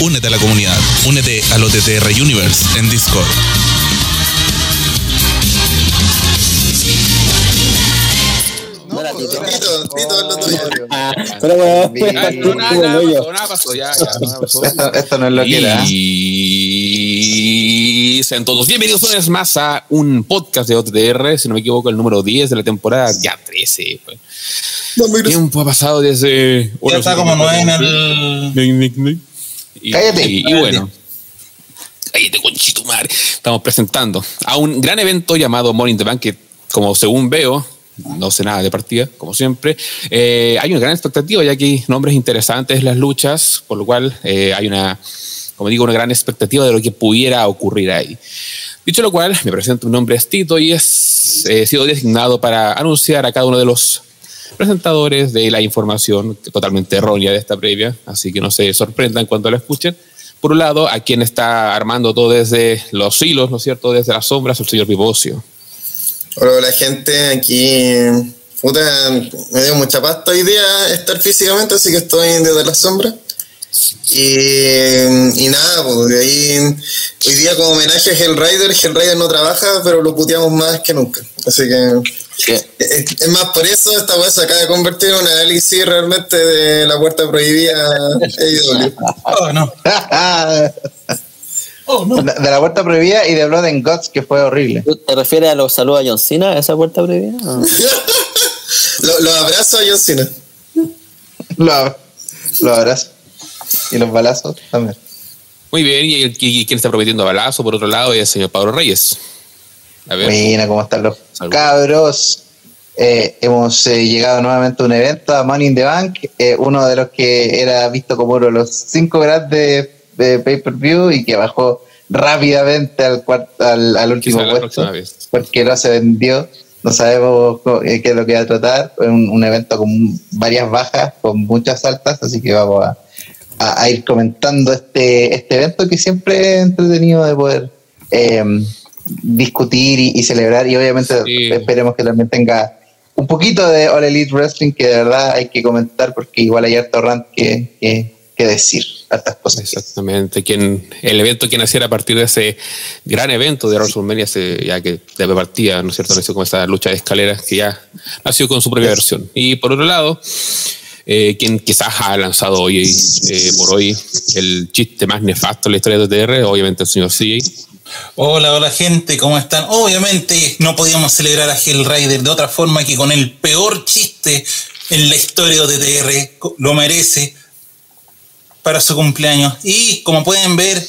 Únete a la comunidad. Únete al OTTR Universe en Discord. Tito, Tito, es lo tuyo. Pero weón, nada, pasó, ya, ya. Esto, no es lo que era. Y sean todos bienvenidos una vez más a un podcast de OTTR, si no me equivoco, el número 10 de la temporada, ya 13. pues. Tiempo ha pasado desde. Ya está como nueve en el. Y, Cállate. y- y bueno. Cállate, conchito madre. Estamos presentando a un gran evento llamado Morning the Bank, que, como según veo, no sé nada de partida, como siempre. eh, hay una gran expectativa, ya que hay nombres interesantes en las luchas, por lo cual eh, hay una, como digo, una gran expectativa de lo que pudiera ocurrir ahí. Dicho lo cual, me presento, mi nombre es Tito y es, he sido designado para anunciar a cada uno de los presentadores de la información totalmente errónea de esta previa, así que no se sorprendan cuando la escuchen. Por un lado, a quien está armando todo desde los hilos, ¿no es cierto? Desde las sombras, el señor Vivocio. Hola, hola, gente. Aquí, puta, me dio mucha pasta hoy día estar físicamente, así que estoy desde la sombra. Y, y nada, de ahí, hoy día como homenaje a Hellrider, Hellrider no trabaja, pero lo puteamos más que nunca. Así que es, es más por eso esta weá se acaba de convertir en un análisis realmente de la puerta prohibida AEW. Oh, no. Oh, no. de de la puerta prohibida y de Blood and Guts, que fue horrible. ¿Tú ¿Te refieres a los saludos a John Cena, esa puerta. Lo- Los abrazo a John Cena. Los lo abrazos. Y los balazos también. Muy bien, y, y quien está prometiendo balazo, por otro lado, es el señor Pablo Reyes. A ver, Buena, ¿cómo están los Salud. cabros? Eh, hemos eh, llegado nuevamente a un evento, a Money in the Bank, eh, uno de los que era visto como uno de los cinco grandes de, de pay-per-view y que bajó rápidamente al, al, al último puesto porque no se vendió. No sabemos qué es lo que va a tratar. Es un, un evento con varias bajas, con muchas altas, así que vamos a, a- a ir comentando este, este evento que siempre es entretenido de poder discutir y, y celebrar. Y obviamente Sí. esperemos que también tenga un poquito de All Elite Wrestling que de verdad hay que comentar porque igual hay harto rant que, que, que decir, hartas cosas. Exactamente, quien, el evento que naciera a partir de ese gran evento de WrestleMania, ese, ya que de partida, ¿no es cierto? Nació con esa lucha de escaleras que ya nació con su propia versión. Y por otro lado, eh, quien quizás ha lanzado hoy, eh, por hoy, el chiste más nefasto en la historia de TR, obviamente el señor CJ. Hola, hola gente, ¿cómo están? Obviamente no podíamos celebrar a Hellrider de otra forma que con el peor chiste en la historia de TR. Lo merece para su cumpleaños. Y como pueden ver,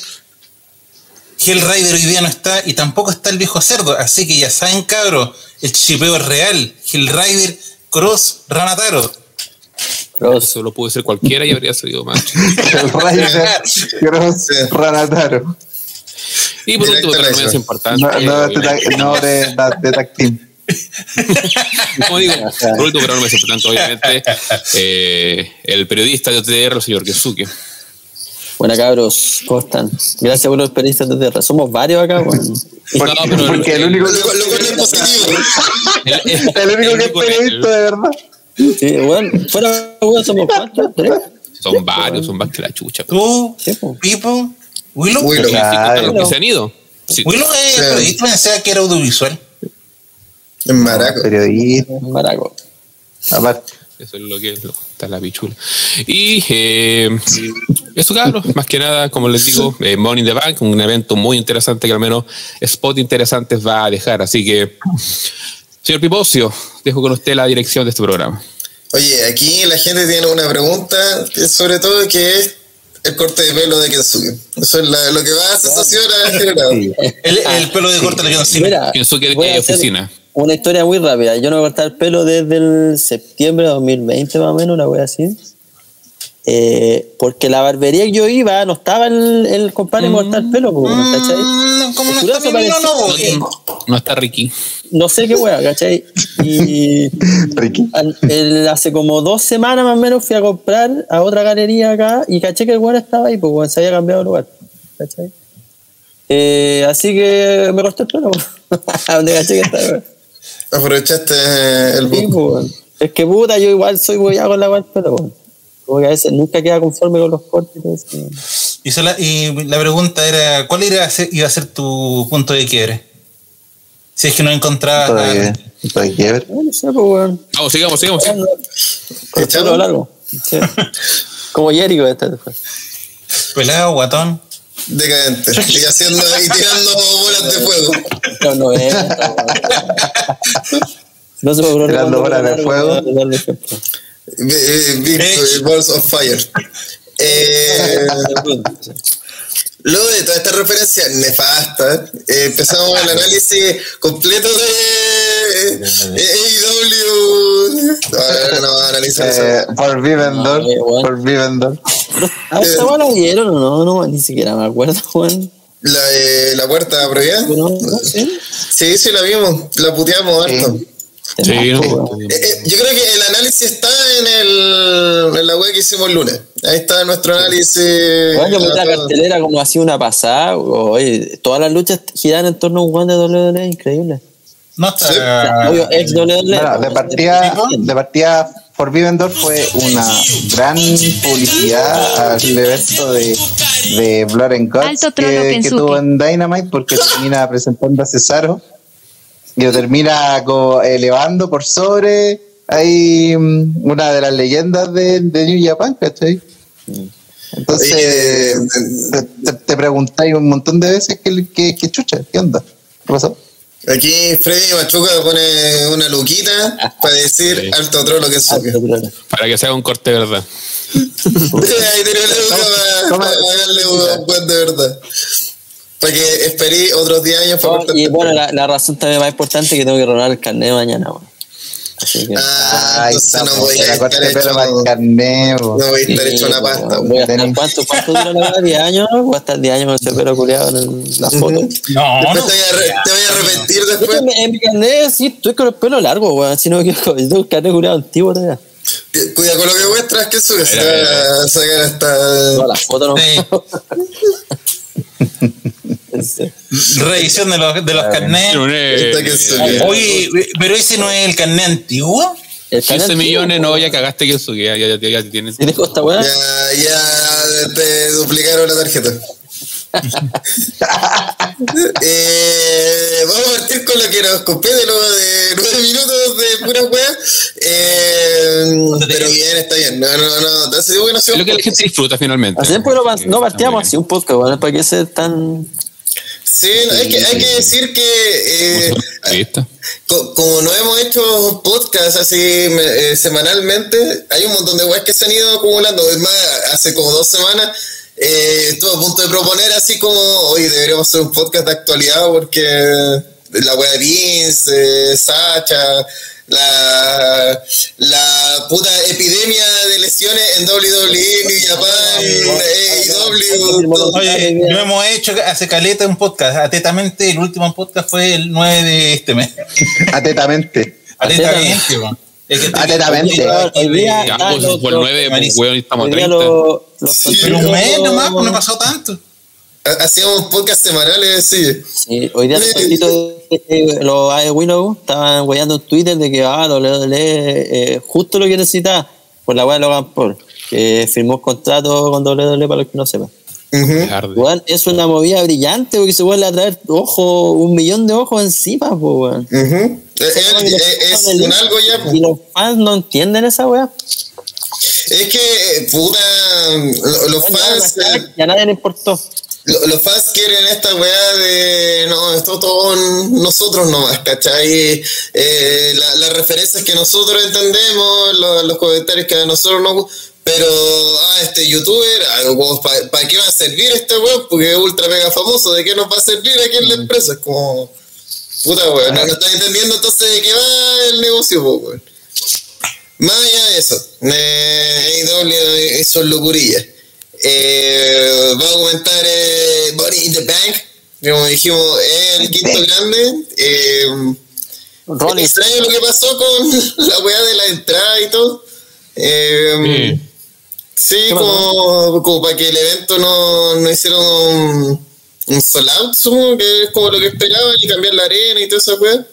Hellrider hoy día no está y tampoco está el viejo cerdo. Así que ya saben, cabros, el chipeo es real. Hellrider, Cross, Ranataro. Cross. Eso lo pudo ser cualquiera y habría salido más. El Ryder, Cross, Ranataro. Y por último, pero no Directo menos a importante. No, no, de, no de, de tag team. Como digo, por último, pero no menos importante, obviamente, eh, el periodista de OTR, el señor Kesuke. Buena cabros, ¿cómo están? Gracias por los periodistas de tierra. Somos varios acá, weón. Porque, No, pero porque el único cual es positivo. El, único que es periodista de verdad. Sí, weón. Fuera, somos cuántos, tres. Son varios, son más que la chucha. Tú. Pipo, Willow. Willow. Los Claro. que se han ido. Sí, Willow es Sí. periodista, pensaba que era audiovisual. En Maraco. Periodista, Maraco. aparte. eso es lo que lo- está la pichula. Y eh, eso, cabros, más que nada, como les digo, eh, Money in the Bank, un evento muy interesante que al menos spot interesantes va a dejar. Así que, señor Pipocio, dejo con usted la dirección de este programa. Oye, aquí la gente tiene una pregunta, sobre todo que es el corte de pelo de Kensuke. Eso es la- lo que más sensación ha generado. Sí. El, el pelo de corte quedó encima. Mira, Kensuke de voy a oficina. Una historia muy rápida. Yo no me corté el pelo desde el septiembre de 2020, más o menos, una wea así. Eh, porque la barbería que yo iba no estaba el, el compadre mm. cortar el pelo, po, ¿cachai? Mm, como no está mi vino, no está Ricky. No sé qué wea, ¿cachai? Y Ricky. al- el- hace como dos semanas más o menos fui a comprar a otra galería acá y caché que el weón estaba ahí, pues se había cambiado de lugar. ¿Cachai? Eh, así que me corté el pelo. ¿A dónde caché que estaba? Aprovechaste el Sí, pues. Es que puta, yo igual soy weá con la weá del pelo, weón. Como que a veces nunca queda conforme con los cortes. y. Y, sola- y la pregunta era, ¿cuál iba a, ser, iba a ser tu punto de quiebre? Si es que no encontrabas Punto de, nada. punto de quiebre. No, no sé, pues, weón. Vamos, sigamos, sigamos. Pelo largo. Sí. Como Jericho este después. Pelado, guatón. Decadente. Y haciendo y tirando bolas de fuego. Los 90, weón. No se me ocurrió Tirando bolas de fuego. Eh, Balls of Fire. Eh, luego de toda esta referencia nefasta, eh, empezamos el análisis completo de eh, AEW. No, no, no, vamos a analizar eso. Eh, Forbidden Door. eh, bueno. Forbidden Door. Ah, ¿esa weá la vieron o no? No, ni siquiera me acuerdo, weón. La, de la puerta prohibida. No, no. Sí, sí, la vimos. La puteamos harto. Sí. Sí, no. weón. Eh, eh, yo creo que el análisis está en, el, en la web que hicimos el lunes. Ahí está nuestro análisis. Yo metí la cartelera como hacía una pasada. Oye, todas las luchas giran en torno a un weón de WWE, increíble. No está. Obvio, ex WWE. Bueno, de partida, de partida Forbidden Door fue una gran publicidad al evento de, de Blood and Guts que, que tuvo en Dynamite porque termina presentando a Cesaro y lo termina co- elevando por sobre ahí mm, una de las leyendas de, de New Japan, ¿cachai? Entonces Oye, te, te- preguntáis un montón de veces qué, qué, qué chucha, qué onda, qué pasó. Aquí Freddy Machuca pone una luquita para decir Sí. alto trono que trono. Para que se haga un corte de verdad. Ahí tiene la luca para, pagarle un buen de verdad. Para que esperé otros 10 años para Oh, cortar y el bueno, la, la razón también más importante es que tengo que renovar el carnet mañana, weón. Así que. Ah, entonces está, no voy a estar hecho. para el carnet. No voy a estar hecho una pasta. Voy a estar, ¿cuánto, ¿Cuánto dura la verdad? ¿10 años? Voy a estar 10 años con ese pelo culiado en el- la foto. No, Después no. te voy a, re- te voy a arrepentir después. en mi- en mi carnet sí estoy con el pelo largo, weón. Si no yo tengo un carnet culiado antiguo todavía. Cuida con lo que muestras que sube. Se a sacar hasta. Todas las fotos no. Sí. Revisión de los, de los carnets. Oye, pero ese no es el carnet antiguo. El carnet 15 antiguo, millones, no, ya cagaste que eso, ya, ya, ya, ya tienes. ¿Y dejo esta weá? Ya, ya te duplicaron la tarjeta. eh, vamos a partir con lo que nos compete, lo de nueve minutos de pura. Eh, pero bien, está bien. No, no, no. No Es lo que la gente disfruta finalmente. Que no, no está partíamos así un podcast, weón. ¿Para qué ser tan.? Sí, no, hay, que, hay que decir que eh, co- como no hemos hecho podcast así me- eh, semanalmente, hay un montón de weas que se han ido acumulando. Es más, hace como dos semanas eh, estuve a punto de proponer así como, hoy deberíamos hacer un podcast de actualidad porque la wea de Vince, eh, Sacha, la, la puta epidemia de lesiones en WWE, New Japan, Oye, no hemos hecho hace caleta un podcast. Atentamente, el último podcast fue el 9 de este mes. Atentamente. Atentamente, weón. Atentamente. Hoy día- ah, pues, fue el los- 9, pues, weón, estamos a Hoy día 30. lo- los Sí, Pero un mes nomás, pues no pasó tanto. hacíamos podcast semanales, sí. Sí, hoy día los de- de los AE Willow estaban weyando en Twitter de que ah, WWE eh, justo lo que necesitaba por la weá de Logan Paul, que firmó contrato con WWE para los que no sepan. Weón, es una movida brillante porque se vuelve a traer ojo, un millón de ojos encima, pues. Es, es- es un algo ya. Y los fans no entienden esa weá. Es que, puta, lo- los Bueno, fans, ya, eh, ya a nadie le importó. lo- los fans quieren esta weá de, no, esto todo nosotros nomás, ¿cachai? Eh, la- las referencias que nosotros entendemos, lo- los comentarios que a nosotros nos gustan. Pero, ah, este youtuber, ¿para qué va a servir este weón? Porque es ultra mega famoso, ¿de qué nos va a servir aquí en la empresa? Es como, puta weón, no, no estás entendiendo entonces de qué va el negocio, weón. Más allá de eso, eh, AEW hizo locurillas. Eh, vamos a comentar eh, Money in the Bank, como dijimos, es el quinto grande. Eh, Ronnie, extraño lo que pasó con la weá de la entrada y todo. Eh, sí, como, como para que el evento no, no hiciera un, un sold out, supongo que es como lo que esperaban y cambiar la arena y toda esa weá.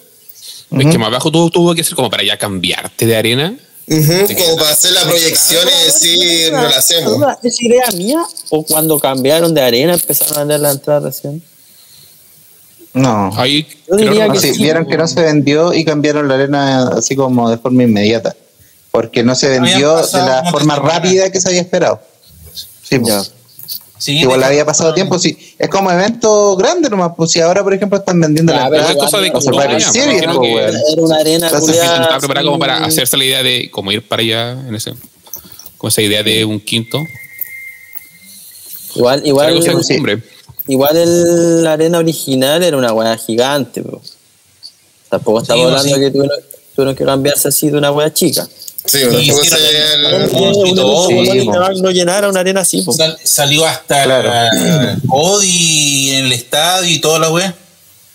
Es que más abajo tuvo, tuvo que ser como para ya cambiarte de arena. Como para hacer las proyecciones sí, no la hacemos. ¿Esa idea mía o cuando cambiaron de arena empezaron a vender la entrada recién? No. Ahí Yo diría que- que Sí, sí, vieron que no se vendió y cambiaron la arena así como de forma inmediata. Porque no se vendió de la forma rápida que se había esperado. Sí, pues. Sí, Igual había pasado tiempo, sí. Es como evento grande nomás, pues si ahora, por ejemplo, están vendiendo la entrada cosa de Survivor Series, pues. Era una arena está preparado como para hacerse la idea de como ir para allá en ese con esa idea de un quinto Igual, igual, costumbre. igual el, la arena original era una weá gigante, bro. Tampoco estamos Sí, hablando sí. de que tuvieron, tuvieron que cambiarse así de una weá chica. Sí, po. no llenara una arena así, po. Sal- salió hasta Claro. la Odi en el estadio y toda la wea.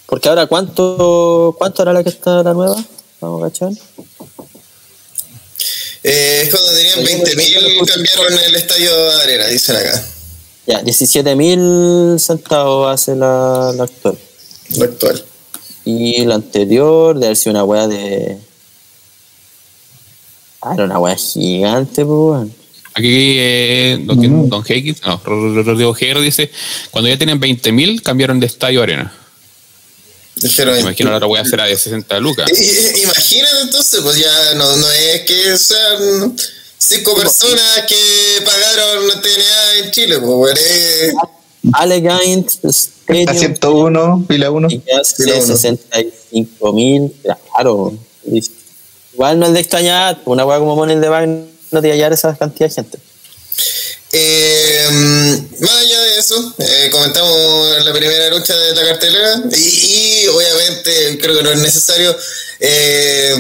Porque ahora, ¿cuánto, cuánto era la que está la nueva? Vamos a cachar. eh, es cuando tenían 20.000 cambiaron el estadio de arena, dicen acá, Ya, 17 mil centavos hace la, la actual. lo actual. Y la anterior, de haber sido una weá de. Ah, era una weá gigante, pues, weón. Aquí eh, don, Mm. don Higgins, no, Rodrigo Guerrero dice, cuando ya tienen 20.000 cambiaron de estadio a arena. Me imagino la otra voy a hacer de 60 lucas. Imagínate entonces, pues ya no, no es que sean cinco personas que pagaron TNA en Chile, pues weón, Allegiant Stadium. A 101, fila 1. Y hace Fila uno. 65 mil, claro. Igual no es de extrañar, una weá como Money in the Bank no te hallar esa cantidad de gente. Eh, más allá de eso, eh, comentamos la primera lucha de la cartelera y, y obviamente creo que no es necesario eh,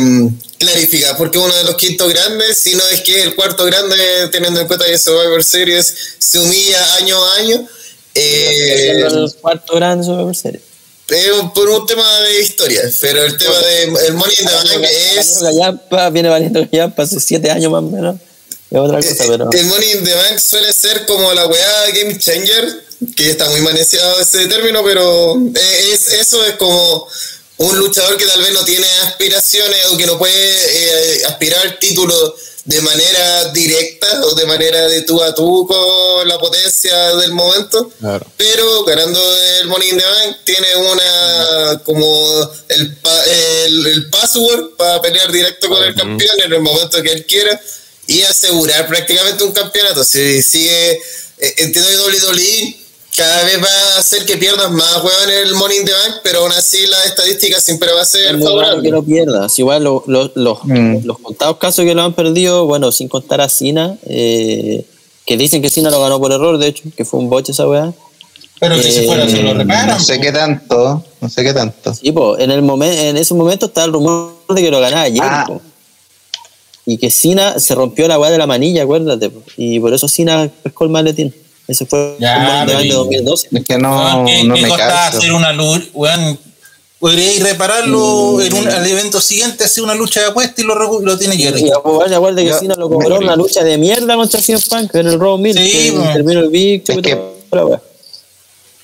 clarificar porque uno de los quintos grandes, si no es que el cuarto grande, teniendo en cuenta que Survivor Series se humilla año a año. Eh, el cuarto grande Survivor Series. Eh, por un tema de historia, pero el tema de el Money in the Bank es Gallampa, viene valiendo Gallampa hace 7 años más o menos. Es otra cosa, pero. El Money in the Bank suele ser como la weá Game Changer, que está muy maneciado ese término, pero eh, es, eso es como un luchador que tal vez no tiene aspiraciones o que no puede eh, aspirar al título de manera directa o de manera de tú a tú con la potencia del momento, Claro. pero ganando el Money in the Bank tiene una como el, el, el password para pelear directo con el campeón en el momento que él quiera y asegurar prácticamente un campeonato. Si sigue, eh, entiendo que WWE cada vez va a hacer que pierdas más huevón en el in the Bank, pero aún así la estadística siempre va a ser Es raro que favorable. lo pierdas. Igual lo- lo- los- Mm. los contados casos que lo han perdido, bueno, sin contar a Cena, eh, que dicen que Cena lo ganó por error, de hecho, que fue un boche esa weá. Pero que si Eh, fuera se lo reparan. No sé qué tanto, no sé qué tanto. Sí, po, en, el momen- en ese momento estaba el rumor de que lo ganaba Jericho. Ah. Y que Cena se rompió la weá de la manilla, acuérdate. po. Y por eso Cena pescó el maletín. Ese fue Ya, el Bank de pero- 2012. Es que no, ¿Qué, no qué me costaba hacer una lucha? Weón, podría ir repararlo en un, al evento siguiente, hacer una lucha de apuesta y lo, lo tiene que Y arreglar. acuérdate acuérdate que Yo- Cena lo cobró en una lucha de mierda contra CM Punk en el Raw Mill. Sí, que po. terminó el Big Show.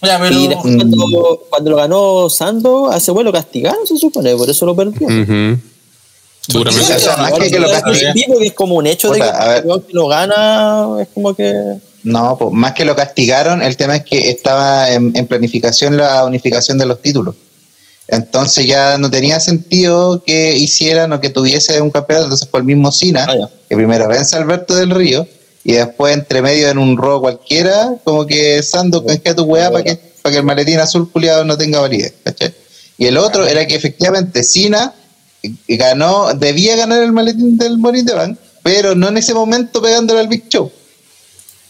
Ya, pero Y después cuando, cuando lo ganó Sando, a ese güey lo castigaron, se supone, por eso lo perdió. Ujú. Seguramente. Que que lo es como un hecho de que lo gana es como que. No, pues, más que lo castigaron, el tema es que estaba en, en planificación la unificación de los títulos. Entonces ya no tenía sentido que hicieran o que tuviese un campeonato. Entonces fue el mismo Cina, Ah, ya. que primero vence a Alberto del Río y después entre medio en un robo cualquiera, como que Sando canjea tu weá para que, para que el maletín azul puliado no tenga validez. ¿cachai? Y el otro era que efectivamente Cina ganó, debía ganar el maletín del Money in the Bank, pero no en ese momento pegándole al Big Show.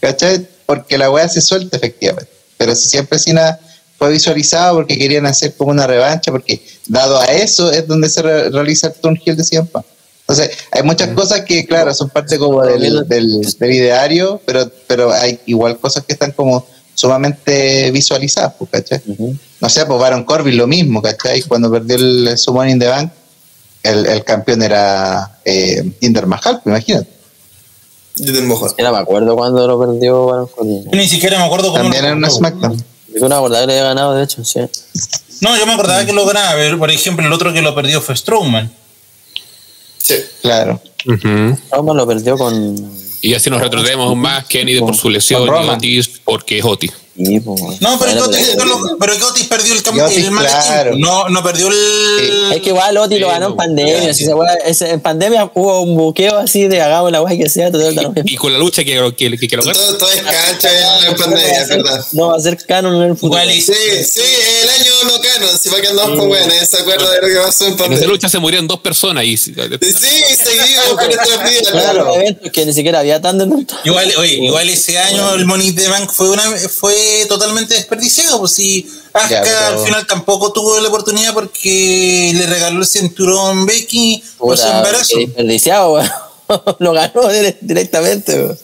¿Cachai? Porque la weá se suelta efectivamente. Pero si siempre Cena fue visualizado porque querían hacer como una revancha, porque dado a eso es donde se re- realiza el turn heel de Punk. Entonces, hay muchas cosas que, claro, son parte como del, del, del ideario, pero, pero hay igual cosas que están como sumamente visualizadas, pues, ¿cachai? No sé, pues Baron Corbin lo mismo, ¿cachai? Cuando perdió el Summon in the Bank, el, el campeón era eh, Jinder Mahal, pues, imagínate. Yo te mojo. Era, me acuerdo cuando lo perdió Baron Corbin. yo ni siquiera me acuerdo cómo También lo era una. SmackDown. Yo no acordaba que le había ganado, de hecho, sí. No, yo me acordaba que lo ganaba, pero por ejemplo, el otro que lo perdió fue Strowman. Sí. Claro. Ujú. Roman lo perdió con. Y así nos retrocedemos aún más. Kenny por su lesión y. Otis porque es Otis. Sí, No, pero bueno, Otis, pero- no, pero que Otis perdió el, cam- Y Otis, el maletín. claro. No, no perdió el. Es que igual Oti lo Sí, ganó en no, pandemia. ya, si sí. weá- ese- en pandemia hubo un buqueo así de hagamos la weá que sea. total, lo mismo. Y con la lucha que, que, que, que lo. Todo, todo es cancha en la pandemia, es verdad. No va a ser canon en el futuro. Igual y- Sí, sí, el año no canon, si va que andamos con weón, nadie se acuerda de lo que pasó en En esa pandemia. lucha se murieron dos personas y Sí, seguimos con nuestras vidas, Claro, que ni siquiera había tanto Igual, oye, igual ese año el Money the Bank fue una fue totalmente desperdiciado, pues si Asuka pero- al final tampoco tuvo la oportunidad porque le regaló el cinturón Becky por su embarazo. desperdiciado, weón. Lo ganó dire- directamente, weón.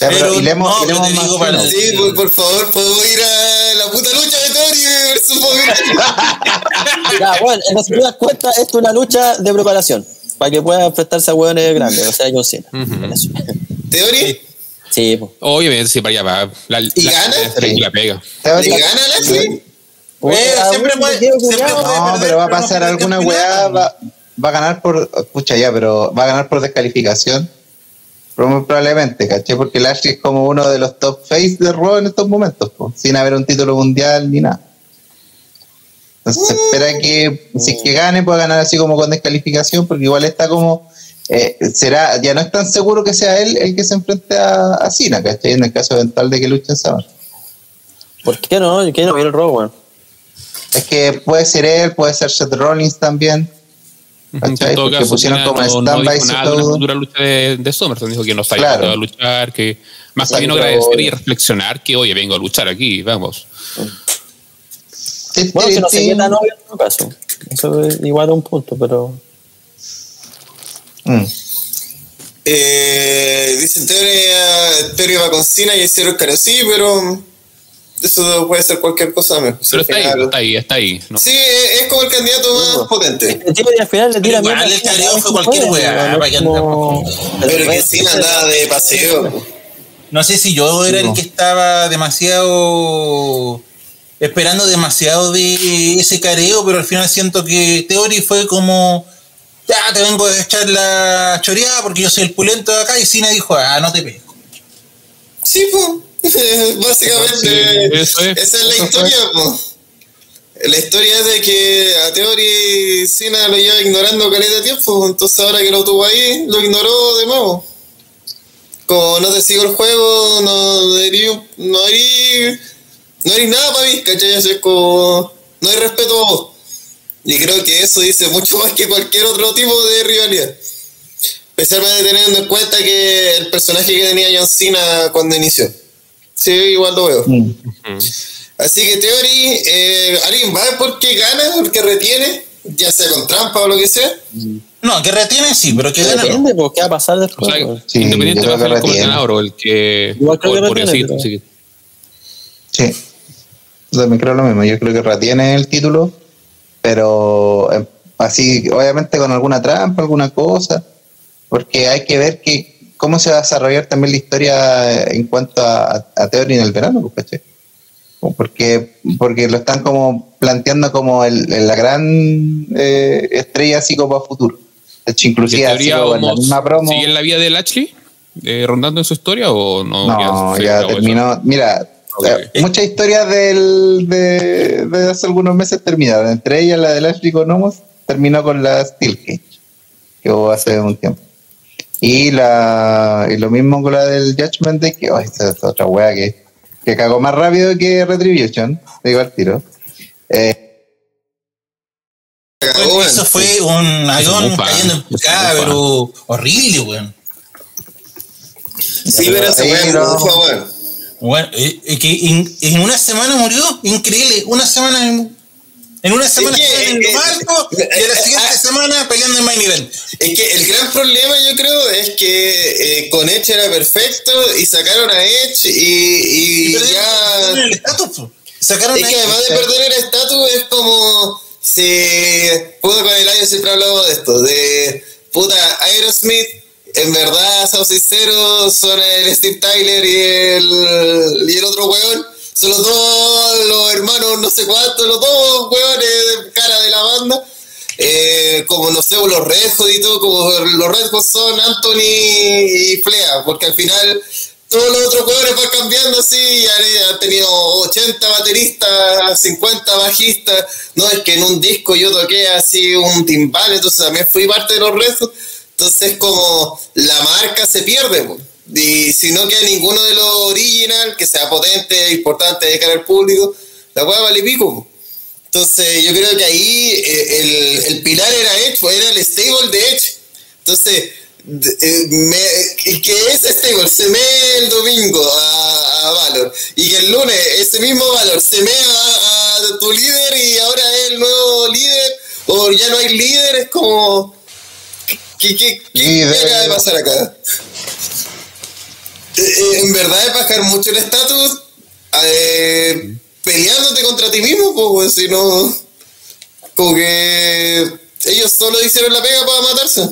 Ya, pero, Pero y le hemos, no, te más digo para. Sí, por, por favor, podemos ir a la puta lucha de Tori versus Bobby. Ya, bueno, en resumidas cuentas, esto es una lucha de preparación. Para que pueda enfrentarse a hueones grandes, o sea, John Cena. Eso. ¿Teori? Sí, pues. Obviamente, sí, para allá va. La, ¿Y la- gana? la- la pega. ¿Y gana Lashley? Puta, siempre puede- siempre No, pero va a pero pasar alguna weá, va, va a ganar por, escucha ya, pero va a ganar por descalificación. Probablemente, ¿caché? Porque Lashley es como uno de los top face de Raw en estos momentos, po, sin haber un título mundial ni nada. Entonces se espera que si es que gane, pueda ganar así como con descalificación, porque igual está como, eh, será, ya no es tan seguro que sea él el que se enfrente a, a Cena, ¿cachai? En el caso eventual de que luchen Saban. ¿Por qué no? ¿Por qué no viene el weón? Es que puede ser él, puede ser Seth Rollins también. ¿Cachai? En todo Porque caso, pusieron como no, no stand-by dijo su nada una futura lucha de, de SummerSlam. Dijo que no está Claro. a luchar, que más que vino agradecer y reflexionar que, oye, vengo a luchar aquí, vamos. Bueno, que no se queda novio en todo caso. Eso es igual a un punto, pero. Mm. Eh, dicen teoría, teoría va con Cena y hicieron caro. Sí, pero eso puede ser cualquier cosa. me- Pero está ahí, está ahí, está ahí. ¿no? Sí, es es como el candidato más potente. El tipo de al final le tira mierda el careo fue cualquier weá, como- Pero el que se- andaba de paseo. No sé si yo era el que estaba demasiado esperando demasiado de ese careo, pero al final siento que Theory fue como ya te vengo a echar la choreada porque yo soy el pulento de acá y Cena dijo, ah, no te pego. Sí, pues. Básicamente, Sí, eso es. esa es la historia. La historia es de que a Theory Cena lo lleva ignorando caleta de tiempo, entonces ahora que lo tuvo ahí, lo ignoró de nuevo. Como no te sigo el juego, no eres, no eres, no eres nada para mí, ¿cachai? Es como, no hay respeto a vos. Y creo que eso dice mucho más que cualquier otro tipo de rivalidad. Especialmente teniendo en cuenta que el personaje que tenía John Cena cuando inició. Sí, igual lo veo. Mm. Así que Theory, eh, ¿alguien va a ver por qué gana? ¿Por qué retiene? Ya sea con trampa o lo que sea. No, que retiene sí, pero que gana no. Depende, pues, qué va a pasar O después. sea, weón. Sí, independiente va a que como el retiene. ganador o el que. Igual creo o el que retiene, así que- Sí. Yo también creo lo mismo. Yo creo que retiene el título, pero eh, así, obviamente con alguna trampa, alguna cosa, porque hay que ver que cómo se va a desarrollar también la historia en cuanto a, a Theory en el verano, pues, ¿cachai? Porque, porque lo están como planteando como el, el- la gran eh, estrella así como a futuro. De hecho, ¿Y en inclusive así teoría como en la misma promo. ¿Sigue en la vida de Lashley? Eh, ¿Rondando en su historia o no? No, ya eso? terminó. Mira, eh, muchas historias del, de, de hace algunos meses terminaron. Entre ellas la de Lashley con Homos terminó con la Steel Cage, que hubo hace un tiempo. Y, la, y lo mismo con la del Judgment Day, que oh, esa es otra wea que, que cagó más rápido que Retribution, te digo al tiro. Eh, Cagó, eso fue un avión cayendo en picada, pero horrible, weón. Sí, pero esa ahí weá es no. mufa, weón. Bueno, eh, eh, que en, en una semana murió, increíble, una semana en, en una semana que- en es lo alto y a la siguiente ah. semana peleando en main event. Es que el gran problema, yo creo, es que eh, con Edge era perfecto y sacaron a Edge y, y Y ya. el estatus. Sacaron Es a que además de perder el estatus, es como. Si. Puta, con el año siempre he hablado de esto. De. Puta, Aerosmith. En verdad, South Zero son el Steve Tyler y el. Y el otro weón. Son los dos, los hermanos, no sé cuántos, los dos weones de cara de la banda. eh, como no sé, los Red y todo, como los Red son Anthony y Flea, porque al final todos los otros jugadores van cambiando así, han tenido 80 bateristas, 50 bajistas, no es que en un disco yo toqué así un timbal, entonces también fui parte de los Red entonces como la marca se pierde, po. Y si no queda ninguno de los original que sea potente, importante de cara al público, la hueá vale pico. Entonces yo creo que ahí eh, el, el pilar era Edge, era el stable de Edge. Entonces, eh, me- que ese stable se mee el domingo a, a Valor y que el lunes ese mismo Valor se mee a, a tu líder y ahora es el nuevo líder o ya no hay líder, es como... ¿Qué, qué, qué, qué Líder. acaba de pasar acá? Eh, en verdad es bajar mucho el estatus eh, peleándote contra ti mismo, pues, si no. Como que ellos solo hicieron la pega para matarse.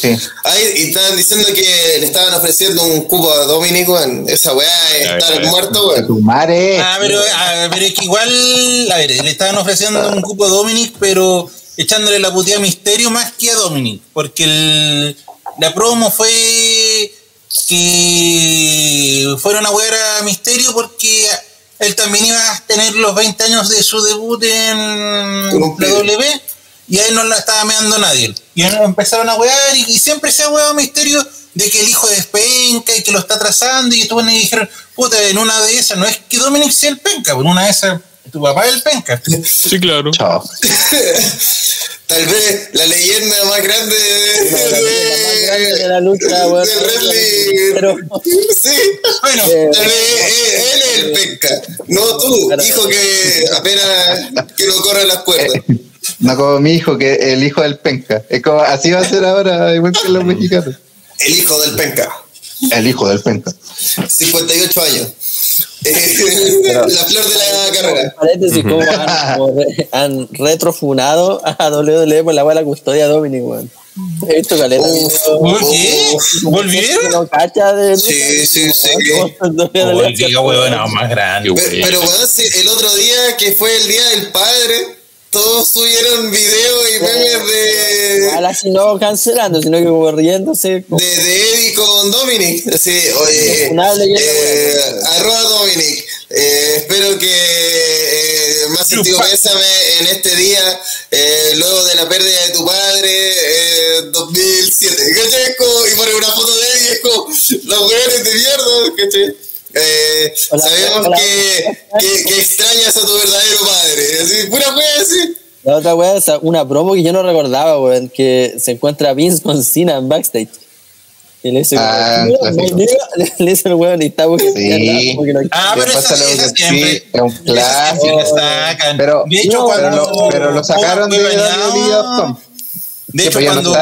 Sí. Ay, y estaban diciendo que le estaban ofreciendo un cubo a Dominic, weón. Esa weá es estar muerto, weón. Tu madre. Ah, pero, ah, pero es que igual, a ver, le estaban ofreciendo un cupo a Dominic, pero echándole la puteada a Misterio más que a Dominic, porque el- la promo fue que fueron a wear a Misterio porque él también iba a tener los 20 años de su debut en un la. W y a él no la estaba meando nadie. Y empezaron a wear y, y siempre se ha weado Misterio de que el hijo es penca y que lo está trazando y tú y dijeron, puta, en una de esas, no es que Dominic sea el penca, en una de esas tu papá es el penca. Sí, claro. Chao. Tal vez la leyenda más grande de, La más grande de la lucha, weón. del wrestling. Pero- Sí. Bueno, Eh, Tal vez él, él es el penca, no tú, hijo que apenas que no corre las cuerdas. No como mi hijo, que el hijo del penca. Es como, así va a ser ahora, igual que los mexicanos. El hijo del penca, El hijo del penca. 58 años. Eh, la flor de la carrera. Paréntesis, cómo han, como re- han retrofunado a WWE por la de la custodia Dominic, weón. He visto caleta. ¿Volvieron? no cacha de lucha, Sí, sí, sí. el giga huevón más grande. Pero bueno, sí, el otro día que fue el día del padre, todos subieron videos y memes de, Igual así no cancelando, sino que como riéndose. como- de, de Eddie con Dominic. Así, oye, eh, arroba Dominic. Eh, espero que eh, más sentido pésame en este día, eh, luego de la pérdida de tu padre, eh, 2007. ¿Cachai? Como- y pone una foto de Eddie, es como los weones de mierda, ¿cachai? Eh, Hola, sabemos hola. que, que, que extrañas a tu verdadero padre. Así, pura wea así. La otra weá es una promo que yo no recordaba, weón, que se encuentra Vince con Cena en backstage. Y le dice, Ah, le dice el weón y está porque Sí. Ah, pero un- siempre. sí, es un clásico. sacan. Pero- de hecho, no, Pero lo, pero lo sacaron de WWE.com. De hecho, cuando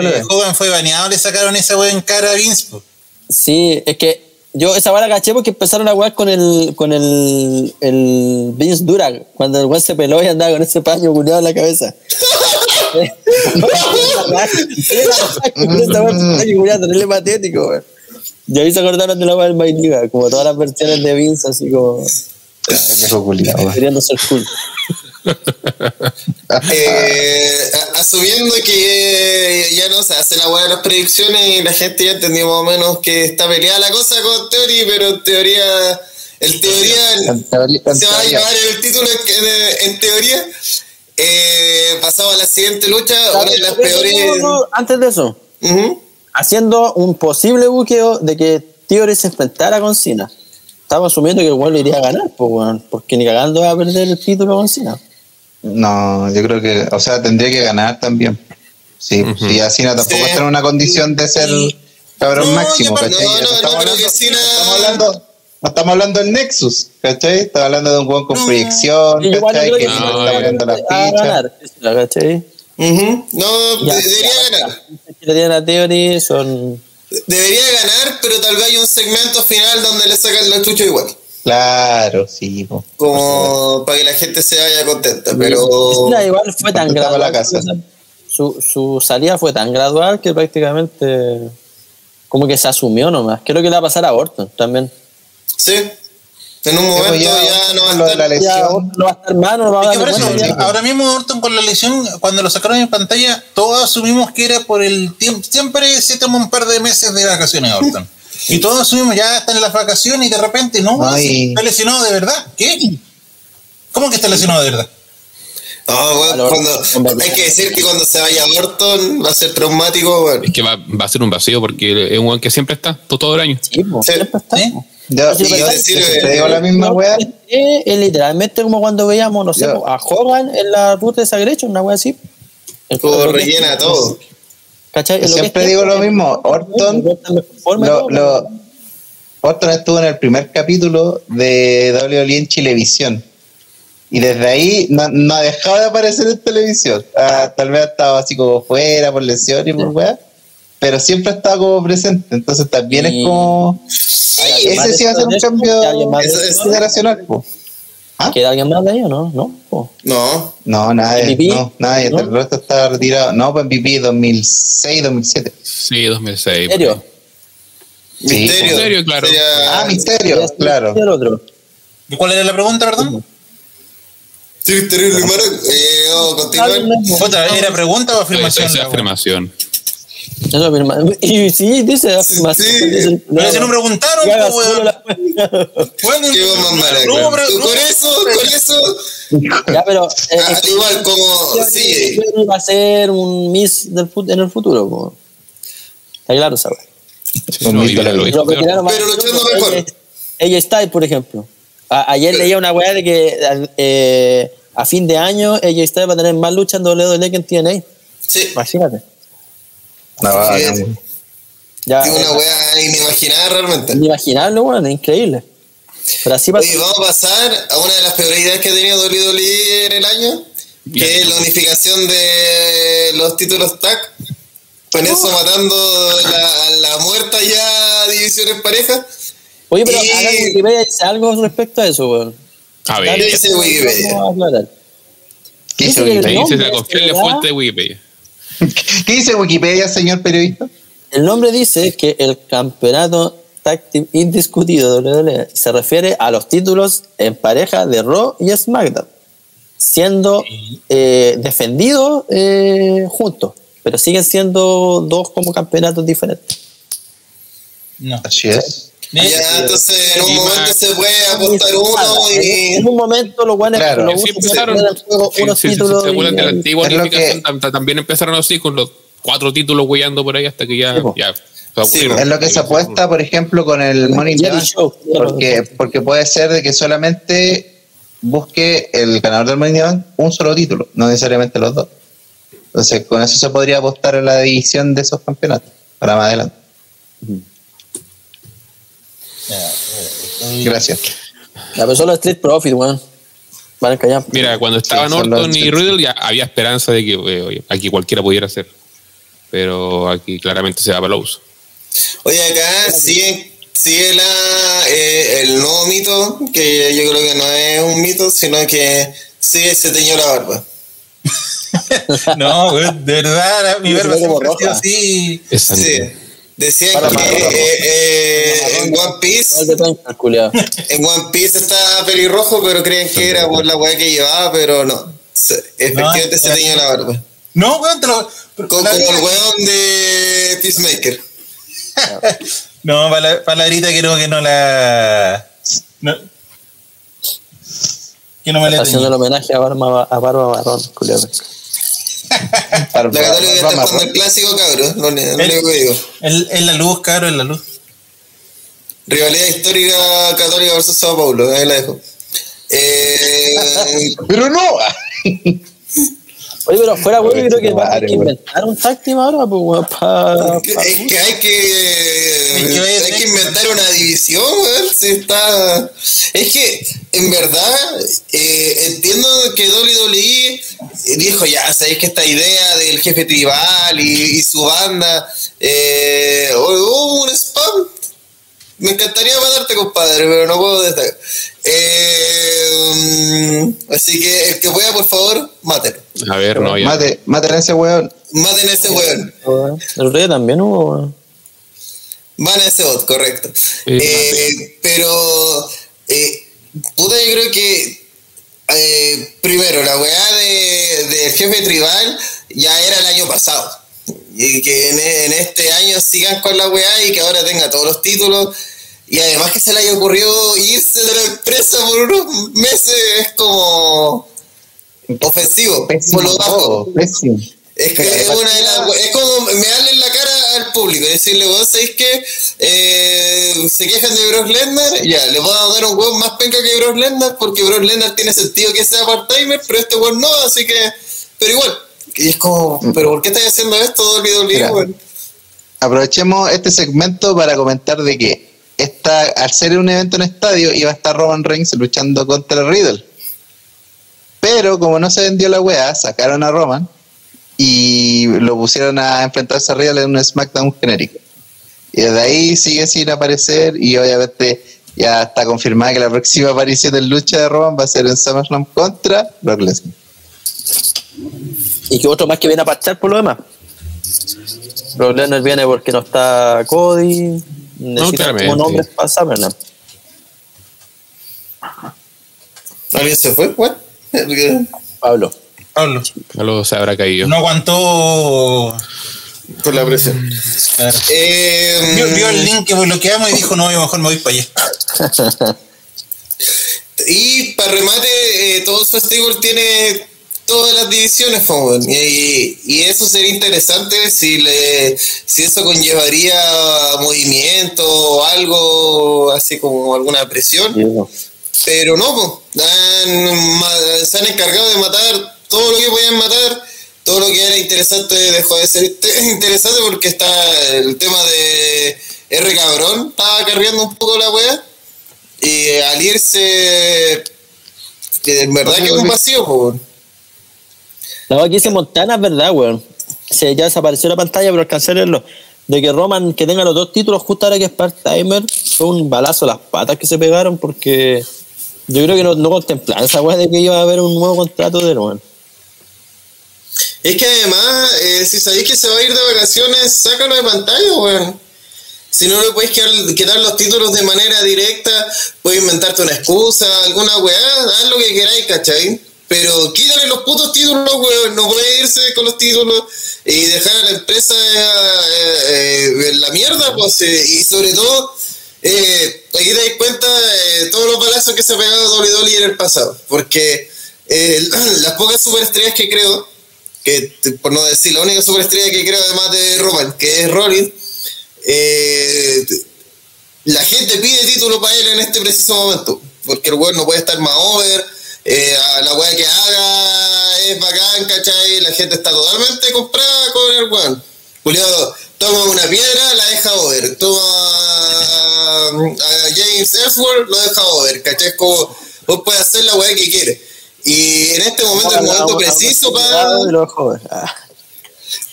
eh. Hogan fue baneado, le sacaron esa wea en cara a Vince. po. Sí, es que yo esa la caché porque empezaron a jugar con el con el, el Vince Durag, cuando el weón se peló y andaba con ese paño culiado en la cabeza. Es patético, weón. Y ahí se acordaron de la weá del My Liga, como todas las versiones de Vince, así como weón. queriendo ser cool. Eh, asumiendo que ya no se hace la weá de las predicciones y la gente ya entendió más o menos que está peleada la cosa con Theory, pero en teoría, el teoría En teoría- en se va a teoría. llevar el título en, en- en teoría. Eh, pasado a la siguiente lucha, una de las peores. Antes de eso, haciendo un posible buqueo de que Theory se enfrentara con Cena. Estamos asumiendo que el weón lo iría a ganar, pues, porque ni cagando va a perder el título con Cena. No, yo creo que, o sea, tendría que ganar también. Sí, sí, así no tampoco Sí. está en una condición de ser cabrón No, máximo, y ¿cachai? No, no, no estamos creo hablando, que Cena- estamos hablando, no estamos hablando del Nexus, ¿cachai? Estamos hablando de un buen con No. proyección, Y igual no ¿cachai? creo Que que no no, está poniendo la ficha. ganar, ¿cachai? Ujú. No, Ya, debería ya, ganar. que le tienen a Theory son Debería ganar, pero tal vez hay un segmento final donde le sacan la chucha igual. Claro, sí. po. Como para que la gente se vaya contenta, pero. Igual fue tan en la casa. Su, su salida fue tan gradual que prácticamente como que se asumió nomás. Creo que le va a pasar a Orton también. Sí. En un momento ya, ya, no va a lo de la estar. Ya, lesión. no va a estar mal, no va a ahora mismo Orton con la lesión, cuando lo sacaron en pantalla, todos asumimos que era por el tiempo. Siempre se toma un par de meses de vacaciones a Orton. Y todos asumimos ya está en las vacaciones y de repente no, Ay. está lesionado de verdad. ¿Qué? ¿Cómo que está lesionado de verdad? No, weón, Valor- cuando, hay que decir que cuando se vaya Orton va a ser traumático, weón. Es que va, va a ser un vacío porque es un weón que siempre está, todo, todo el año. Sí, po, Sí. siempre está. ¿Sí? po. Yo, Sí, y pero yo sí, te sí, digo la misma No, weá. Es, es literalmente como cuando veíamos, no sé, a Hogan en la ruta de Sagrecho, una wea así. El Todo rellena todo. ¿Cachai? Lo Siempre digo lo mismo, Orton, Lo, lo- Orton estuvo en el primer capítulo de WWE en Chilevisión. Y desde ahí no, no ha dejado de aparecer en televisión. Ah, tal vez ha estado así como fuera por lesión y por weá. Pero siempre ha estado como presente. Entonces también Y- es como. ¿Hay alguien más ese sí va a ser un cambio generacional. po. ¿Ah? ¿Queda alguien más de ahí o no? No. No, No, nadie. MVP? No, nadie. ¿No? El resto está retirado. No, pues MVP 2006, 2007. Sí, 2006. ¿En serio? Sí, misterio. Misterio, claro. Sería- Ah, misterio, claro. Y el otro. ¿Y cuál era la pregunta, perdón? Sí, misterio. Eh, vamos a continuar. Puta, ¿Era pregunta o afirmación? esa la weá? afirmación. Eso. Y sí, dice afirmación. Sí. dice- Pero si no preguntaron, que haga po, solo weón. la- Bueno, Qué más mala, no, pero- no, Con eso, con eso, Ya, pero. eh, al eh, igual como sí. va a ser un Miss del en el futuro. po. Está claro, ¿sabes? Sí, no, mira, lo Lo tiraron más- Pero luchando ella- mejor. Ella Styles, por ejemplo. A- ayer leía una weá de que eh, a fin de año ella Styles va a tener más lucha en WWE que en TNA. Sí, Imagínate. No, Sí, es. Ya, es una eh, wea inimaginada realmente. inimaginable, weón, es increíble. Pero así pasa. Oye, vamos a pasar a una de las peores ideas que ha tenido WWE en el año, que Ya. es la unificación de los títulos TAC. Con eso matando la, la muerta ya divisiones parejas. Oye, pero y- Wikipedia dice algo respecto a eso, weón. A ver. ¿Qué Dice Wikipedia? dice la confiable fuente de Wikipedia. ¿Qué dice Wikipedia, señor periodista? El nombre dice que el campeonato Team indiscutido de WWE se refiere a los títulos en pareja de Raw y SmackDown, siendo eh, defendidos eh, juntos, pero siguen siendo dos como campeonatos diferentes. No. Así es. Ya, entonces en un momento se puede apostar uno y. En un momento los buenos Claro. los Sí, empezaron- juego Sí, unos sí, sí, títulos ¿Se acuerdan y- de la antigua que- También empezaron así con los cuatro títulos hueando por ahí hasta que ya. Ya. Es lo que se apuesta, por ejemplo, con el Money Show. porque, porque puede ser de que solamente busque el ganador del Money in the Bank un solo título, no necesariamente los dos. Entonces, con eso se podría apostar a la división de esos campeonatos para más adelante. Gracias. La persona Street Profit, weón. Callar. Mira, cuando estaban son Orton y Riddle ya había esperanza de que eh, oye, aquí cualquiera pudiera hacer. Pero aquí claramente se va para los. Oye, acá sigue, sigue la, eh, el nuevo mito, que yo creo que no es un mito, sino que sigue se teñió la barba. No, de verdad, mi Sí, barba siempre ha sido así. Sí. Decían Para que marrón. eh, eh, en One Piece, en One Piece estaba pelirrojo, pero creen que era por la weá que llevaba, pero no. Efectivamente No, se teñió la barba. No, güey, te lo. Como el weón de Peacemaker. No, pala- palabrita creo que no la. No, que no me la Está haciendo el homenaje a Barba, a Barba Barrón, culiao. La Católica está jugando el clásico, cabrón. No, no, no El- le digo. En, en la luz, cabrón, en la luz. Rivalidad histórica Católica versus Sao Paulo, ahí la dejo. Eh, Pero no. Oye, pero fuera, güey, creo que tu va a güey. inventar un team ahora, pues, pa- es que- pa- es que hay que, hay que inventar una división, weón. Si está. Es que, en verdad, eh, entiendo que WWE dijo, ya, sabéis que esta idea del jefe tribal y, y su banda, eh, spam. Me encantaría matarte, compadre, pero no puedo destacar. Eh, así que el que pueda, por favor, mátelo. A ver, no, ya. Mate, maten a ese weón. Maten a ese weón. El otro día también hubo, weón. Van a ese bot, correcto. Eh, Eh, pero eh, yo creo que eh, primero, la weá de, del jefe tribal ya era el año pasado. Y que en, en este año sigan con la weá y que ahora tenga todos los títulos. Y además que se le haya ocurrido irse de la empresa por unos meses es como ofensivo, por lo bajo. Pésimo. Es que es, una de las- es como me darle en la cara al público y decirle, vos sabéis que eh, se quejan de Brock Lesnar, ya, le voy a dar un huevo más penca que Brock Lesnar porque Brock Lesnar tiene sentido que sea part-timer, pero este huevo no, así que, pero igual. Y es como, pero ¿por qué estás haciendo esto, WWE, weón? Aprovechemos este segmento para comentar de que esta, al ser un evento en estadio iba a estar Roman Reigns luchando contra Riddle. Pero como no se vendió la weá, sacaron a Roman y lo pusieron a enfrentarse a Riddle en un SmackDown genérico. Y desde ahí sigue sin aparecer y obviamente ya está confirmada que la próxima aparición en lucha de Roman va a ser en SummerSlam contra Brock Lesnar. Y que otro más que viene a parchar por lo demás. Brock Lesnar viene porque no está Cody. Necesita claramente. como nombres para SummerSlam. ¿Alguien se fue, weón? Pablo. Pablo, Algo se habrá caído. no aguantó. Con la presión. Claro. Eh, Vio, vio el link que bloqueamos y dijo, no, yo mejor me voy para allá. Y para remate, eh, todo su stable tiene todas las divisiones, y, y eso sería interesante si le si eso conllevaría movimiento o algo así como alguna presión. Pero no. Han se han encargado de matar todo lo que podían matar. Todo lo que era interesante dejó de ser inte- interesante porque está el tema de R cabrón, estaba cargando un poco la wea. Y al irse, que en verdad que es un vacío, po, La que dice Montana es verdad, weón. Se, ya desapareció la pantalla, pero alcancé a. De que Roman, que tenga los dos títulos justo ahora que es part-timer, fue un balazo las patas que se pegaron porque yo creo que no, no contemplaban esa weá de que iba a haber un nuevo contrato de Roman. Es que además, eh, si sabéis que se va a ir de vacaciones, sácalo de pantalla, weón. Si no le quitar, quitar los títulos de manera directa, puedes inventarte una excusa, alguna weá, haz lo que queráis, ¿cachai? Pero quítale los putos títulos, weón. No puede irse con los títulos y dejar a la empresa eh, eh, en la mierda, pues. y sobre todo, eh, aquí te das cuenta eh, todos los balazos que se ha pegado WWE en el pasado. Porque las pocas superestrellas que creo, que por no decir la única superestrella que creo además de Roman, que es Rollins, la gente pide título para él en este preciso momento, porque el weón no puede estar más over, eh, a la weá que haga es bacán, ¿cachai? La gente está totalmente comprada con el weón. Juliado, toma una piedra, la deja over, toma a, a James Ellsworth, lo deja over, ¿cachai? Es como, vos puedes hacer la weá que quieres. Y en este momento, el momento preciso para... Dejó ver. Ah,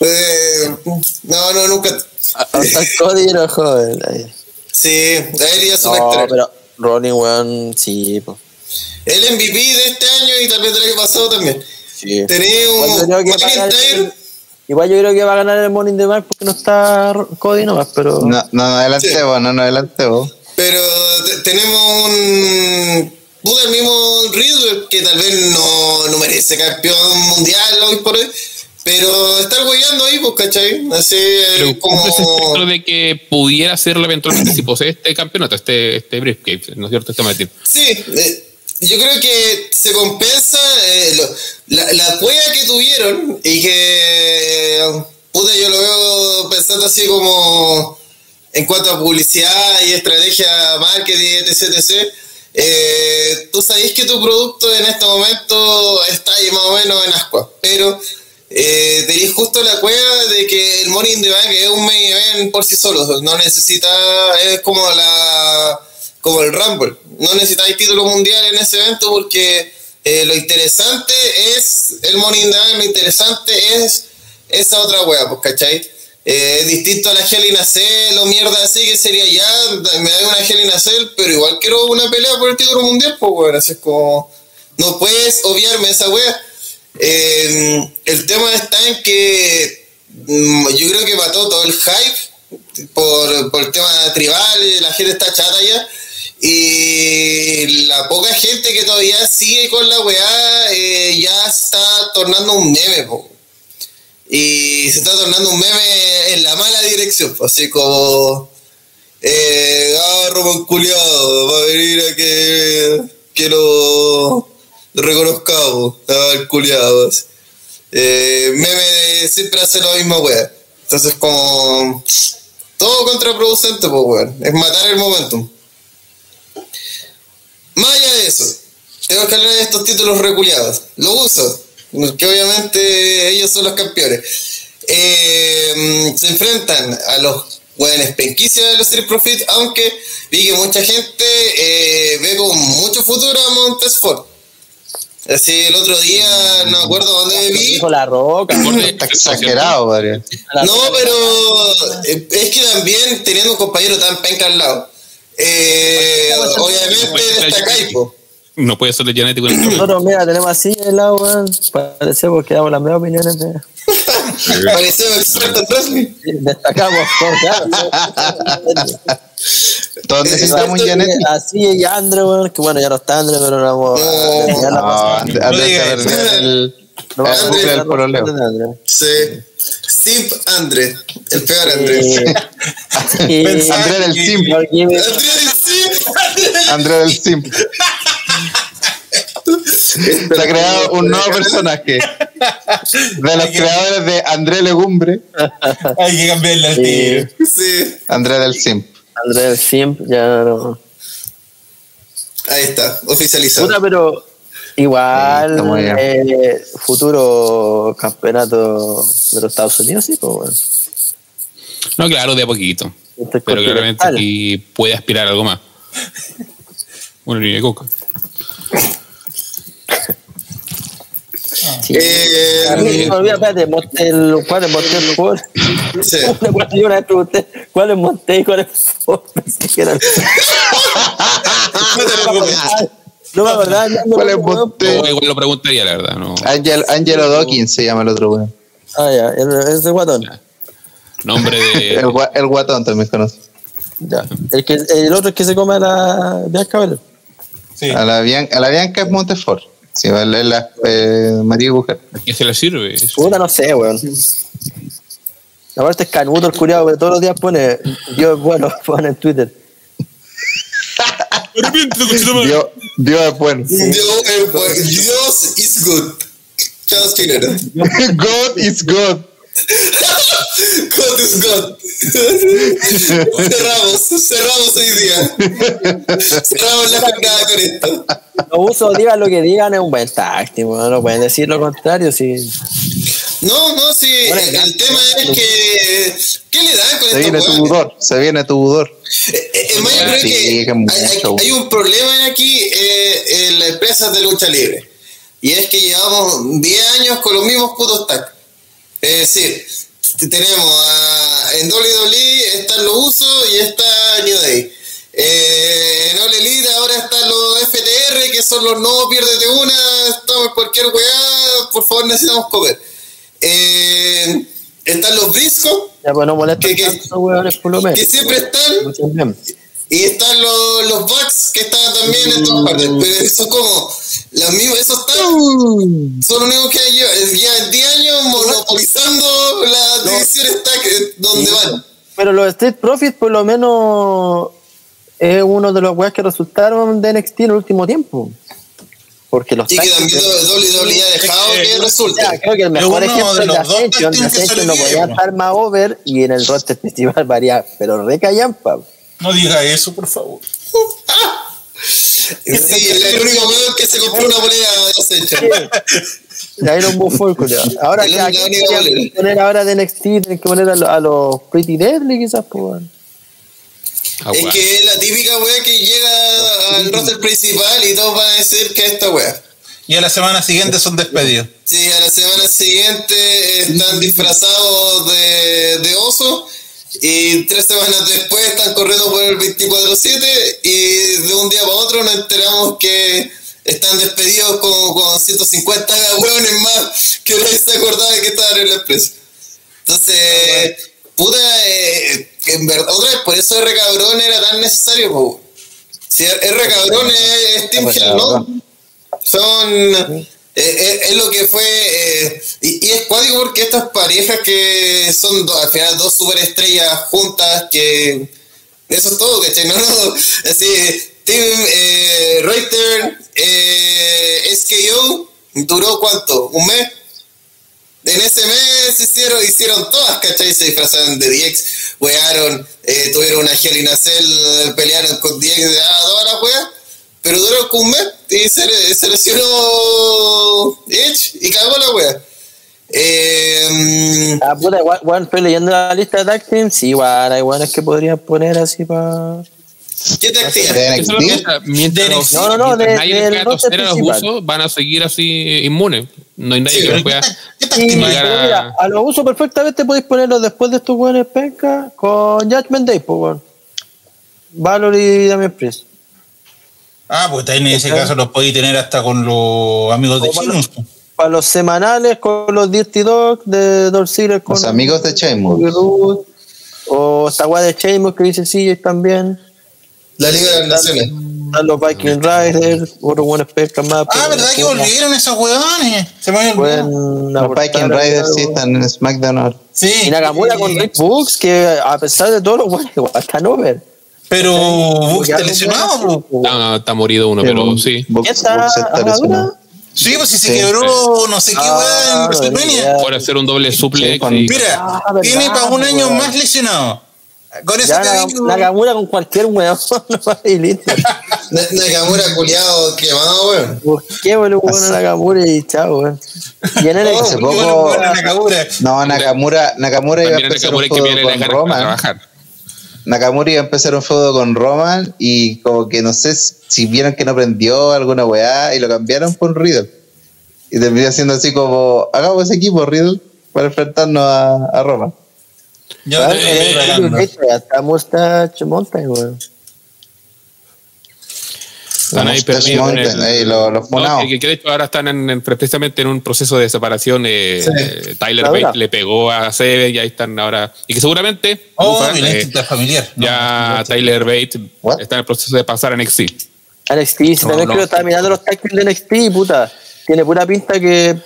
Eh, no, no, nunca. Cody ver. Ahí. Sí, él iba a su No, extra. pero Ronnie, weón, sí, po. El MVP de este año y tal vez del año pasado también. Sí. Yo un creo que va a ganar McIntyre. el- Igual yo creo que va a ganar el Morning the Bank porque no está Cody nomás, pero. No, no nos adelantemos, no nos adelantemos. Pero te- tenemos un. Puta, el mismo Riddle, que tal vez no, no merece campeón mundial hoy por hoy. Pero está hueveando ahí, pues, ¿cachai? Así Pero eh, ese espectro como. de que pudiera hacerlo eventualmente si posee este campeonato, este, este briefcase, ¿no es cierto? Este maletín. Sí, eh, yo creo que se compensa eh, lo- la, la cueva que tuvieron y que, puta, yo lo veo pensando así como en cuanto a publicidad y estrategia, marketing, etc. eh, tú sabés que tu producto en este momento está ahí más o menos en ascuas, pero eh, tenéis justo la cueva de que el Morning the Bank es un main event por sí solo, no necesita, es como la como el Rumble, no necesitáis título mundial en ese evento porque eh, lo interesante es el the Bank, lo interesante es esa otra wea, pues, ¿cachai? Eh, distinto a la Hell in a Cell o mierda así que sería ya, me da una Hell in a Cell, pero igual quiero una pelea por el título mundial, pues weón, así es como, no puedes obviarme esa wea. Eh, el tema está en que mm, yo creo que mató todo el hype por, por el tema tribal, la gente está chata ya. Y la poca gente que todavía sigue con la weá eh, ya está tornando un meme. Y se está tornando un meme en la mala dirección, po. así como. Eh, ah, Román culiado, va a venir a que, que lo reconozcamos, ah, el culiado. Eh, meme siempre hace la misma weá. Entonces, como. Todo contraproducente, pues, weón. Es matar el momentum. De eso, tengo que hablar de estos títulos reculeados. Los uso, que obviamente ellos son los campeones. Eh, se enfrentan a los buenos penquicios de los Street Profit, aunque vi que mucha gente eh, ve con mucho futuro a Montesfort. Así el otro día, no me acuerdo dónde vi. Dijo la roca. Está exagerado. No, pero eh, es que también teniendo un compañero tan penca al lado, eh, obviamente destacáis, po. No puede ser de genético en el Nosotros, mira, tenemos así el lado, weón. Parece porque damos las mismas opiniones de. Parecemos expertos en wrestling. Destacamos, necesitamos un Así- genético. Así y Andre, weón, que bueno, ya no está Andre, pero no vamos a. ya la No, el, No vamos el el que- Simp. Lord Jimmy- André del Simp. André del Simp. Se ha creado un nuevo personaje. De los creadores de André Legumbre, Hay que cambiarle al tío. Sí, André del Simp. André del Simp, ya no. ahí está, oficializado. Puta, pero Sí, igual eh, futuro campeonato de los Estados Unidos, sí, pues bueno. No, claro, de a poquito. Este es Pero claramente aquí puede aspirar a algo más. Una línea de coca. Sí. Eh, mí, no, espérate, ¿cuál es Monte Ford? Sí. Yo una vez pregunté cuál es Monte y cuál es Ford. Pensé que eran- No te preocupes. No ya no ¿Cuál es me acuerdo. Monte? O igual lo preguntaría, la verdad. No. Angel, Angelo Dawkins se llama el otro weón. Ah, ya, el- ese guatón. Nombre de. El, el guatón también conoce. Ya. El, que, el otro es que se come a la Bianca Belair. Sí. A la, Bian- a la Bianca es Montefort. Sí, vale, la eh, María Mujer. ¿A quién se le sirve? Puta, no sé, weón. Aparte es canuto el curiado, pero todos los días pone Dios es bueno, pone en Twitter. Arrepiéntete. Dios, Dios es bueno. Dios, eh, pues, Dios is good. Chao, chileno. God is God. God is God. cerramos, cerramos hoy día. Cerramos la jornada con esto. Los usos, digan lo que digan, es un buen táctico, no pueden decir lo contrario. Si... No, no, sí, Bueno, el tema es que. ¿Qué le dan con Se viene tu budor. Se viene tu budor. Eh, eh, yo creo Sí, que hay, un problema aquí eh, en las empresas de lucha libre. Y es que llevamos 10 años con los mismos putos tags. Es decir, tenemos a, en WWE están los usos y está New Day. Eh, en All Elite ahora están los FTR, que son los no pierdes de una, estamos en cualquier weá, por favor necesitamos comer. Eh, están los Briscoe, Ya, pues no molestan ¿Qué- qué? tanto huevones por lo menos. que siempre están y están los, los Bucks que están también en todas partes, pero son como las mismas, esos tags son los únicos que hay ya en 10 años monopolizando las divisiones tag eh, donde van. Pero los Street Profits, por lo menos, es uno de los weas que resultaron de NXT en el último tiempo. Porque los Y que tag también WWE ha dejado que- que resulte. Ya, creo que el mejor uno ejemplo de es dos Ascension. que Ascension no podía estar más over y en el roster principal varía, pero re callampa. No diga eso, por favor. Sí, el, el único weón que se compró una bolera de Ascension. Ahí los Buffalo, culiao. Ahora que la bolera. poner ahora de NXT, tienen que poner a, lo- a los Pretty Deadly quizás, pues. Ah, Es weá. que es la típica wea que llega al roster principal y todos van a decir que es esta wea. Y a la semana siguiente son despedidos. Sí, a la semana siguiente están disfrazados de, de oso y tres semanas después están corriendo por el 24-7 y de un día para otro nos enteramos que están despedidos con, con 150 hueones más que nadie se acordaba de que estaban en la empresa. Entonces, puta, eh, en verdad, otra vez, por eso R cabrón era tan necesario, po. Si R cabrón es, es Team Hell, ¿no? Son. eh, eh, es lo que fue. eh, y, y es cuático porque estas parejas que son do- al final dos superestrellas juntas que. Eso es todo, ¿cachai? No, no. Así, Team eh, Reuter, eh, SKO, duró cuánto? ¿Un mes? En ese mes hicieron, hicieron todas, ¿cachai? Se disfrazaron de DX, wearon, eh, tuvieron una a Cell, pelearon con DX, ah, todas las weas, pero duró un mes y se, se lesionó Edge y cagó la wea. Eh, Ah, puta, igual estoy leyendo la lista de tag. Sí, igual, hay buenas que podrían poner así para. ¿Qué te activa? Mientras, no, no, no, mientras nadie le pueda roster toser a los usos, van a seguir así inmunes. No hay nadie Sí, que los pueda. mira, a los usos perfectamente podéis ponerlos después de estos buenos penca con Judgment Day, pues, weón. Valor y Damien Priest. Ah, pues en ese caso los podéis tener hasta con los amigos de para- Chinos. Para los semanales con los Dirty Dogs de Dolph Ziggler con Los amigos de Roode, O esta guay de Sheamus que dice CJ también. La Liga de las Naciones. Están los Viking Riders, otros buenos pescas más. Ah, ¿verdad que volvieron esos huevones? Se me Los Viking Riders sí están en SmackDown ahora. Sí. Y Nakamura con Rick Books, que a pesar de todo, bueno, igual están over. Pero Buck está lesionado, no, está morido uno, pero sí. ¿Qué está? Está lesionado. Sí, pues si se Sí. quebró no sé qué Ah, weá en no, WrestleMania. Por hacer un doble suplex. Sí, con- y- Mira, Ah, tiene para un año weón. más lesionado. Con eso Ya te Naga- digo. Nakamura con cualquier weón, no y listo. Na- Nakamura culiado quemado, weón. Busqué, boludo, bueno, Nakamura y chao, weón. Y en el Oh, Hace qué poco- bueno, bueno, Nakamura. No, Nakamura, Nakamura iba a a empezar Nakamura un feudo con Roman. trabajar. Nakamura iba a empezar un feudo con Roman y como que no sé si vieron que no prendió alguna weá y lo cambiaron por Riddle. Y terminó siendo así como, hagamos ese equipo Riddle para enfrentarnos a, a Roman. Yo estoy eh, eh, Hasta Mustache Mountain, weón. Están ahí perdidos. en el- ahí, los, los No, funados. que, que de hecho ahora están en, en- precisamente en un proceso de separación. eh, Sí. eh, Tyler Bate le pegó a Seve y ahí están ahora. Y que seguramente Oh, eh, intrafamiliar. No, ya no, Tyler Bate What? está en el proceso de pasar a NXT. NXT, si No, también no. creo que estaba mirando los teams de NXT puta, tiene pura pinta que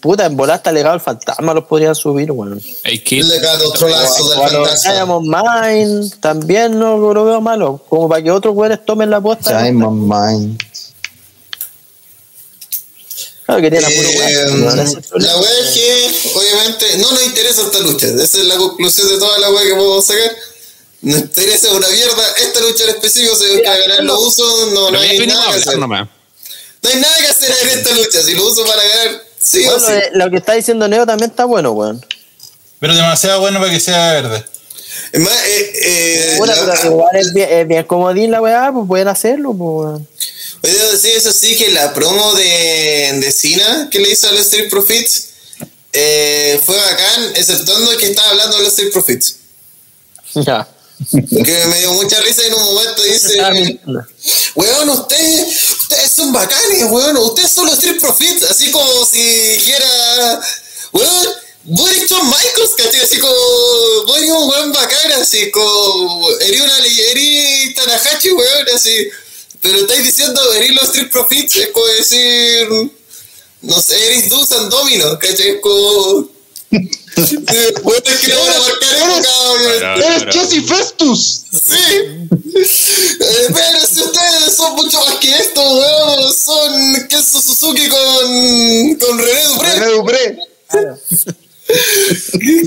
puta, en volar está legado el fantasma, los podrían subir, weón. A-Kid. Le cae otro lazo del fantasma. Mine, también no lo veo malo, como para que otros weones tomen la posta. Diamond Mine. Claro que tiene a puro Eh, weón, la wea es que, obviamente, no nos interesa esta lucha. Esa es la conclusión de toda la wea que podemos sacar. Nos interesa una mierda. Esta lucha en específico se va a ganar los usos. No, no hay nada que hacer. nomás. No hay nada que hacer en esta lucha. Si lo uso para ganar, sí Bueno, o sí. lo, que está diciendo Neo también está bueno, weón. Pero demasiado bueno para que sea verde. Es más, eh, eh, Puta, la- pero igual es bien, es bien comodín la weá, pues pueden hacerlo, pues weón. Decir eso sí que la promo de, de Cena que le hizo a los Street Profits eh, fue bacán, exceptuando que estaba hablando de los Street Profits. Ya. Que me dio mucha risa y en un momento dice, mintiendo. weón, ustedes, ustedes son bacanes, weón, ustedes son los Street Profits, así como si dijera, weón, eres Shawn Michaels, ¿cachai? Así como, eres un weón bacán, así como, eres una eres Tanahashi, weón, así, pero estáis diciendo, eres los Street Profits, es como decir, no sé, eres Dus and Domino, ¿cachai? Es como... Weón, es que no van a marcar época, weón. Pero- pero- Festus! Sí. Eh, pero si ustedes son mucho más que esto, weón. Son Kenzo Suzuki con, con René Dupré. René Dupré.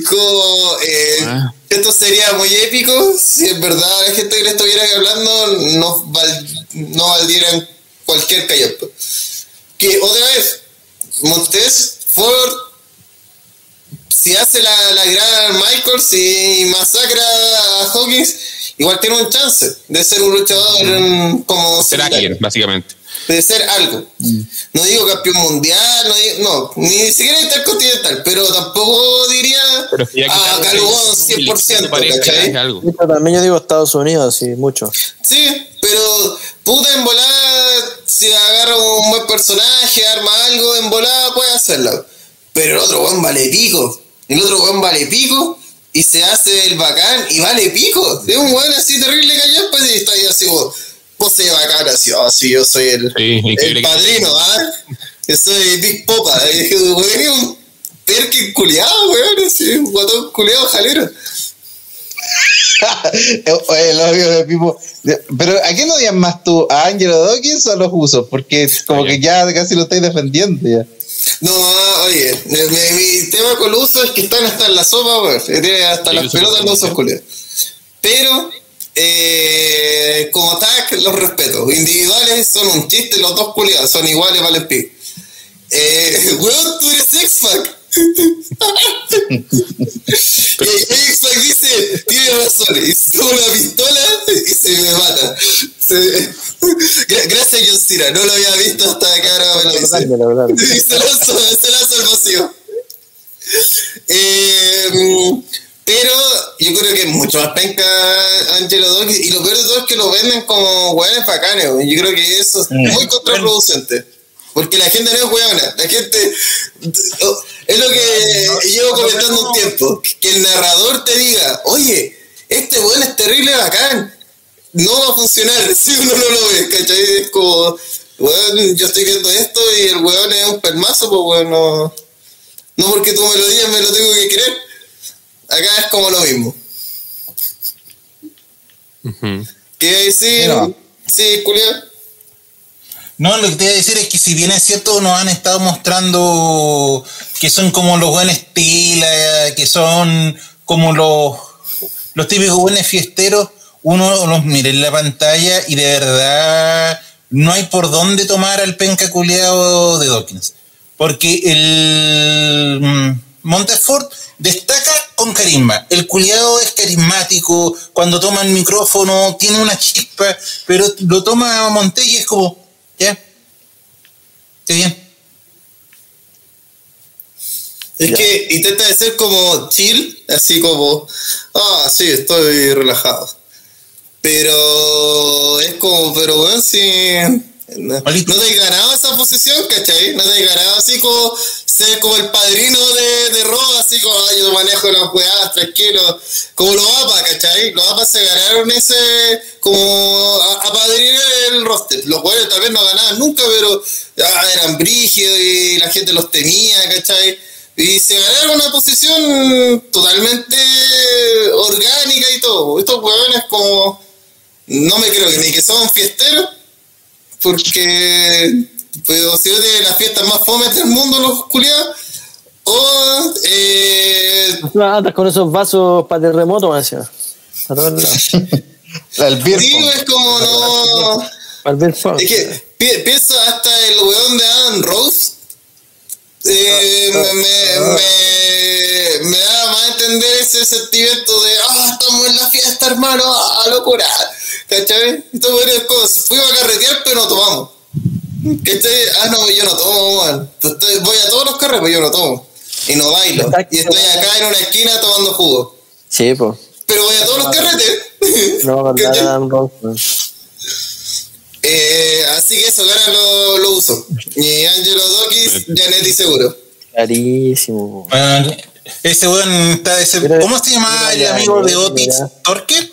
Como, eh, Ah. Esto sería muy épico si en verdad la gente que le estuviera hablando no, val- no valdieran cualquier callampa. Que otra vez, Montes, Ford, si hace la, la gran Michael, si masacra a Hawkins, igual tiene un chance de ser un luchador mm, como Será secundario alguien, básicamente. de ser algo. No digo campeón mundial, no, digo- no, ni siquiera intercontinental, pero tampoco diría Pero ah, quitaron Calugón el- 100%, de pareja, ya ¿cachai? es algo. Esto también yo digo Estados Unidos, sí, mucho. Sí, pero puta en volada, si agarra un buen personaje, arma algo, en volada puede hacerlo. Pero el otro weón vale pico. El otro weón vale pico y se hace el bacán y vale pico. Es un weón así terrible callado, pues y está ahí así como, pose bacana, así, oh, sí, yo soy el, Sí, el increíble. padrino, ¿ah? Yo soy Big Popa, y, weón, es un perkin culiado, weón, así, un guatón culiado jalero. el obvio de Pipo. Pero ¿a quién odias más tú? ¿A Angelo Dawkins o a los usos? Porque como que ya casi lo estáis defendiendo ya. No, oye, mi, tema con los usos es que están hasta en la sopa, weón, tiene hasta Sí, las pelotas usos verdad. culiados. Pero, eh, como tag, los respeto. Individuales son un chiste, los dos culiados son iguales para el pico. Eh, weón, tú eres X-Fac. Y X-Fac dice, tiene razón, y toma una pistola y se me mata. Se- Gracias, John Cena, no lo había visto hasta que ahora. Y se lanzó, se lanzó vacío. Eh, pero yo creo que es mucho más penca Angelo Dawkins. Y lo peor de todo es que lo venden como hueones bacanes. Yo creo que eso es muy contraproducente. Porque la gente no es hueona. La gente. Es lo que llevo comentando un tiempo. Que el narrador te diga, oye, este weón es terrible bacán. No va a funcionar si uno no lo ve, ¿cachai? Es como, weón, yo estoy viendo esto y el weón es un permazo, pues weón, no. No porque tú me lo digas, me lo tengo que creer. Acá es como lo mismo. Ujú. Que ahí sí, Mira. sí, culiao. No, lo que te iba a decir es que si bien es cierto, nos han estado mostrando que son como los buenos pila, que son como los, los típicos buenos fiesteros, uno los mira en la pantalla y de verdad no hay por dónde tomar al penca culeado de Dawkins. Porque el mm, Montefort destaca con carisma. El culiado es carismático, cuando toma el micrófono tiene una chispa, pero lo toma Monte y es como, ya, qué bien. Es que intenta de ser como chill, así como, ah, sí, estoy relajado. Pero es como, pero bueno, si no, no te has ganado esa posición, ¿cachai? No te has ganado así como ser como el padrino de, de Raw, así como, "Ah, yo manejo las weas, tranquilo. Como los APA, ¿cachai? Los APA se ganaron ese, como a, a padrinar el roster. Los weones tal vez no ganaban nunca, pero ah, eran brígidos y la gente los temía, ¿cachai? Y se ganaron una posición totalmente orgánica y todo. Estos huevones como... No me creo que ni que son fiesteros, porque pues, o si no tienen las fiestas más fomes del mundo los culiados, o eh, Andas con esos vasos para terremoto, me decía. El digo, es como no... Es que pi- pienso hasta el weón de Adam Rose. eh, me, me, me, me da más a entender ese sentimiento de ah, estamos en la fiesta, hermano, ah, locura. ¿Cachai? Esto bueno, es como, fuimos a carretear, pero no tomamos. ¿Cachai? Ah, no, yo no tomo, man. Estoy- Voy a todos los carros, pero yo no tomo. Y no bailo. Y estoy acá en una esquina tomando jugo. Sí, pues. Pero voy a todos los carretes. No, verdad, man. Eh, así que eso, gana lo, lo uso. Y Angelo Dawkins, Janetti seguro. Clarísimo. po. Bueno, ese weón está ese, ¿Cómo se llama el amigo de. Otis? ¿Torker?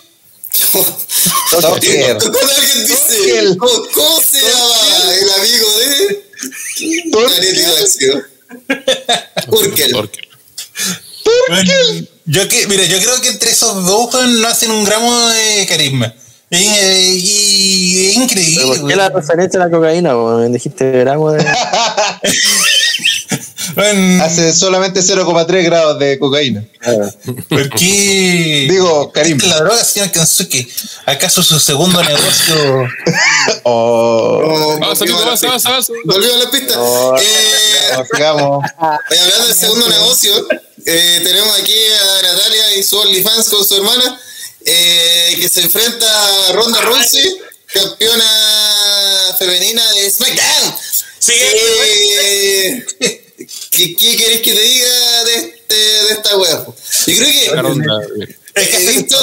Tucker. Cuando alguien dice. ¿cómo, cómo se llama el amigo de Janetti Daxio? Urkel. Porque- Bueno, yo que, mira, yo creo que entre esos dos no hacen un gramo de carisma. Y, y es increíble. ¿Pero ¿Por qué la referencia a la cocaína? Me dijiste gramo de. Hace solamente 0,3 grados de cocaína. ¿Por qué? Digo, Karim. La droga, señor Kensuke. ¿Acaso su segundo negocio? Oh, Oh, Avanza, volvió Pico, a la avanza, pista. avanza, avanza. Volvió a la pista. Oh, Eh, sigamos. Hablando del segundo negocio, eh, tenemos aquí a Natalia y su OnlyFans con su hermana, eh, que se enfrenta a Ronda Rousey, campeona femenina de SmackDown. Eh, ¿qué, ¿Qué querés que te diga de, este, de esta wea? po? Yo creo que Es He visto-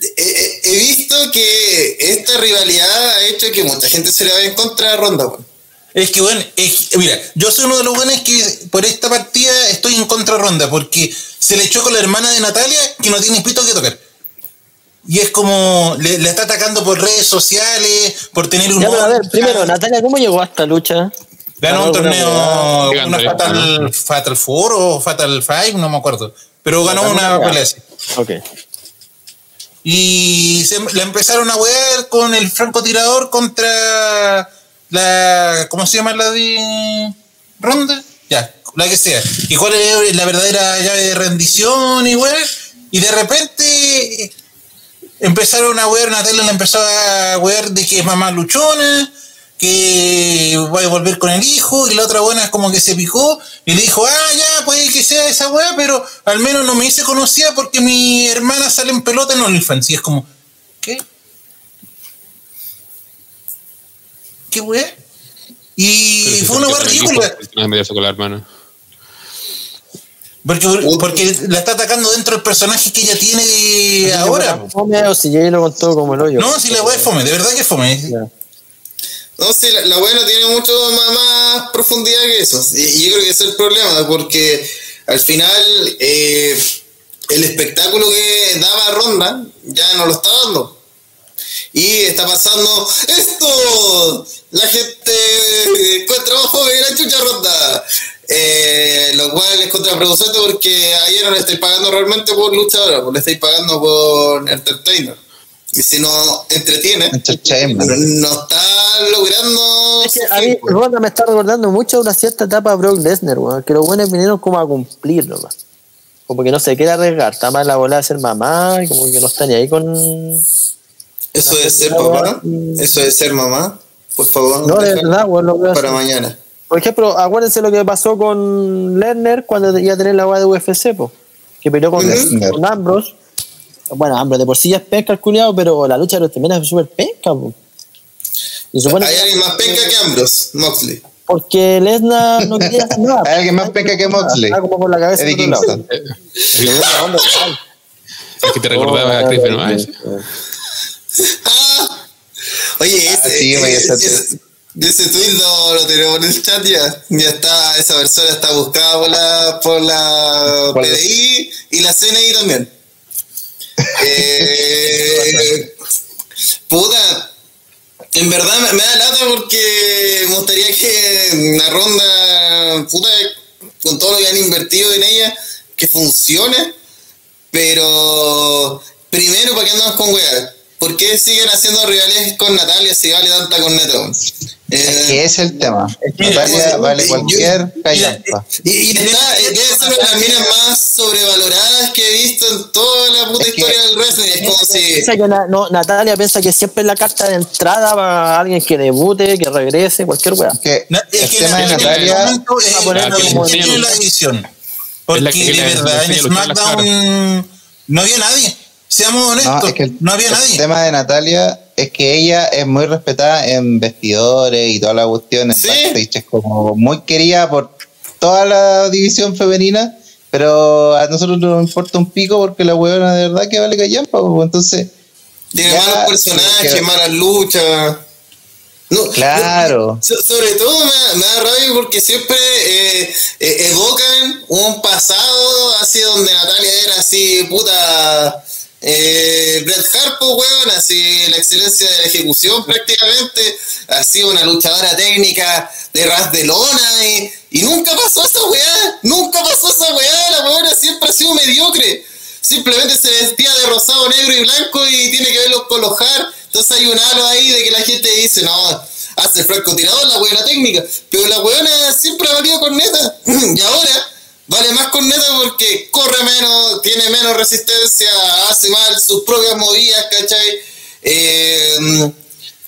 he, visto que esta rivalidad ha hecho que mucha gente se le vaya en contra de Ronda. Es que, bueno, es- mira, yo soy uno de los buenos que por esta partida estoy en contra de ronda, porque se le echó con la hermana de Natalia que no tiene pito que tocar. y es como le, le está atacando por redes sociales, por tener un Ya, a ver, primero, Natalia, ¿cómo llegó a esta lucha? Ganó un torneo, una Fatal, Fatal Four o Fatal Five, no me acuerdo. Pero ganó una pelea. Ok. Y se, la empezaron a wear con el francotirador contra la. ¿Cómo se llama la de Ronda? Ya, la que sea. ¿Y cuál es la verdadera llave de rendición y? Y de repente empezaron a wear, Natalia le empezó a wear de que es mamá luchona, que va a volver con el hijo, y la otra buena es como que se picó y le dijo, ah, ya, puede que sea esa weá, pero al menos no me hice conocida porque mi hermana sale en pelota en OnlyFans. Y es como, ¿qué? ¿Qué weá? Y fue una weá ridícula. Con la hermana. Porque, porque la está atacando dentro del personaje que ella tiene ahora. Fome, o si llegué lo contó como el hoyo. No, si la weá es fome, de verdad que es fome. No, sí, la, no tiene mucho más, profundidad que eso. Y, yo creo que ese es el problema, porque al final eh, el espectáculo que daba Ronda ya no lo está dando. Y está pasando esto. La gente encuentra más fome que la chucha Ronda. Eh, lo cual es contraproducente porque ayer no le estáis pagando realmente por luchadora, pues le estáis pagando por entertainer. Y si no entretiene, no, está logrando. Es que a mí pues. Ronda me está recordando mucho una cierta etapa de Brock Lesnar, weón, que los buenos vinieron como a cumplir nomás. Como que no se quiere arriesgar, está más la bola de ser mamá, y como que no está ni ahí con. Eso de ser papá, eso de ser mamá, por favor, No, de verdad, weón, lo veo para así. mañana. Por ejemplo, acuérdense lo que pasó con Lerner cuando iba a tener la weá de UFC, po, que peleó con, Ujú. con Ambrose. Bueno, Ambrose de por sí ya es pesca el culiado, pero la lucha de los termina es súper pesca. po. Y supone Hay que- alguien más penca que Ambrose, Moxley. Porque Lesnar no quería hacer nada. Hay alguien más penca que Moxley. Como con la cabeza Eddie. Kingston. Es que te recordaba Oh, a Chris Benoit. ¡Ah! Oye, ese, Ah, sí, ese, ese- ese- ese tweet lo, lo tenemos en el chat ya. Ya está, esa persona está buscada por por la Por la- PDI y la CNI también. Eh, puta, en verdad me, da lata porque me gustaría que la ronda, puta, con todo lo que han invertido en ella, que funcione. Pero primero, ¿para qué andamos con weas? ¿Por qué siguen haciendo rivales con Natalia si vale tanta con Neto? Es que es el tema. Natalia vale yo- cualquier callampa. y, y está, eh, debe ser una de las minas más sobrevaloradas que he visto en toda la puta Es que- historia del wrestling. Es como si. Piensa que na- no, Natalia piensa que siempre es la carta de entrada para alguien que debute, que regrese, cualquier weá. Que es el que tema de Natalia, es a ponerlo el como la edición. Porque que- de verdad en SmackDown no había nadie. Seamos honestos, no, no, es que el, había el nadie. tema de Natalia es que ella es muy respetada en vestidores y toda la cuestión. En Sí. backstage es como muy querida por toda la división femenina, pero a nosotros nos importa un pico porque la huevona de verdad que vale callampa. pues, Entonces, Tiene malos personajes, que- malas luchas. No, Claro. no, so- sobre todo me, da- me da rabia porque siempre eh, eh, evocan un pasado así donde Natalia era así, puta. Eh, Bret Hart, po, weón, así la excelencia de la ejecución prácticamente, ha sido una luchadora técnica de ras de lona y, nunca pasó esa weá, nunca pasó esa weá, la weona siempre ha sido mediocre simplemente se vestía de rosado, negro y blanco y tiene que verlos con los Hart. Entonces hay un halo ahí de que la gente dice, no, hace el francotirador, la buena técnica. Pero la buena siempre ha valido con neta. y ahora vale más con neta porque corre menos, tiene menos resistencia, hace mal sus propias movidas, ¿cachai? Eh,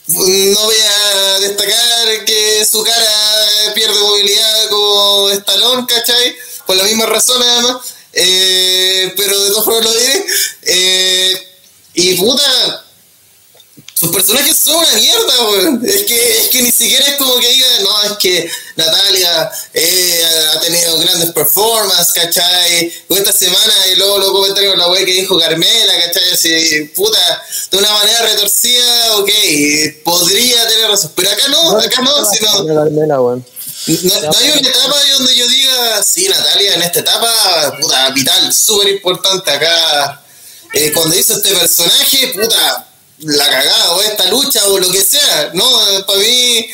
no voy a destacar que su cara pierde movilidad como estalón, ¿cachai? Por la misma razón, además. Eh, pero de todas formas lo diré. Eh, y puta, sus personajes son una mierda, weón. Es que, es que ni siquiera es como que diga, no, es que Natalia eh, ha tenido grandes performances, ¿cachai? Esta semana, y luego los comentarios la wea que dijo Carmela, ¿cachai? Así, puta, de una manera retorcida, ok, podría tener razón. Pero acá no, acá no, sino. Carmela, weón. No, no hay una etapa donde yo diga, sí, Natalia, en esta etapa, puta, vital, súper importante acá. eh, cuando hizo este personaje, puta, la cagada, o esta lucha, o lo que sea, no, para mí,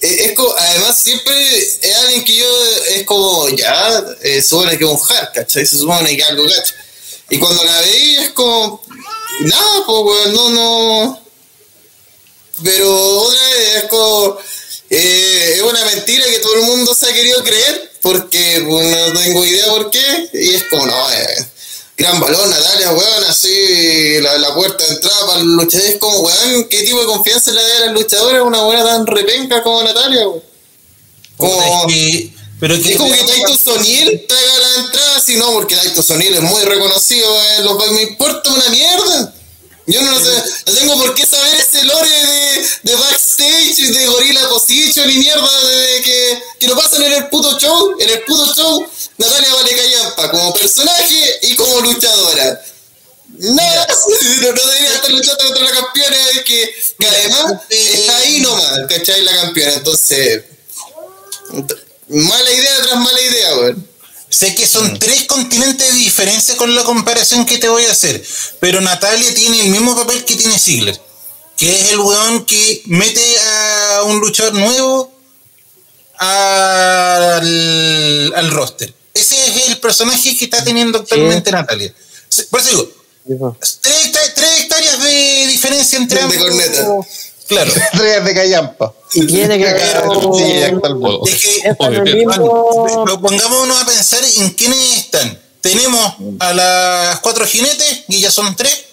eh, es como, además siempre es alguien que yo, es como, ya, eh, supone que es un hard, ¿cachai? Se supone que algo, ¿cachai? Y cuando la veí es como, nada, pues, no, no. Pero otra vez es como, eh, es una mentira que todo el mundo se ha querido creer, porque pues, no tengo idea por qué, y es como, no, eh, gran balón, Natalia, weón, así, la, la puerta de entrada para los luchadores, es como, weón, ¿qué tipo de confianza le da a las luchadoras una buena tan repenca como Natalia, weón? Como, Es que- pero que es como que Taito O'Neill traiga la entrada, si no, porque Taito O'Neill es muy reconocido, eh, lo que me importa una mierda. Yo no, sé, no tengo por qué saber ese lore de, de backstage, de Gorilla Position y mierda de que, que lo pasan en el puto show. En el puto show, Natalia Vale Callampa como personaje y como luchadora. Nada, no, no debería estar luchando contra la campeona que, que además está ahí nomás, ¿cachai? La campeona. Entonces, mala idea tras mala idea, weón. Sé que son tres continentes de diferencia con la comparación que te voy a hacer, pero Natalia tiene el mismo papel que tiene Ziggler, que es el weón que mete a un luchador nuevo al, al roster. Ese es el personaje que está teniendo actualmente Natalia. Por eso digo, tres, tres hectáreas de diferencia entre De ambos. Claro. Estrellas de Callampa. Y tiene que pongámonos a pensar en quiénes están. Tenemos a las cuatro jinetes, y ya son tres.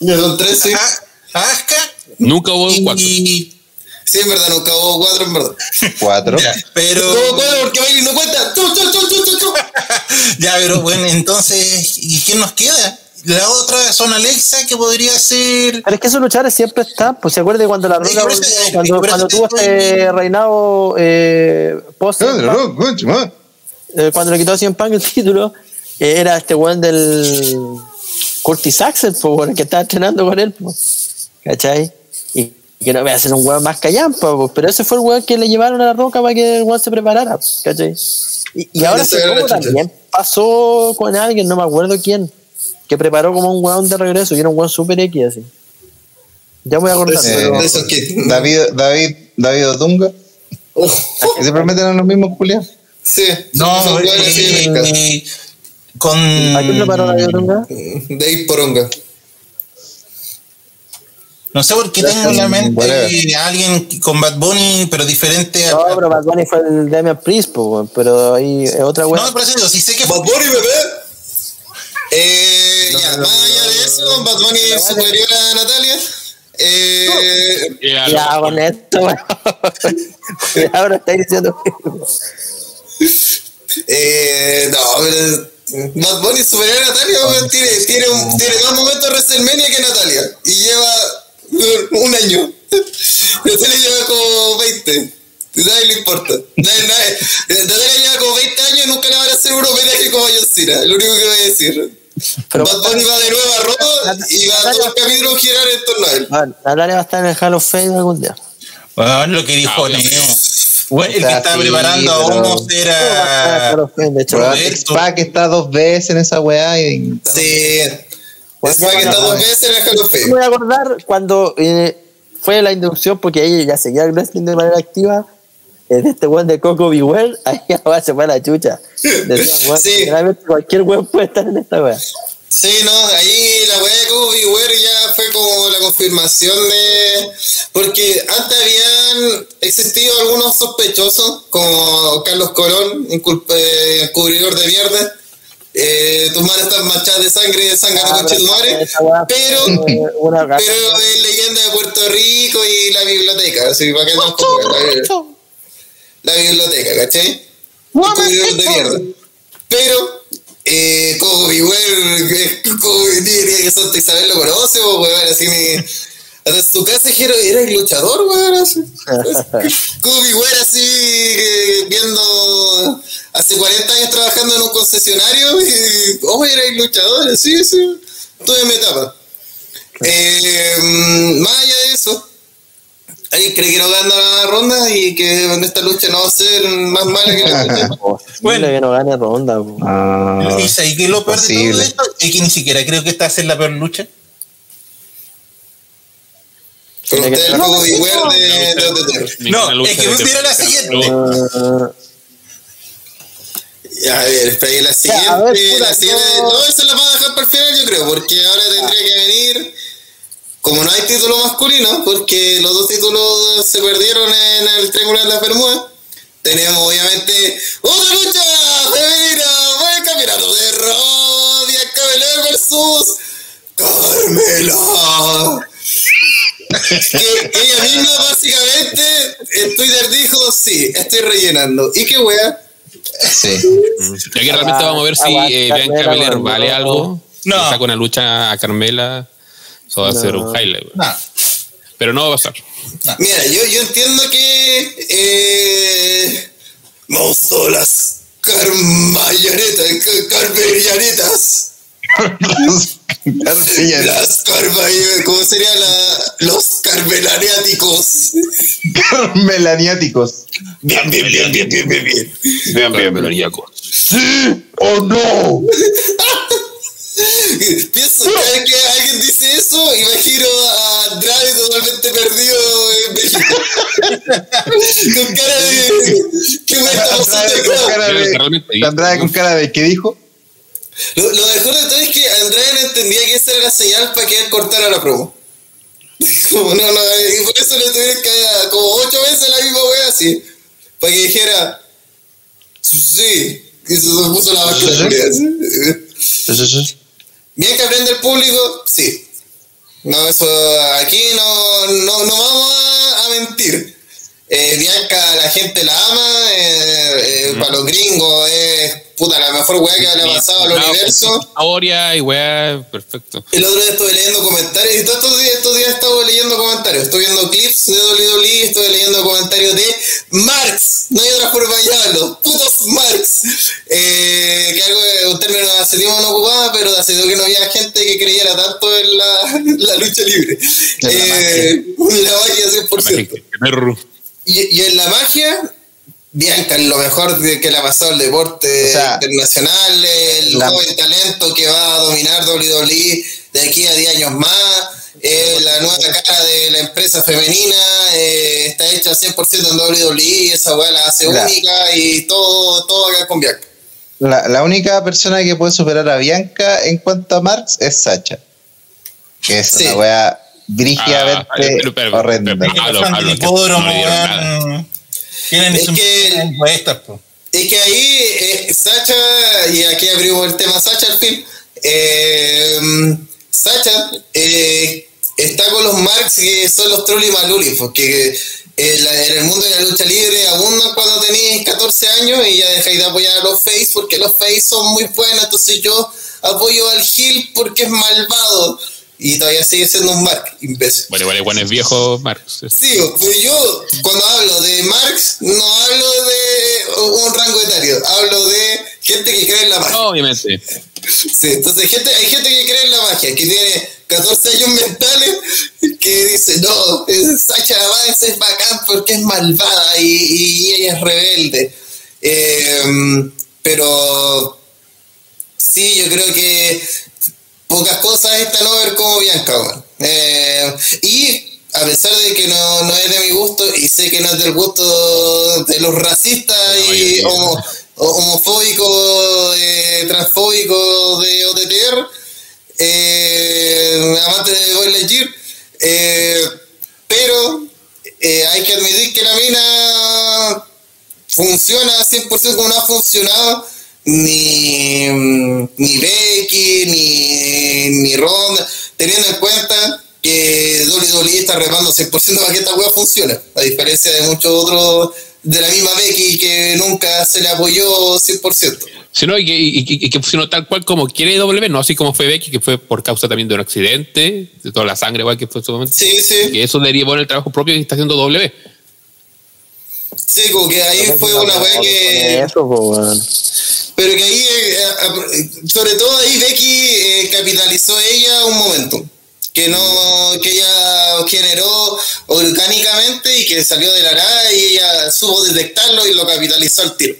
Ya son tres, sí. A, a Asuka Nunca hubo y, cuatro. Sí, en verdad, nunca hubo cuatro, en verdad. Cuatro. Ya, pero No hubo cuatro porque Bailey no cuenta. Chu, chu, chu. ya, pero bueno, entonces, ¿y quién nos queda? La otra son Alexa, que podría ser. Pero es que esos luchadores siempre están, pues se acuerda cuando la roca cuando, tuvo este reinado eh, post eh, cuando le quitó a Cien Punk el título, eh, era este weón del Curtis Axel, pues, weón, que estaba entrenando con él, pues, ¿cachai? Y, y que no voy a ser un weón más callampa, pues, pero ese fue el weón que le llevaron a la roca para que el weón se preparara, pues, ¿cachai? Y, y ahora poco la chucha. también pasó con alguien, no me acuerdo quién, que preparó como un weón de regreso y era un weón super X así. Ya voy a acordar, Eh, pero- de esos que. David, David, David Odunga. Oh, Que siempre meten a los mismos culiados. sí, No, son sí, me encanta. eh, con. ¿A quién preparó la Yotunga? Dave Poronga. No sé por qué tengo en la mente a alguien con Bad Bunny, pero diferente a. No, pero Bad Bunny fue el Damian Priest, pero ahí es otra weón. No, por eso digo, si sé que Bad Bunny, bebé. Eh, ya, más allá de eso, Bad Bunny es superior a Natalia. Eh, Ya, Ya, con esto, no estáis diciendo. eh, no, pero. Bad Bunny es superior a Natalia, weón. Tiene, tiene, un- tiene más momentos de WrestleMania que Natalia. Y lleva un año. Natalia lleva como 20. Nadie le importa. Nadie, nadie. Natalia lleva como 20 años y nunca le van a hacer un homenaje como a John Cena. Lo único que voy a decir. Pero Bad Bunny va de nuevo a Raw y va a todo el capítulo girar en torno a él. Bueno, Natalia va a estar en el Hall of Fame algún día. Bueno, lo que dijo Ah, Neo. Bueno, el que estaba sí, preparando a pero- Homos era. of Fame, de hecho. X-Pac está dos veces en esa weá y. Sí. Que está dos veces en el Hall of Me Fame. voy a acordar cuando eh, fue la inducción, porque ella ya seguía el wrestling de manera activa. De este weón de Coco Beware, ahí ya weón, se fue a la chucha. Weón, Sí. Realmente cualquier weón puede estar en esta weá. Sí, no, ahí la weá de Kobe Beware ya fue como la confirmación de. Porque antes habían existido algunos sospechosos, como Carlos Colón, eh, encubridor de mierda. Eh, tus manos están manchadas de sangre, de sangre Ah, con pero madre. pero es leyenda de Puerto Rico y la biblioteca, así para que no la, biblioteca, ¿cachai? Encubridor de mierda. Pero, eh, como Beware, que como diría que Santa Isabel lo conoce, weón, así me. Hasta su casa era, era el luchador, weón, así. Como Beware, así, eh, viendo. Hace 40 años trabajando en un concesionario y. Oh, era el luchador, así, sí. Tuve mi etapa. Eh, más allá de eso, ¿Alguien cree que no gana la ronda y que en esta lucha no va a ser más mala que la? Bueno, que no gane ronda. Ah, ahí que lo peor de todo esto es que ni siquiera creo que esta va a ser la peor lucha. Pero usted Beware de, de No, es que de- mira la siguiente. Ya, A ver, espera, y la siguiente, la siguiente, no. esa la vamos a dejar para el final, yo creo, porque ahora tendría que venir, como no hay título masculino, porque los dos títulos se perdieron en el Triángulo de las Bermudas, tenemos obviamente otra lucha femenina por el campeonato de Raw, Bianca Belair versus Carmela. que ella misma básicamente en Twitter dijo, sí, estoy rellenando. ¿Y qué wea? sí. Aquí realmente vamos a ver si eh, Bianca Carmela, Belair vale algo. No. Saca una lucha a Carmela. Eso va a No. ser un highlight. güey. No. Pero no va a pasar. Mira, yo, yo entiendo que eh, Mausolas Carmallanetas, Carmelianetas, las Carmay- ¿cómo sería la, los Carmelaniáticos? Melaniáticos. Bien, bien, bien, bien, bien, bien, bien. Bien, bien, Belariaco. ¡Oh no! Pienso, cada vez que alguien dice eso, imagino a Andrade totalmente perdido en México. Con cara de. ¿Qué me está pasando Andrade con cara de. Realmente, Andrade con cara de. ¿Qué dijo? Lo, lo mejor de todo es que Andrade no entendía que esa era la señal para que él cortara la promo. Como no, no, y por eso le tuvieron que como ocho veces la misma wea así. Para que dijera, sí, y se puso la vaca. Bien que aprende el público, sí. No, eso aquí no, no, no vamos a, a mentir. Eh, Bianca, la gente la ama, eh, eh, para los gringos es puta la mejor weá que le ha pasado al universo. Historia y weá, perfecto. El otro día estuve leyendo comentarios y todos estos días, estos días he estado leyendo comentarios. Estoy viendo clips de WWE, estoy leyendo comentarios de Marx. No hay otra forma de llamarlo. Putos Marx. Eh, que algo, un término hace tiempo no ocupaba, pero hace tiempo que no había gente que creyera tanto en la, la lucha libre. La Eh, la magia 100%. Perro. Y, y en la magia, Bianca es lo mejor de- que le ha pasado al deporte O sea, internacional, el la- joven talento que va a dominar WWE de aquí a 10 años más, eh, la nueva cara de la empresa femenina, eh, está hecha 100% en WWE, y esa weá la hace única y todo, todo acá con Bianca. La, la única persona que puede superar a Bianca en cuanto a Marx es Sacha. Que es Sí. una wea brígidamente Ah, pero- pero- horrenda. pero- no. Tienen Es sus que- encuestas, po. Es que ahí eh, Sacha, y aquí abrimos el tema Sacha al fin, eh, Sacha eh, está con los Marx que son los Trolli Maluli, porque en, la- en el mundo de la lucha libre abundan cuando tenéis 14 años y ya dejáis de apoyar a los Face porque los Face son muy buenos, entonces yo apoyo al Gil porque es malvado y todavía sigue siendo un Mark, imbécil. Bueno, vale, bueno, es viejo Marx. Sí, pero yo cuando hablo de Marx no hablo de un rango etario, hablo de gente que cree en la magia. Obviamente. Sí, entonces gente, hay gente que cree en la magia, que tiene 14 años mentales, que dice, no, Sacha Banks es bacán porque es malvada y, y ella es rebelde. Eh, pero sí, yo creo que pocas cosas están over como Bianca. Eh, y a pesar de que no, no es de mi gusto y sé que no es del gusto de los racistas No, y homo- homofóbicos, eh, transfóbicos de OTTR, eh, amante de Boy Lightyear, eh, pero eh, hay que admitir que la mina funciona 100% como no ha funcionado ni, ni Becky, ni, ni Ronda, teniendo en cuenta que WWE está remando 100% para que esta wea funcione, a diferencia de muchos otros de la misma Becky que nunca se le apoyó 100%. Sino y que, y, y- y que funcionó tal cual como quiere W, no así como fue Becky, que fue por causa también de un accidente, de toda la sangre igual que fue en su momento. Sí, sí, Que eso derivó en el trabajo propio que está haciendo W. sí, como que ahí fue una wea que... Eso, po, weón. Pero que ahí, eh, eh, sobre todo ahí Becky eh, capitalizó ella un momento. que no que ella generó orgánicamente y que salió de la nada y ella supo detectarlo y lo capitalizó al tiro.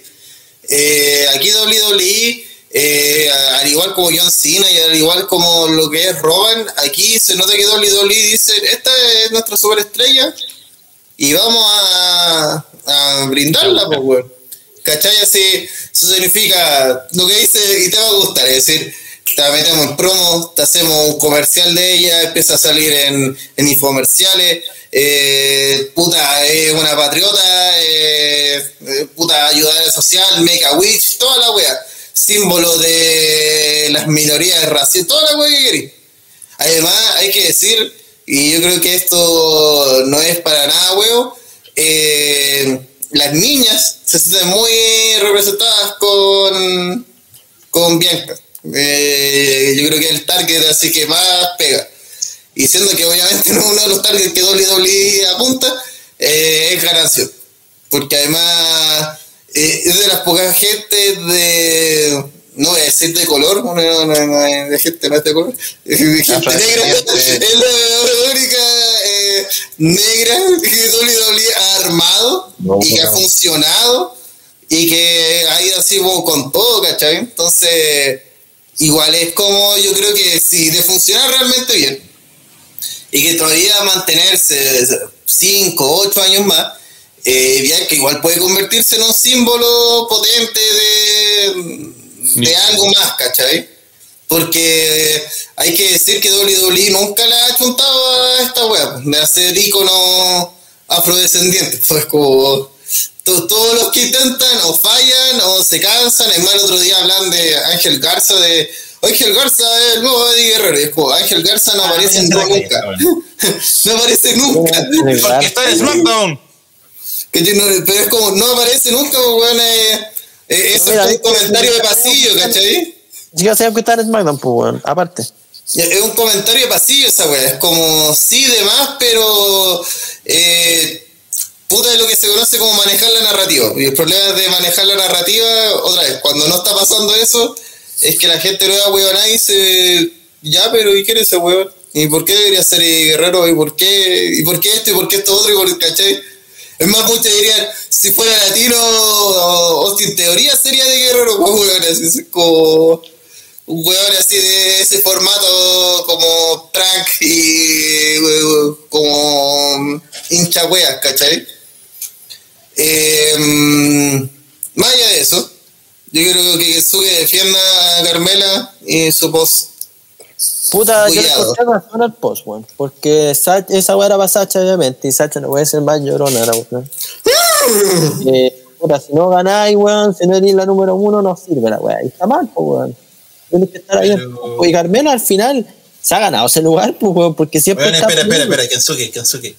Eh, aquí WWE, eh, al igual como John Cena y al igual como lo que es Roman, aquí se nota que WWE dice, esta es nuestra superestrella y vamos a, a brindarla, pues, weón. ¿Cachai? Así, eso significa lo que dice y te va a gustar, es decir, te metemos en promo, te hacemos un comercial de ella, empieza a salir en, en infomerciales, eh, puta, es una patriota, eh, eh, puta, ayudadora social, make a witch, toda la wea, símbolo de las minorías raciales, toda la wea que querés. Además, hay que decir, y yo creo que esto no es para nada huevo, eh, las niñas se sienten muy representadas con, con Bianca. Eh, yo creo que es el target así que más pega. Y siendo que obviamente no es uno de los targets que WWE apunta, eh, es Garancio. Porque además es de las pocas gente de, no voy a decir de color, no, no, no, no, de gente no es de color, de gente negra, es la única eh, negra que WWE ha armado No, y que ha funcionado y que ha ido así como con todo, ¿cachai? Entonces, igual es como yo creo que si de funcionar realmente bien y que todavía mantenerse 5, 8 años más, eh, Bianca igual puede convertirse en un símbolo potente de, de algo más, ¿cachai? Porque hay que decir que WWE nunca le ha chuntado a esta wea, de hacer íconos afrodescendientes. Pues como to- todos los que intentan o fallan o se cansan. Es más, el otro día hablan de Ángel Garza, de Ángel Garza es el nuevo Eddie Guerrero. Y es como, Ángel Garza no Ah, aparece la nunca. no aparece nunca. Porque está en SmackDown. Que yo no- pero es como, no aparece nunca, pues, weón. eh, eh, eso Mira, es un comentario de pasillo, ¿cachai? que se va a estar en SmackDown, pues, weón. Aparte. Es un comentario de pasillo esa weá. Es como, sí, demás, pero. Eh, puta es lo que se conoce como manejar la narrativa. Y el problema de manejar la narrativa, otra vez, cuando no está pasando eso, es que la gente lo da weón y dice, ya, pero ¿y quién es ese weón? ¿Y por qué debería ser eh, guerrero? ¿Y por qué? ¿Y por qué esto? ¿Y por qué esto otro? ¿Y por qué, cachai? Es más, muchos dirían, si fuera latino, Austin teoría sería de guerrero, pues, así como un weón así de ese formato como prank y como hincha weas, ¿cachai? Eh, más allá de eso, yo creo que Kesuke defienda a Carmela y su post. Puta, yo le encontré razón al post, weón. Porque Sa- esa weá era para Sacha, obviamente. Y Sacha no puede ser más llorona, weón. eh, puta, si no ganáis, weón, si no eres la número uno, no sirve la weá. Y está mal, pues, weón. Tienes que estar ahí. Y Carmela al final se ha ganado ese lugar, pues, weón, porque siempre. Bueno, espera, espera, peleando. espera, Kensuke, Kensuke.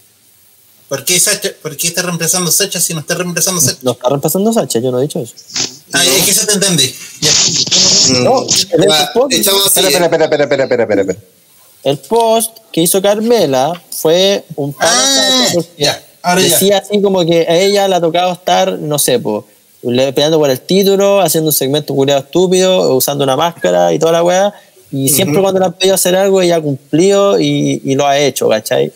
¿Por qué, Sacha, ¿Por qué está reemplazando Sacha si no está reemplazando Sacha? No está reemplazando Sacha, yo no he dicho eso. Ah, es que se te entendí. Ya. No, el Va, post-. Espera, espera, espera, espera, espera, espera, espera. El post que hizo Carmela fue un pan a Ah, ya, ahora ya. decía así como que a ella le ha tocado estar, no sé, po, le- peleando por el título, haciendo un segmento culiado estúpido, usando una máscara y toda la weá. Y siempre cuando le han pedido hacer algo, ella ha cumplido y, y lo ha hecho, ¿cachai?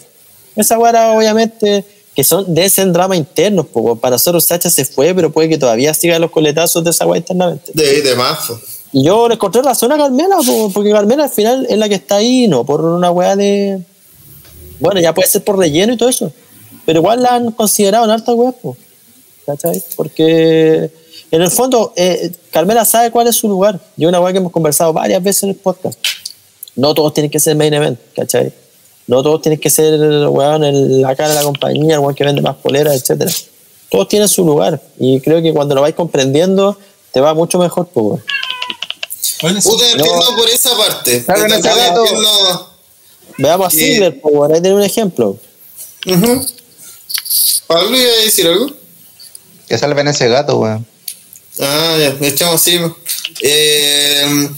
Esa weá obviamente que son de ese drama internos, po, para nosotros Sacha se fue, pero puede que todavía siga los coletazos de esa weá internamente. De, de po. Y yo le encontré razón a Carmela, po, porque Carmela al final es la que está ahí, no por una weá de. Bueno, ya puede ser por relleno y todo eso. Pero igual la han considerado en alta weá, po, ¿cachai? Porque en el fondo, eh, Carmela sabe cuál es su lugar. Y una weá que hemos conversado varias veces en el podcast. No todos tienen que ser main event, ¿cachai? No todos tienen que ser weón, el- la cara de la compañía, el weón que vende más poleras, etcétera. Todos tienen su lugar. Y creo que cuando lo vais comprendiendo, te va mucho mejor, pues, weón. Bueno, sí. Puta, entiendo por esa parte. Entiendo- Veamos a. Ziggler, pues, weón. Ahí tiene un ejemplo. Ujú. Pablo iba a decir algo. Que salven ese gato, weón. Ah, ya, echamos así. Eh,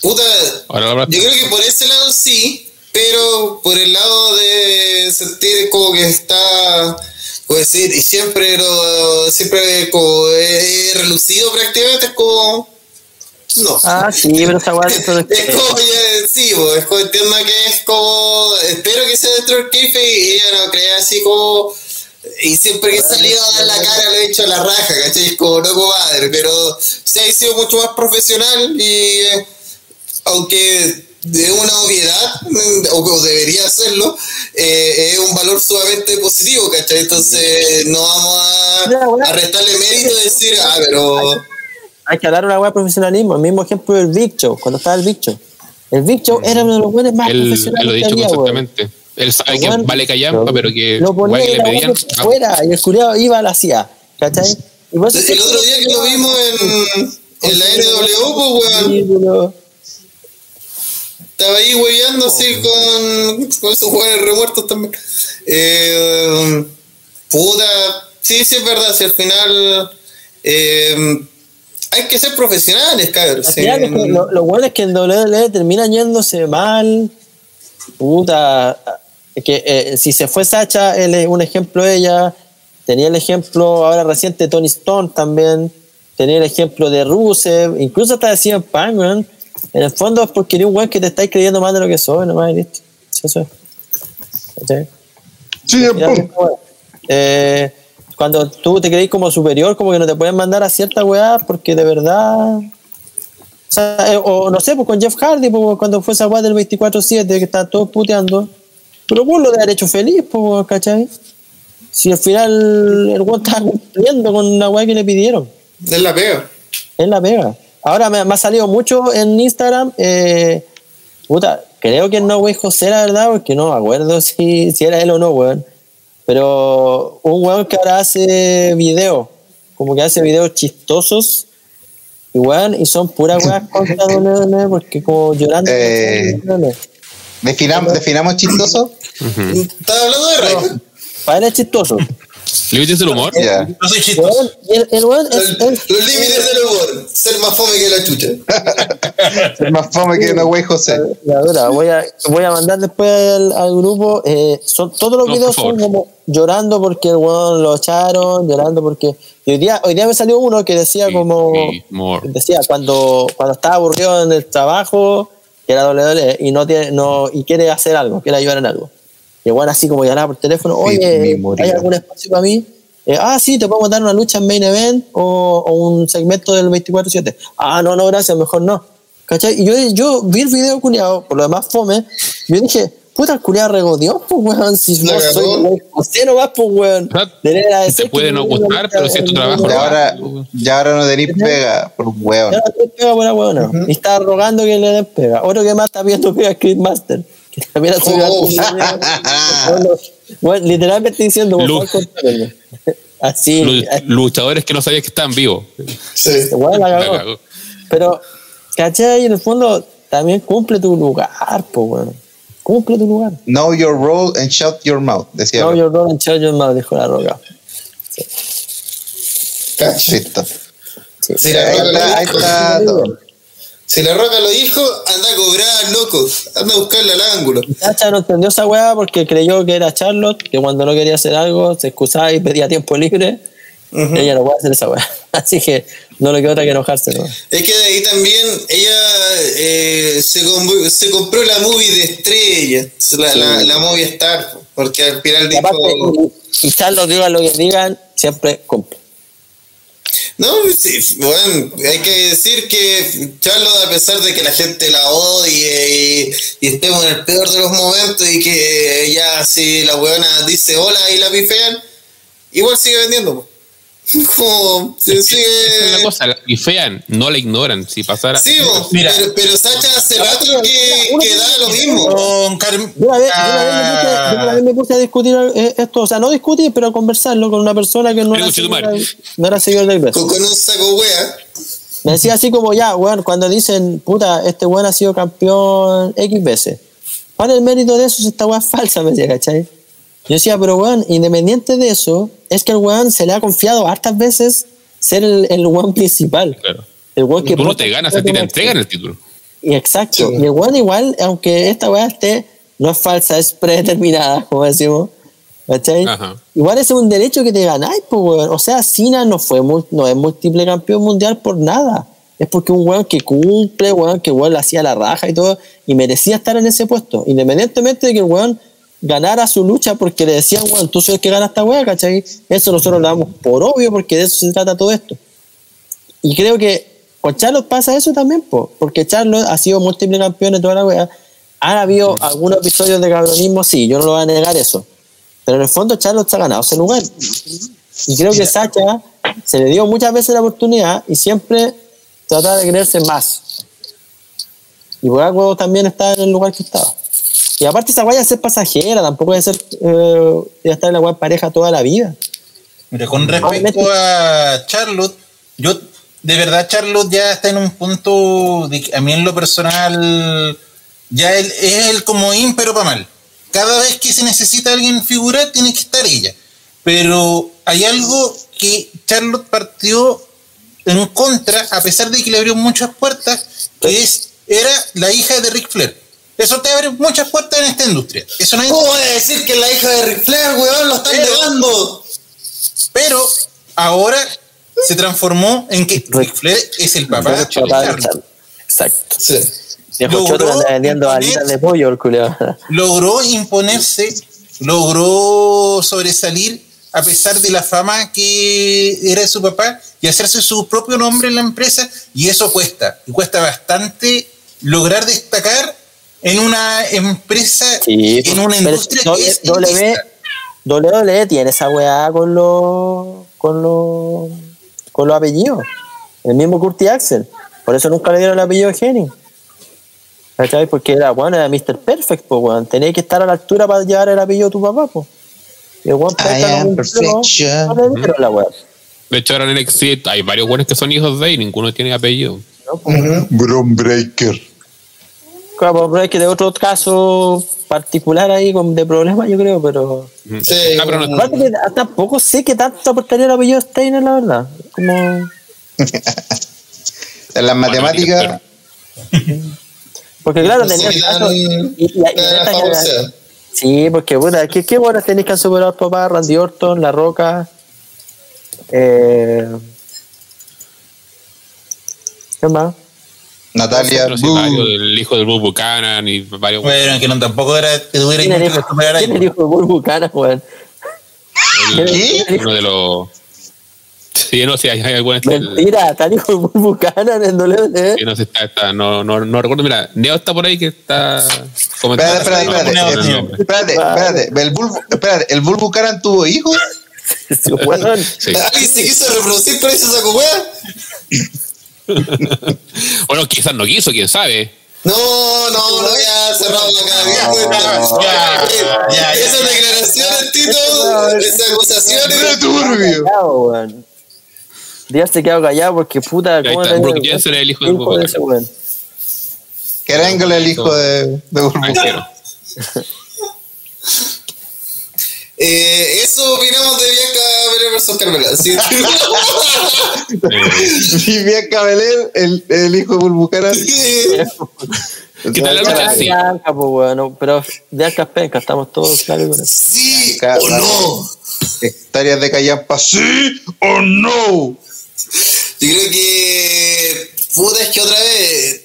puta, Ahora la yo creo que por ese lado sí, pero por el lado de sentir como que está, puedo decir, y siempre lo, siempre como he relucido prácticamente, es como No. Ah, sí, pero esa del Es como, ya, sí, es como el tema que es como, espero que sea dentro del keife y ella no crea así como, y siempre que he salido a dar la cara lo he hecho a la raja, ¿cachai? Es como, no comadre, pero se ha sido mucho más profesional y eh, aunque de una obviedad, o o debería hacerlo, eh, es un valor sumamente positivo, ¿cachai? Entonces no vamos a, a restarle mérito y decir, ah, pero... Hay que hablar una weá de profesionalismo. El mismo ejemplo del Big Show, cuando estaba el Big Show. El Big Show era uno de los buenos más él profesionales lo que dicho constantemente. Él sabe que vale callampa, pero que Lo ponía que y le la pedían. fuera, y el culiado iba a la CIA, ¿cachai? Y El otro día que lo vimos en, en la NW, pues, weón, Sí, pero- estaba ahí hueveando así con, con esos jugadores remuertos también. Eh, puta, sí, sí es verdad, si al final eh, hay que ser profesionales, cabrón. Al sí. final es que lo, lo bueno es que en WWE terminan yéndose mal. Puta. Que eh, si se fue Sacha, él es un ejemplo de ella. Tenía el ejemplo ahora reciente de Tony Stone también. Tenía el ejemplo de Rusev. Incluso hasta decía en Punk. En el fondo es porque eres un weón que te estáis creyendo más de lo que soy, nomás y listo. Sí, eso es. ¿Cachai? Finalmente, weón. Eh, cuando tú te creís como superior, como que no te pueden mandar a cierta weá porque de verdad. O, sea, eh, o no sé, pues con Jeff Hardy, pues, cuando fue esa weá del 24-7, que estaban todos puteando. Pero vos lo de haber hecho feliz, pues, ¿cachai? Si al final el weón estaba cumpliendo con la weá que le pidieron. Es la pega. Es la pega. Ahora me, me ha salido mucho en Instagram. Eh, puta, creo que es No Way José, la verdad, porque no me acuerdo si, si era él o no, weón. Pero un weón que ahora hace videos, como que hace videos chistosos. Y weón, y son puras weas contra WWE, porque como llorando. Eh. Definamos, definamos chistoso. Estaba hablando de Ray. Para él es chistoso. Límites del humor. Ya. No soy chistoso. El, el weón es, Los, es- los límites del humor. Ser más fome que la chucha. Es más fome que no güey José. La dura, voy a, voy a mandar después al, al grupo. eh, son, todos los No, videos son como llorando porque el weón lo echaron, llorando porque. y hoy día, hoy día me salió uno que decía Sí, como. sí. Decía, cuando, cuando estaba aburrido en el trabajo, que era WWE, y no tiene, no, y quiere hacer algo, quiere ayudar en algo. Weón así como llamaba por teléfono, oye. ¿hay algún espacio para mí? Eh, ah, sí, te podemos dar una lucha en main event o, o un segmento del 24-7. Ah, no, no, gracias, mejor no. ¿Cachai? Y yo, yo vi el video culiado, por lo demás fome, y yo dije, puta, el culiado regodió, pues weón, si no soy José no vas, pues weón. Te puede que no gustar, pero si es tu trabajo, en- Y ahora, ya ahora no tenéis pega por hueón. ya no te pega por la weona. Y está rogando que le den pega. Otro que más está pidiendo pega es Chris Master. Que también ha subido Oh. Bueno, bueno, literalmente diciendo. Así. Lu- así, Luchadores que no sabías que estaban vivos. Sí. bueno, la La cagó. cagó. Pero, ¿cachai? En el fondo, también cumple tu lugar, pues, weón. Cumple tu lugar. Know your role and shut your mouth, decía. No, your role and charge your mouth, dijo la roca. Sí. Si la, Ahí lo está, ahí está todo. Si la roca lo dijo, anda a cobrar, loco. Anda a buscarle al ángulo. Sacha no entendió esa weá porque creyó que era Charlotte, que cuando no quería hacer algo se excusaba y pedía tiempo libre. Ella no puede hacer esa weá. Así que no le quedó otra que enojarse. ¿no? Es que de ahí también ella eh, se, se compró la movie de estrella, la, la, la movie Star, porque al final dijo. y, y Charlotte diga lo que digan, siempre cumple. No, sí, bueno, hay que decir que Charlotte, a pesar de que la gente la odie y, y estemos en el peor de los momentos y que ya si la weona dice hola y la pifean, igual sigue vendiendo. Como se sigue. Esa es la cosa, la fean, no la ignoran. Si pasara. Sí, Mira. pero, pero Sacha hace rato que, que da lo mismo. Con Carmen. Yo una vez me puse, yo una vez me puse a discutir eh, esto, o sea, no discutir, pero a conversarlo con una persona que no era, seguidor, no era seguidor del Beso. Con, con un saco wea. Me decía así como ya, weón, cuando dicen, puta, este weón ha sido campeón X veces. ¿Cuál es el mérito de eso si esta weá es falsa? Me decía, ¿cachai? Yo decía, pero weón, independiente de eso, es que el weón se le ha confiado hartas veces ser el, el weón principal. Claro. El weón que Tú no te ganas, a ti te entregan el título. Y exacto. Sí. Y el weón igual, aunque esta weá esté, no es falsa, es predeterminada, como decimos. ¿Cachai? Ajá. Igual ese es un derecho que te ganáis, pues weón. O sea, Cena no fue no es múltiple campeón mundial por nada. es porque un weón que cumple, weón, que weón le hacía la raja y todo, y merecía estar en ese puesto, independientemente de que el weón ganara su lucha porque le decían, weón, tú soy el que gana esta weá, ¿cachai? Eso nosotros lo damos por obvio porque de eso se trata todo esto. Y creo que con Charlotte pasa eso también, po, porque Charlotte ha sido múltiple campeón de toda la weá. Han habido algunos episodios de cabronismo, sí, yo no lo voy a negar eso. Pero en el fondo Charlotte se ha ganado ese lugar. Y creo que Sacha se le dio muchas veces la oportunidad y siempre trataba de creerse más. Y por algo también está en el lugar que estaba. Y aparte esa guaya es ser pasajera, tampoco debe ser eh, estar en la guaya pareja toda la vida. Mira, con respecto a Charlotte, yo de verdad Charlotte ya está en un punto de que a mí en lo personal ya él, es el comodín pero para mal. Cada vez que se necesita alguien figurar tiene que estar ella. Pero hay algo que Charlotte partió en contra, a pesar de que le abrió muchas puertas, que es, era la hija de Ric Flair. Eso te abre muchas puertas en esta industria. Eso no hay ¿Cómo voy a decir que la hija de Ric Flair, weón, lo están llevando? Pero ahora se transformó en que Ric Flair es el papá de. Exacto. Sí. Logró choto que anda vendiendo imponer- alitas de pollo, logró imponerse, logró sobresalir a pesar de la fama que era de su papá y hacerse su propio nombre en la empresa y eso cuesta, y cuesta bastante lograr destacar en una empresa, Sí, en una industria doble- que es doble- elitista. WWE tiene esa weá con los con los con los apellidos. El mismo Curti Axel. Por eso nunca le dieron el apellido de Henning. ¿Cachai? Porque era, bueno, era Mr. Perfect, pues, weón. Tenía que estar a la altura para llevar el apellido de tu papá, pues. Y el weón no dieron la weá. De hecho, ahora en NXT hay varios buenos que son hijos de él y ninguno tiene apellido. Bron Breaker. Claro, pero es que de otro caso particular ahí con, de problemas, yo creo, pero. Sí, Ah, pero no- Aparte que tampoco sé qué tanto aportaría el apellido Steiner, la verdad. Como. En las matemáticas, Porque claro, No sé tenía el caso. Sí, porque bueno, ¿qué, qué buenas tenéis que han superado papá? Randy Orton, La Roca. Eh, ¿Qué más? Natalia, sí, el hijo del Bob Buchanan y varios. Bueno, que no tampoco era que tuviera ¿Quién ahí. ¿quién es el hijo de Burbucana, weón? el- ¿Qué? uno de los. Sí, no sé, hay, hay algunas. Mentira, está el hijo de Burbucana en el WWE. que no sé, está, está- no, no, no recuerdo. Mira, Neo está por ahí que está comentando. Espérate, espérate, No, espérate. no, eh. Espérate, espérate. El Bulbu, espérate, ¿el Bulbu Karan tuvo hijos? Sí, weón. Sí. ¿Alguien se quiso reproducir por eso esa weá? Bueno, quizás no quiso, quién sabe. No, no, no, ya cerramos acá. Pues, ya, ya, ya, Esas declaraciones, Tito, esas acusaciones. turbio. Callado, weón. Díaz se quedó callado porque puta. Ahí ¿cómo está, Brooke Jensen es el hijo de era Engel el hijo de. Eh, eso opinamos de Bianca Belair versus Carmela. Sí. Y bien Cabelel, el, el hijo de Bulbu Karan. ¿Qué tal la lucha? Sí. Bianca, pues, weón. Pero Bianca es penca, estamos todos claros con eso. sí o no. Hectáreas de Callampa, ¿sí o no? Yo creo que. Puta, es que otra vez.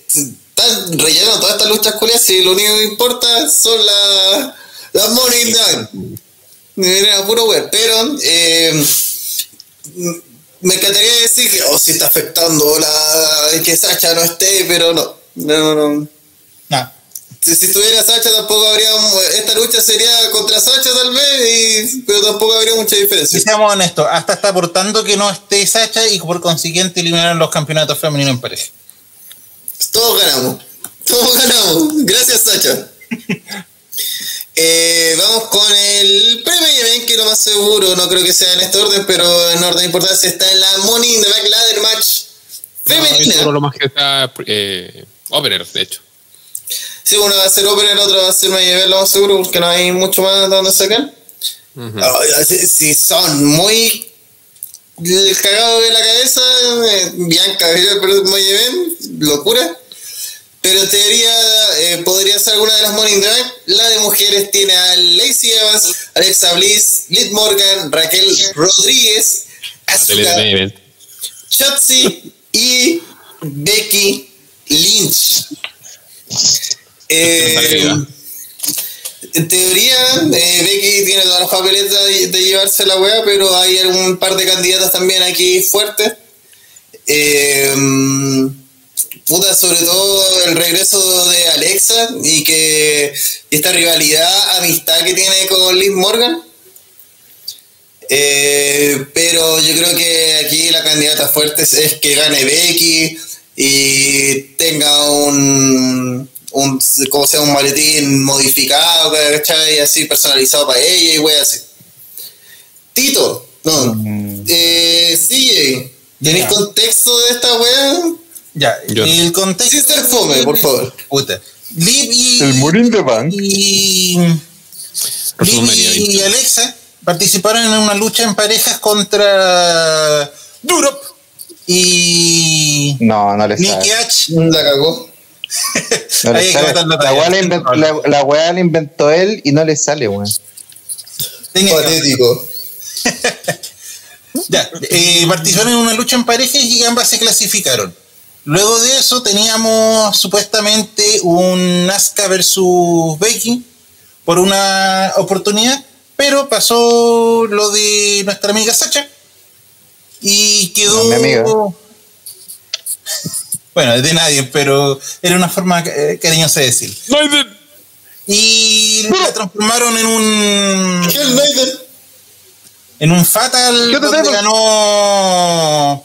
Están rellenando todas estas luchas culias y lo único que importa son las. Las Money in puro web. Pero. eh, me encantaría decir que. Oh, sí está afectando la. Que Sacha no esté, pero no. No, no. No. Si, si estuviera Sacha tampoco habría. Esta lucha sería contra Sacha tal vez, y, pero tampoco habría mucha Si diferencia. seamos honestos, hasta está aportando que no esté Sacha y por consiguiente eliminaron los campeonatos femeninos en pareja. Todos ganamos. Todos ganamos. Gracias, Sacha. Eh, vamos con el premio event, que lo más seguro, no creo que sea en este orden, pero en orden de importancia está en la Money in the Ladder Match No, femenina. seguro lo más que está eh, Opener, de hecho. Sí, uno va a ser Opener, el otro va a ser Main Event, lo más seguro, porque no hay mucho más de donde sacar. Ah, si, si son muy cagados de la cabeza, eh, Bianca, pero Main Event, locura. Pero en teoría eh, podría ser alguna de las the Bank. La de mujeres tiene a Lacey Evans, Alexa Bliss, Liv Morgan, Raquel Rodríguez, Asuka. Shotzi y Becky Lynch. Eh, en teoría, eh, Becky tiene todas las papeletas de, de llevarse la wea, pero hay algún par de candidatas también aquí fuertes. Eh, puta, sobre todo el regreso de Alexa y que esta rivalidad, amistad que tiene con Liz Morgan. Eh, pero yo creo que aquí la candidata fuerte es, que gane Becky y tenga un, un como sea un maletín modificado, ¿cachai? Así personalizado para ella y wey así. Tito, no, eh, CJ, ¿tenéis Ya. contexto de esta wea? Ya, Yo- el contexto. Sister Fome, por favor. Puta. Liv y. El Morín de Bank. Y. Liv y 20. Alexa participaron en una lucha en parejas contra. Durop y. No, no le Nicky sabe. H. La cagó. No Ahí sale. la weá la, inventó- la- la weá la inventó él y no le sale, weón. Patético. Ya, eh, participaron en una lucha en parejas y ambas se clasificaron. Luego de eso teníamos supuestamente un Asuka versus Becky por una oportunidad, pero pasó lo de nuestra amiga Sacha y quedó... No, mi amiga. Bueno, de nadie, pero era una forma eh, cariñosa de decir. Y la transformaron en un Hell Maiden. en un Fatal ¿Qué te donde ganó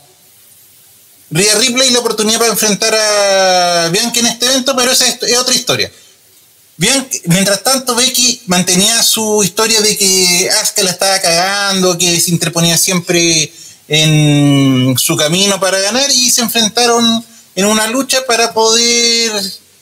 Rhea Ripley la oportunidad para enfrentar a Bianca en este evento, pero esa es, es otra historia. Bianca, mientras tanto, Becky mantenía su historia de que Asuka la estaba cagando, que se interponía siempre en su camino para ganar y se enfrentaron en una lucha para poder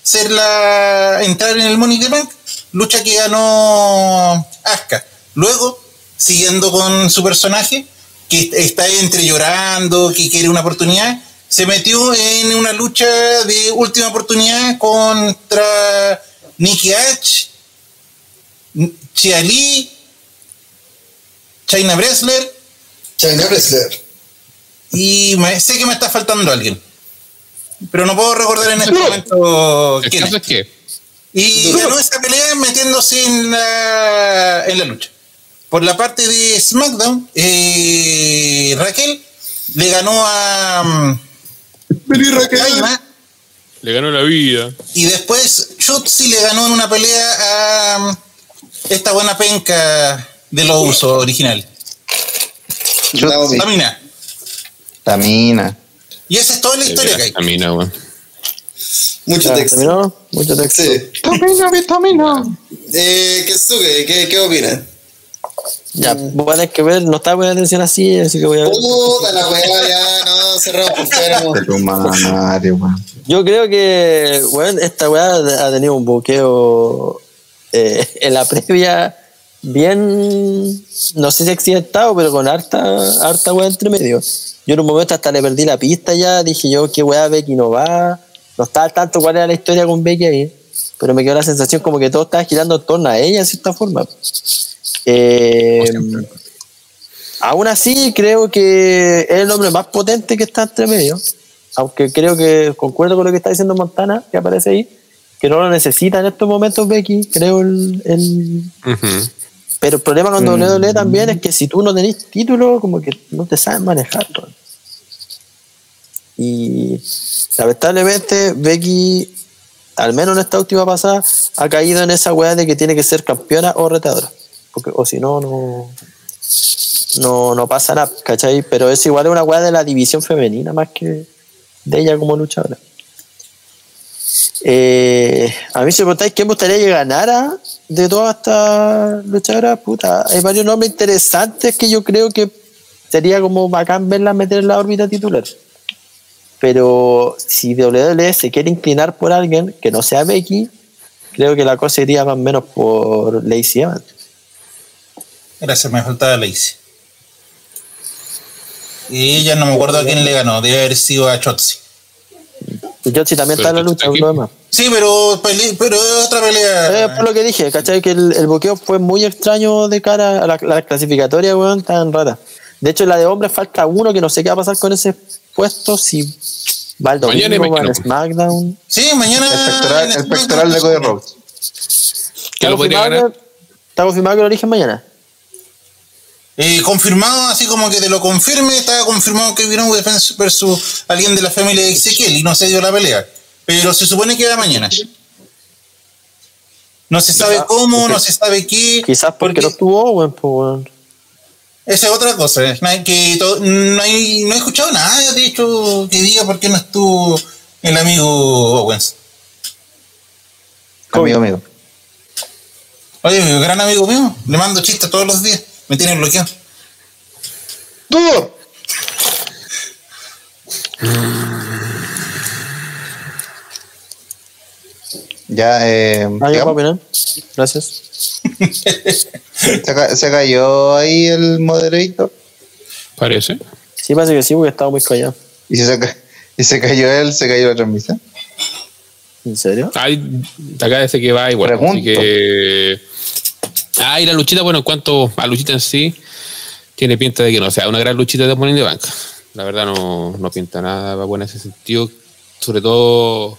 ser la entrar en el Money the Bank, lucha que ganó Asuka. Luego, siguiendo con su personaje, que está entre llorando, que quiere una oportunidad, se metió en una lucha de última oportunidad contra Nikki H, Chia Lee, China Bresler China Wrestler. y me- sé que me está faltando alguien. Pero no puedo recordar en este momento El quién caso es. es que Y ganó esa pelea metiéndose en la, en la lucha. Por la parte de SmackDown, eh, Raquel le ganó a mm, le ganó la vida. y después Shotzi le ganó en una pelea a mm, esta buena penca de los usos originales. Tamina. Tamina. Y esa es toda la historia que hay. Camina, weón. Mucho Ya, texto. ¿terminó? Mucho texto. Sí. Tamina, vitamina. Eh, Kesuke, ¿qué, ¿qué opinan? Ya, voy a tener que ver, no estaba poniendo atención así, así que voy a ver. Puta la weá, ya, no, cerramos por fuera. madre, weón. Yo creo que, bueno, esta weá ha tenido un buqueo eh, en la previa bien, no sé si accidentado, pero con harta, harta weá entre medio. Yo en un momento hasta le perdí la pista ya, dije yo, qué weá Becky no va. No estaba al tanto cuál era la historia con Becky ahí, pero me quedó la sensación como que todo estaba girando en torno a ella de cierta forma. Eh, aún así, creo que es el hombre más potente que está entre medio. Aunque creo que concuerdo con lo que está diciendo Montana, que aparece ahí, que no lo necesita en estos momentos Becky, creo el. Pero el problema con WWE también es que si tú no tenés título, como que no te sabes manejar. Y lamentablemente Becky, al menos en esta última pasada, ha caído en esa weá de que tiene que ser campeona o retadora. O si no, no, no, no pasa nada, ¿cachai? Pero es igual una weá de la división femenina más que de ella como luchadora. Eh, a mí si me preguntáis quién me gustaría que ganara de todas estas luchadoras, puta, hay varios nombres interesantes que yo creo que sería como bacán verlas meter en la órbita titular. Pero si WWE se quiere inclinar por alguien que no sea Becky, creo que la cosa iría más o menos por Lacey Evans. Gracias, me faltaba Lacey. Y ella no me acuerdo a quién le ganó, debe haber sido a Chotzi. Y Jotzi también Pero está en la lucha, lo demás. Sí, pero, pero es otra Eh, pelea. por lo que dije, ¿cachai? Que el, el bloqueo fue muy extraño de cara a la, la clasificatoria, weón, tan rara. De hecho, en la de hombres falta uno que no sé qué va a pasar con ese puesto, si Va el Mañana domingo, va en SmackDown. Sí, mañana. El pectoral, el pectoral de Cody Rhodes. ¿Quién ¿Está lo podría confirmado ganar? que- ¿Está confirmado que lo eligen mañana? Eh, confirmado, así como que te lo confirme, estaba confirmado que Kevin Owens versus alguien de la familia de Ezequiel y no se dio la pelea. Pero se supone que va mañana. No se sabe cómo, no se sabe qué. Quizás porque no estuvo Owen, pues, weón. Esa es otra cosa. ¿eh? No, hay que no, hay- no he escuchado nada, de hecho, que diga por qué no estuvo el amigo Owens. Amigo mío. Oye, mi gran amigo mío, le mando chistes todos los días. Me tiene bloqueado. ¡Tú! Ya, eh, Ah, puedo. Gracias. se, ca- se cayó ahí el moderator Parece. Sí, parece que sí, porque estaba muy callado. y si se, ca- y se cayó él, se cayó la transmisión. ¿En serio? Ay, acá dice que va igual. Así Pregunto. que. Ah, y la luchita, bueno, en cuanto a luchita en sí, tiene pinta de que no sea una gran luchita de Money in the Bank. La verdad no, no pinta nada buena en ese sentido. Sobre todo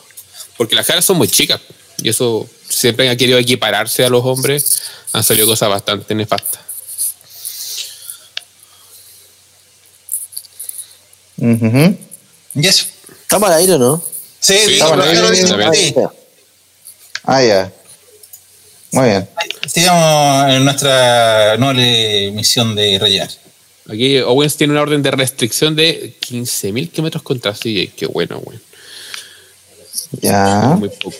porque las caras son muy chicas. Y eso siempre han querido equipararse a los hombres. Han salido cosas bastante nefastas. Ujú. Y eso. Estamos al aire, ¿no? Sí, Sí, pero- ahí- sí. Ah, ya. Muy bien. Sigamos en nuestra noble misión de rellenar. Aquí Owens tiene una orden de restricción de 15.000 kilómetros contra CJ. Qué bueno, güey. Ya. Muy poco.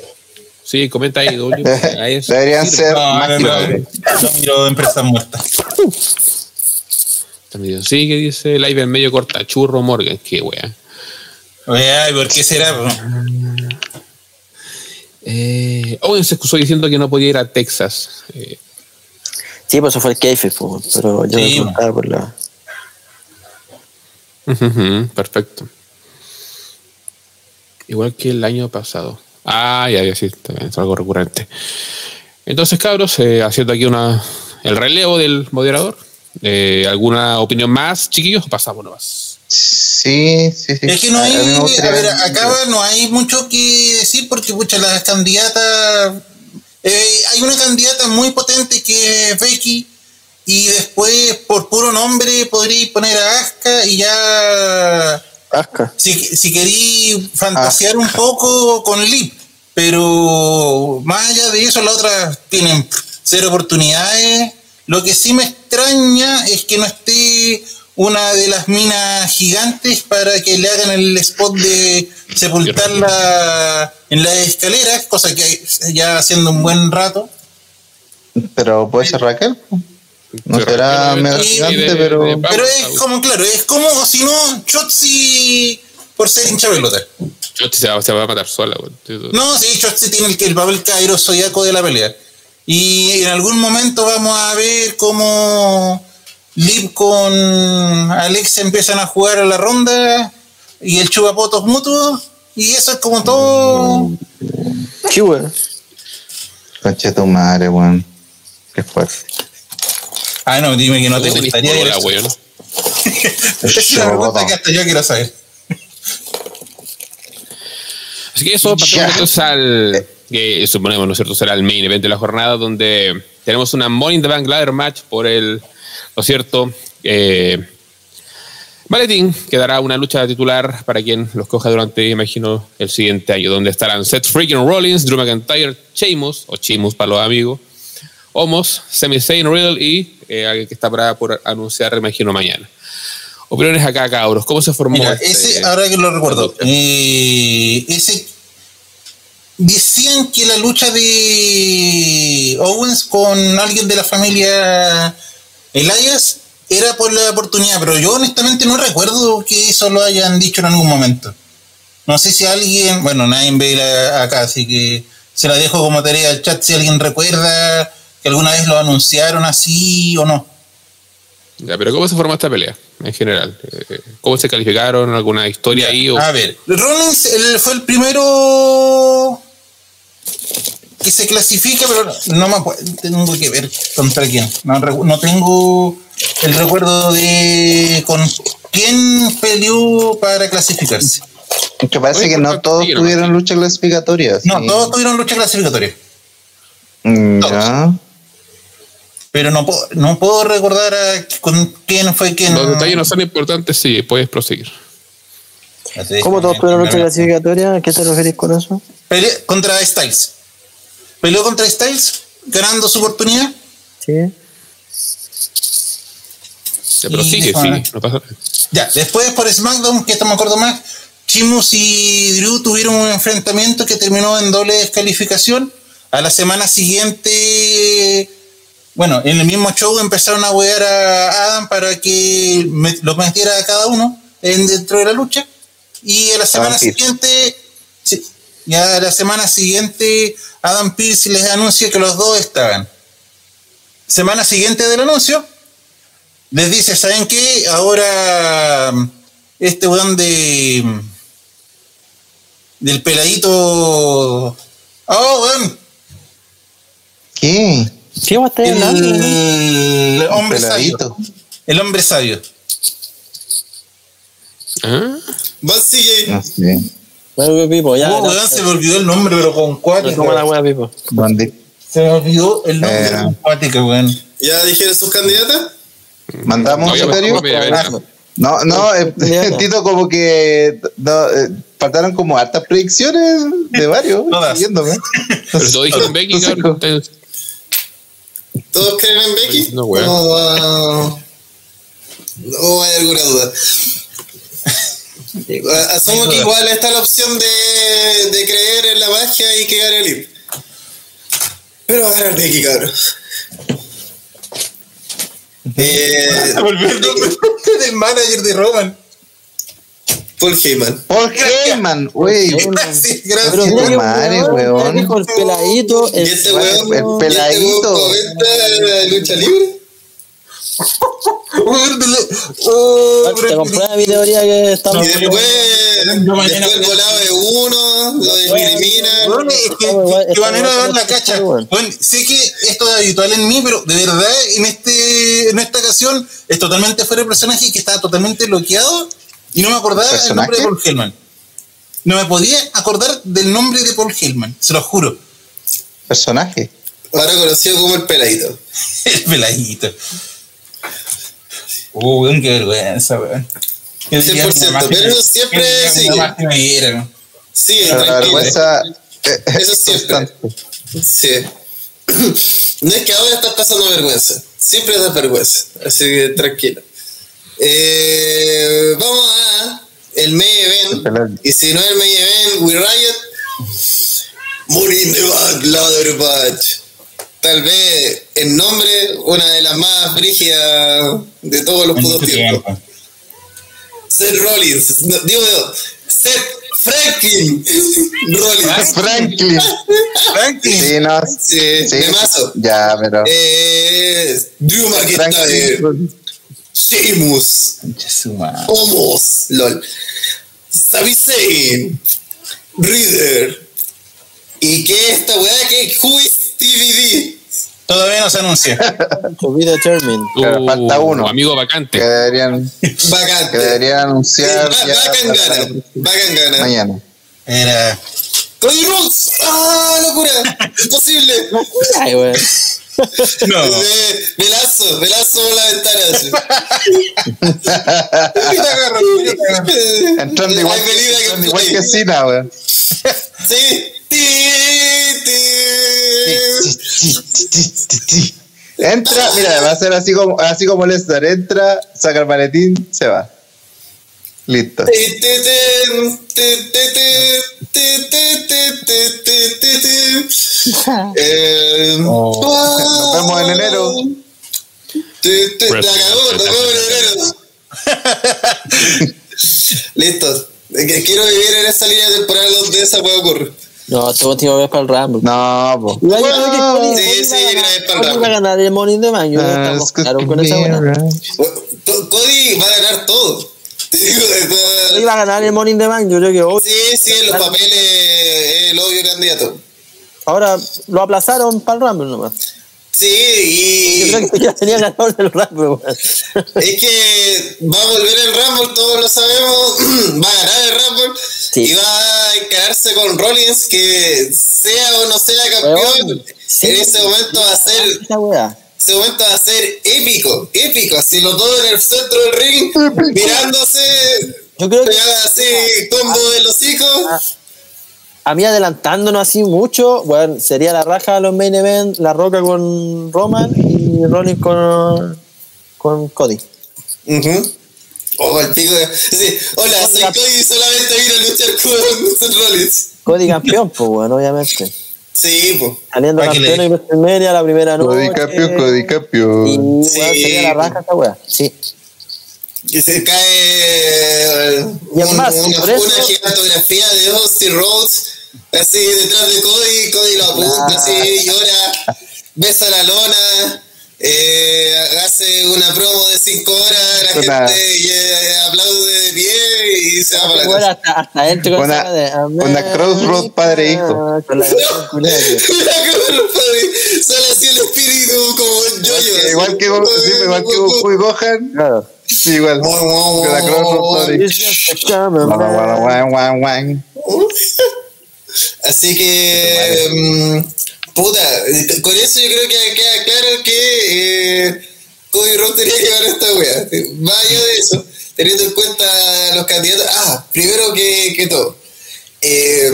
Sí, comenta ahí, W. Ahí Deberían sirve. ser No, más no, no, miro empresas muertas. También sí que dice live en medio corta churro Morgan, qué wea. Oye, ay, ¿por qué será? bro? Eh, Owen se excusó diciendo que no podía ir a Texas. Eh, Sí, pues eso fue el Keife, pero yo Sí, me por la... perfecto. Igual que el año pasado. Ah, ya, ya, sí, es algo recurrente. Entonces, cabros, eh, haciendo aquí una el relevo del moderador. Eh, ¿Alguna opinión más, chiquillos? Pasamos nomás. Sí, sí, sí. Es que no A- a hay, gustaría- a ver, acá no hay mucho que decir porque, pucha, las candidatas, eh, hay una candidata muy potente que es Becky y después por puro nombre podría poner a Asuka y ya, Asca. si, si querí fantasear un poco con Liv, pero más allá de eso, las otras tienen cero oportunidades. Lo que sí me extraña es que no esté una de las minas gigantes para que le hagan el spot de sepultarla en las escaleras, cosa que ya haciendo un buen rato. Pero puede ser Raquel. No Pero será Raquel, mega gigante, de- pero. de- Pero es como, claro, es como, si no, Chotzi por ser hincha pelota. Yo se va, se va a matar sola, güey. No, sí, Chotzi tiene el, el papel cairo zodiaco de la pelea. Y en algún momento vamos a ver cómo Liv con Alex empiezan a jugar a la ronda y el chupapotos mutuo. Y eso es como todo. Sí, weón. Conche tu madre, weón. Qué fuerte. Ah, no, dime que no te gustaría ir es una pregunta que hasta yo quiero saber. Así que eso, entonces al. Que suponemos, ¿no es cierto? Será el main event de la jornada, donde tenemos una Money in the Bank ladder match por el. ¿No es cierto? Eh, Maletín, que dará una lucha titular para quien los coja durante, imagino, el siguiente año, donde estarán Seth Freaking Rollins, Drew McIntyre, Sheamus, o Sheamus para los amigos, Homos, Sami Zayn, Riddle y eh, alguien que está para por anunciar, imagino, mañana. Opiniones acá, cabros. ¿Cómo se formó Mira, este- ese, ahora que lo recuerdo, eh, ese decían que la lucha de Owens con alguien de la familia Elias era por la oportunidad, pero yo honestamente no recuerdo que eso lo hayan dicho en algún momento. No sé si alguien, bueno, nadie ve la- acá, así que se la dejo como tarea al chat si alguien recuerda que alguna vez lo anunciaron así o no. Ya, pero ¿cómo se formó esta pelea en general? Eh, ¿Cómo se calificaron? ¿Alguna historia ahí? O... A ver, Rollins él fue el primero que se clasifica, pero no me acuerdo, tengo que ver contra quién. No, tengo el recuerdo de con quién peleó para clasificarse. Que parece Oye, que no todos tuvieron sí. lucha clasificatoria. No, sí. todos tuvieron lucha clasificatoria. Mm, todos. ya. Pero no, puedo- no puedo recordar a con quién fue quién. Los detalles no son importantes, sí, puedes proseguir. ¿Cómo todos tuvieron lucha clasificatoria? ¿A qué te referís con eso? Pele- contra Styles. Peleó contra Styles, ganando su oportunidad. Sí. Ya, pero Y sigue, deja- sigue, no pasa nada. Ya, después por SmackDown, que esto me acuerdo más, Chimus y Drew tuvieron un enfrentamiento que terminó en doble descalificación. A la semana siguiente, bueno, en el mismo show empezaron a wear a Adam para que me- lo metiera a cada uno en, dentro de la lucha. Y a la semana Pearce. siguiente, ya a la semana siguiente, Adam Pierce les anuncia que los dos estaban. Semana siguiente del anuncio, les dice, ¿saben qué? Ahora este weón de del peladito. Oh, weón. ¿Qué? ¿Qué vos estás hablando? El hombre sabio. El hombre sabio. ¿Ah? Vas sigue. No sé. Bueno, Pipo, ya. Oh, weón, se me olvidó el nombre, pero con cuática. ¿Cómo la wea, Pipo? Se me olvidó el nombre Eh. con cuática, weón. ¿Ya dijeron sus candidatas? ¿Mandamos No, serio? no, mira. No, no, eh, Ya. Tito como que no, eh, faltaron como hartas predicciones de varios, Todas. siguiéndome. Pero todos dijeron Becky, cabrón. ¿Todos creen en Becky? No, weón. No, ah, no hay alguna duda. Asumo que igual está la opción de, de creer en la magia y que gane el IP. Pero va a ganar Becky, cabrón. Eh, Se me olvidó el nombre del manager de Roman. Paul Heyman. Paul Heyman, güey. Gracias, Pero gracias. mira que madre, weón, el peladito. ¿Y El, este bueno, weón? el ¿y este weón peladito. comenta lucha libre? Oh, te compré mi teoría que estamos. Y después, Yo mañana después el volado de uno, lo eliminan. Weón, es que, manera de dar la cacha. Weón, sé que esto es habitual en mí, pero de verdad en este en esta ocasión es totalmente fuera de personaje que estaba totalmente bloqueado y no me acordaba el nombre de ¿Personaje? Paul Hellman. No me podía acordar del nombre de Paul Hellman, se lo juro. Personaje. Ahora conocido como el peladito. El peladito. Uh, weón, qué vergüenza, weón. Yo diría 100%, que más que- pero eso siempre sigue. más que me diera, weón. Sí, La tranquilo. vergüenza eh, Eso es siempre. Sí. No es que ahora estás pasando vergüenza. Siempre das vergüenza. Así que tranquilo. Eh, vamos a el main event. Y si no es el main event, We Riot. Money in the Bank, Ladder Match. Tal vez el nombre, una de las más brígidas de todos los En putos tiempos. tiempo. Seth Rollins. No, digo, Seth Franklin Rollins. Franklin. Franklin. Sí, no. Sí, Sí. de mazo. Ya, pero. Eh, Drew McIntyre. Sheamus. Homos, LOL, Sami Zayn, Reader. ¿Y qué es esta weá? ¿Qué Who is TBD. Todavía no se anuncia. To be determined. Falta uno. Amigo vacante. Que deberían, vacante. Que deberían anunciar. Sí, va, vacan gana. Vacan gana. Mañana. Era. Cody Rhodes. ¡Ah, locura! ¡Imposible! ¡Locura, güey! No. Velazo, velazo por la ventana. Entrando igual, entrando igual que Sina, weón. Sí. Ti, ti. Entra, mira, va a ser así como, así como Lesnar. Entra, saca el maletín, se va. Listo. eh, en enero. Listo. Quiero vivir en esa línea temporal donde esa puede ocurrir. No, última vez para el Rumble. No, po. Para el Rumble. Estamos claros con esa buena. Cody va a ganar todo. Va a ganar el in the Bank. Yo creo que hoy. Sí, sí, en los papeles es el obvio candidato. Ahora lo aplazaron para el Rumble nomás. Sí, Yo y creo que ya tenía ganador del Rumble, es que va a volver el Rumble, todos lo sabemos. Va a ganar el Rumble. Sí. Y va a encararse con Rollins, que sea o no sea campeón, Weón, sí. en ese momento va a ser. Ese momento va a ser épico, épico, así los dos en el centro del ring, mirándose, Yo creo que así, combo de los hijos. a mí adelantándonos así mucho, bueno, sería la raja de los main event, la roca con Roman y Rollins con, con Cody. Ujú. Oh, el pico de... sí, Hola, soy Cody y solamente vine a luchar con Rollins. Cody campeón, pues bueno, obviamente. Sí, pues. Saliendo ¿Para qué le campeón en WrestleMania la primera noche. Cody campeón, Cody Y campeón. weón, Sí. sería la raja esa weá. Sí. Y se cae Y es un- más, una, por eso- una gigantografía de Austin Rhodes así detrás de Cody, Cody lo apunta Claro. así, llora, besa la lona, eh, hace una promo de 5 horas, la Una- gente eh, aplaude de pie y se va para la casa. hasta, hasta dentro con Una- esa de una crossroad culiada que- Mira cómo el padre sale así el espíritu como en yo-yo. Igual que, sí, igual que Goku y Gohan. Claro. Sí, igual. Con la Crossroad. Padre. Guau, guau. Así que, puta, con eso yo creo que queda claro que eh, Cody tenía que ganar esta wea. Más allá de eso, teniendo en cuenta los candidatos. Ah, primero que, que todo. eh,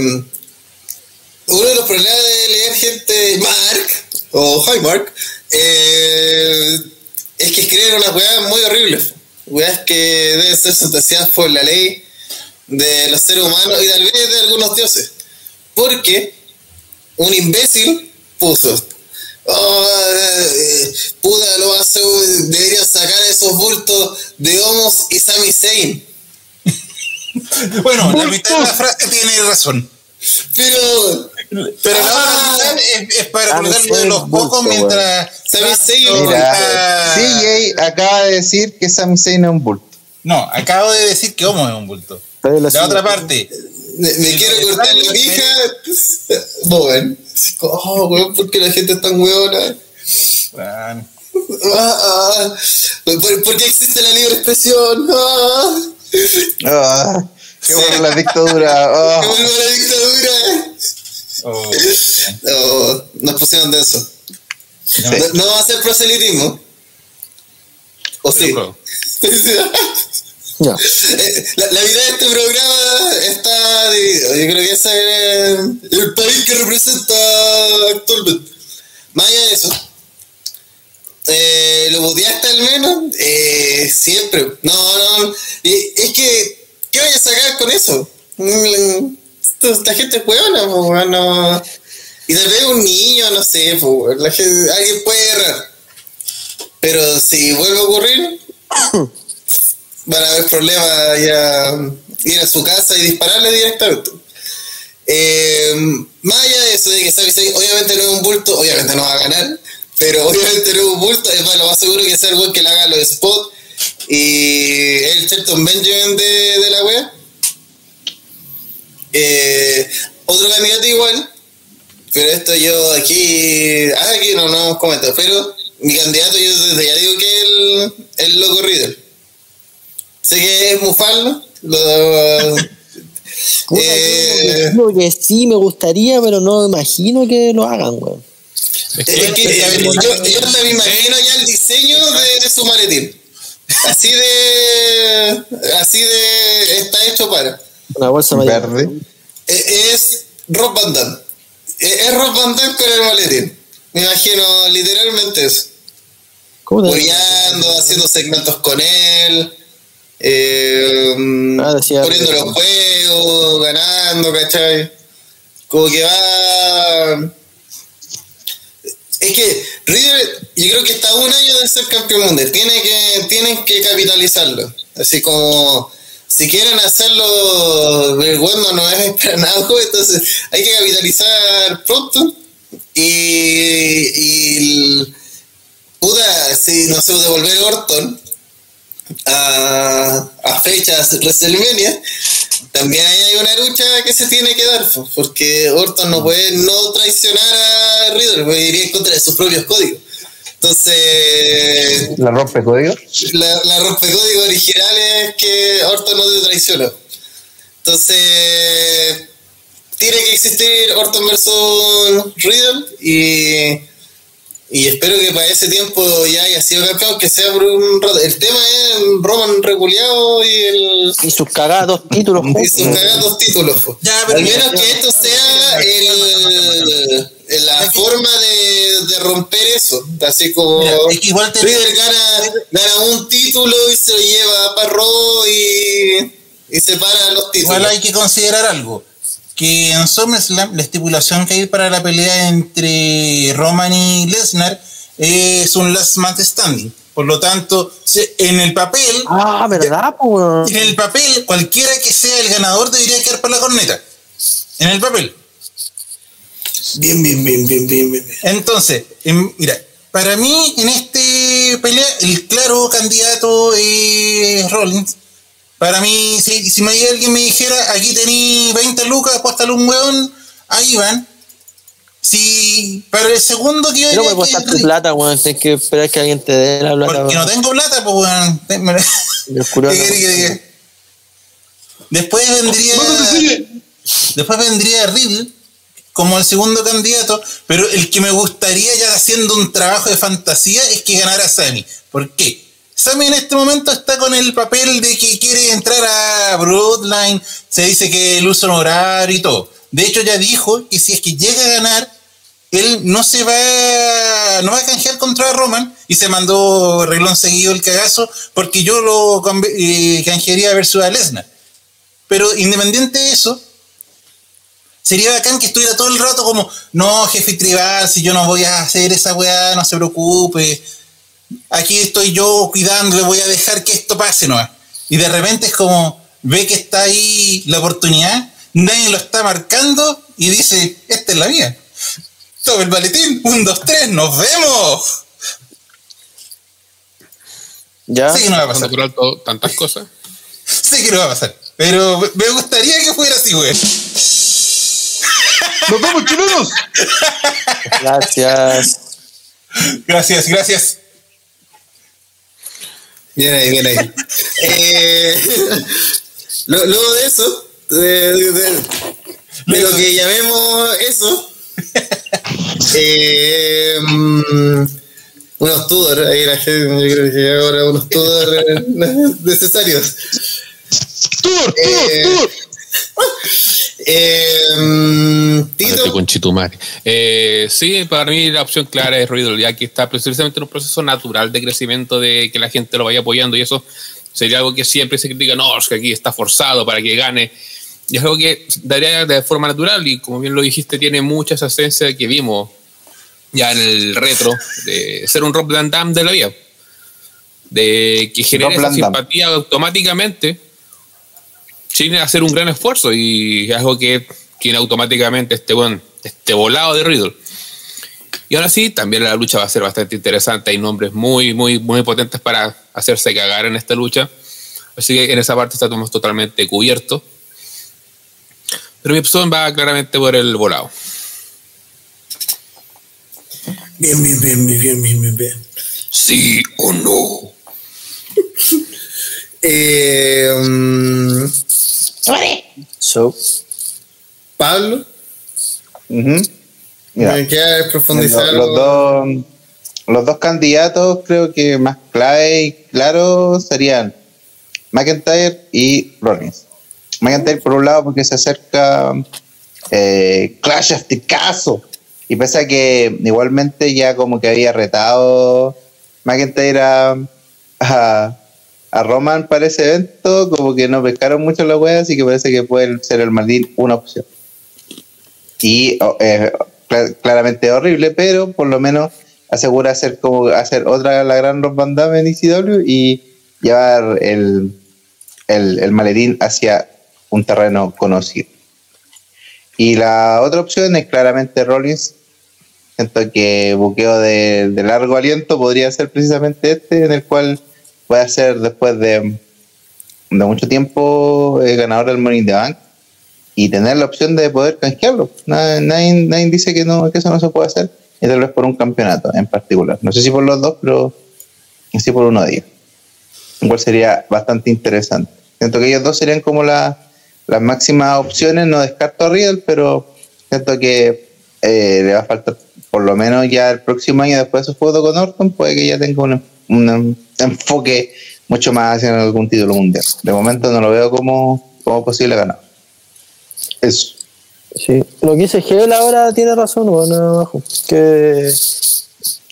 uno de los problemas de leer gente Mark o Hi Mark eh, es que escriben unas weas muy horribles. Weas que deben ser sentenciadas por la ley de los seres humanos y tal vez de algunos dioses. Porque un imbécil puso. "Oh, eh, puta, lo hace, deberían sacar esos bultos de Homos y Sami Zayn. Bueno, la mitad de la frase tiene razón. Pero, Pero la Ah. otra mitad es, es para colocarlo de los pocos mientras. Sami Zayn, CJ acaba de decir que Sami Zayn es un bulto. No, acabo de decir que Homo es un bulto. Pero la- La otra parte. Me, quiero cortar la pija. Bowen. Oh, weón, ¿por qué la gente es tan weona? Bueno, Ah, ah, ¿por, por qué existe la libre expresión? Ah, Ah, qué bueno la dictadura. Ah. ¡Que vuelva la dictadura! oh, Oh, nos pusieron de eso. no, No, no va a ser proselitismo. ¿O sí? Pero. La, la mitad de este programa está dividido. Yo creo que ese es el país que representa actualmente. Más allá de eso, eh, ¿lo boteaste al menos? Eh, siempre. No, no. es que, ¿qué voy a sacar con eso? Mm, Esta gente es hueona, pues, bueno. Y tal vez un niño, no sé, pues, la gente- alguien puede errar. Pero si vuelve a ocurrir, van a haber problemas ya ir a su casa y dispararle directamente. Eh, más allá de eso, de que Sami obviamente no es un bulto, obviamente no va a ganar, pero obviamente no es un bulto, es más, lo más seguro que sea el güey que le haga los spots y el Shelton Benjamin de, de la wea. Eh, otro candidato igual, pero esto yo aquí, ah, aquí no, no hemos comentado, pero mi candidato yo desde ya digo que es el, el loco Riddle. Sé que es mufarlo, lo, Eh, creo que sí me gustaría, pero no imagino que lo hagan, weón. es Es que- que, a ver, yo, yo me imagino ya el diseño de, de su maletín. Así de. Así de. Está hecho para. Una bolsa. Verde. Eh, Es Rob Van Damme. Eh, Es Rob Van Damme con el maletín. Me imagino literalmente eso. ¿Cómo te Apoyando, haciendo segmentos con él. Eh, Ah, poniendo los juegos, ganando, ¿cachai? Como que va. Es que River, yo creo que está a un año de ser campeón mundial. Tiene que, tienen que capitalizarlo. Así como si quieren hacerlo bueno no es pues, entonces hay que capitalizar pronto. Y, y puta, si no sé, devolver Orton a, a fechas WrestleMania, también hay una lucha que se tiene que dar, porque Orton no puede no traicionar a Riddle, porque iría en contra de sus propios códigos. Entonces, La rompe código. la, la rompecódigo original es que Orton no te traiciona. Entonces, tiene que existir Orton versus Riddle y, y espero que para ese tiempo ya haya sido campeón, que sea por un rato. El tema es Roman reguleado y el. Y sus cagados títulos. Y sus cagados títulos. po. Ya, pero Al menos que esto sea el, el- la forma de, de romper eso. Así como Mira, es que igual te- Riddle gana, gana un título y se lo lleva para Raw y, y separa los títulos. Igual hay que considerar algo. Que en SummerSlam la estipulación que hay para la pelea entre Roman y Lesnar es un last man standing. Por lo tanto, en el papel, Ah, ¿verdad, po, weón? en el papel, cualquiera que sea el ganador debería quedar por la corneta. En el papel. Bien, bien, bien, bien, bien, bien. bien. Entonces, em, mira, para mí en este pelea el claro candidato es Rollins. Para mí, si, si me alguien me dijera, aquí tení 20 lucas, apóstale un hueón, ahí van. Si para el segundo que yo No puedes es tu plata, weón. Tienes que esperar que alguien te dé la plata. porque no tengo plata, pues weón. Después vendría. Después vendría Riddle como el segundo candidato, pero el que me gustaría ya haciendo un trabajo de fantasía es que ganara Sammy. ¿Por qué? Sammy en este momento está con el papel de que quiere entrar a Broadline, se dice que el uso horario y todo. De hecho ya dijo que si es que llega a ganar, él no se va no va a canjear contra Roman y se mandó reglón seguido el cagazo porque yo lo eh, canjearía versus a Lesnar. Pero independiente de eso, sería bacán que estuviera todo el rato como, no, jefe tribal, si yo no voy a hacer esa weá, no se preocupe. Aquí estoy yo cuidando, le voy a dejar que esto pase nomás. Y de repente es como, ve que está ahí la oportunidad, nadie lo está marcando y dice, esta es la mía. Toma el maletín, un, dos, tres, nos vemos. ¿Ya? Sé que no va a pasar, por alto tantas cosas. sé que no va a pasar. Pero me gustaría que fuera así, weón. ¡Nos vemos, chilenos! Gracias. Gracias, gracias. Bien ahí, bien ahí. Eh, luego de eso, de, de- de- de lo que llamemos eso, eh, mm, unos Tudor, ahí la gente, yo creo que ahora unos Tudor necesarios. ¡Tour, tour, Eh, tour! Eh, Tito, con. Eh, sí, para mí la opción clara es Riddle, ya que está precisamente en un proceso natural de crecimiento, de que la gente lo vaya apoyando y eso sería algo que siempre se critica, no, es que aquí está forzado para que gane. Y es algo que daría de forma natural y como bien lo dijiste, tiene mucha esa esencia que vimos ya en el retro de ser un Rob Van Damme de la vida. De que genera esa simpatía automáticamente sin hacer un gran esfuerzo y es algo que tiene automáticamente este buen este volado de Riddle. Y ahora sí, también la lucha va a ser bastante interesante. Hay nombres muy, muy, muy potentes para hacerse cagar en esta lucha. Así que en esa parte estamos totalmente cubiertos. Pero mi opción va claramente por el volado. bien, bien, bien, bien, bien, bien, bien, bien. ¿Sí o no? Eh, mm, So, Pablo, Ujú. Mira, ¿me queda profundizar? los, los dos, los dos candidatos creo que más clave y claro serían McIntyre y Rollins. McIntyre por un lado porque se acerca eh, Clash of the Castle y pese a que igualmente ya como que había retado McIntyre a, a, a Roman para ese evento, como que no pescaron mucho la wea, así que parece que puede ser el Maldín una opción. Y oh, eh, cla- claramente horrible, pero por lo menos asegura hacer como hacer otra la gran Rob Van Damme en ECW y llevar el, el, el maletín hacia un terreno conocido. Y la otra opción es claramente Rollins. Siento que buqueo de, de largo aliento podría ser precisamente este, en el cual puede ser después de, de mucho tiempo eh, ganador del Money in the Bank y tener la opción de poder canjearlo. Nadie, nadie, nadie dice que, no, que eso no se puede hacer, y tal vez por un campeonato en particular. No sé si por los dos, pero sí por uno de ellos. Igual sería bastante interesante. Siento que ellos dos serían como la, las máximas opciones. No descarto a Riddle, pero siento que eh, le va a faltar por lo menos ya el próximo año después de su juego con Orton, puede que ya tenga un, un enfoque mucho más hacia algún título mundial. De momento no lo veo como, como posible ganar. Eso. Sí, lo que dice Gel ahora tiene razón, bueno. Que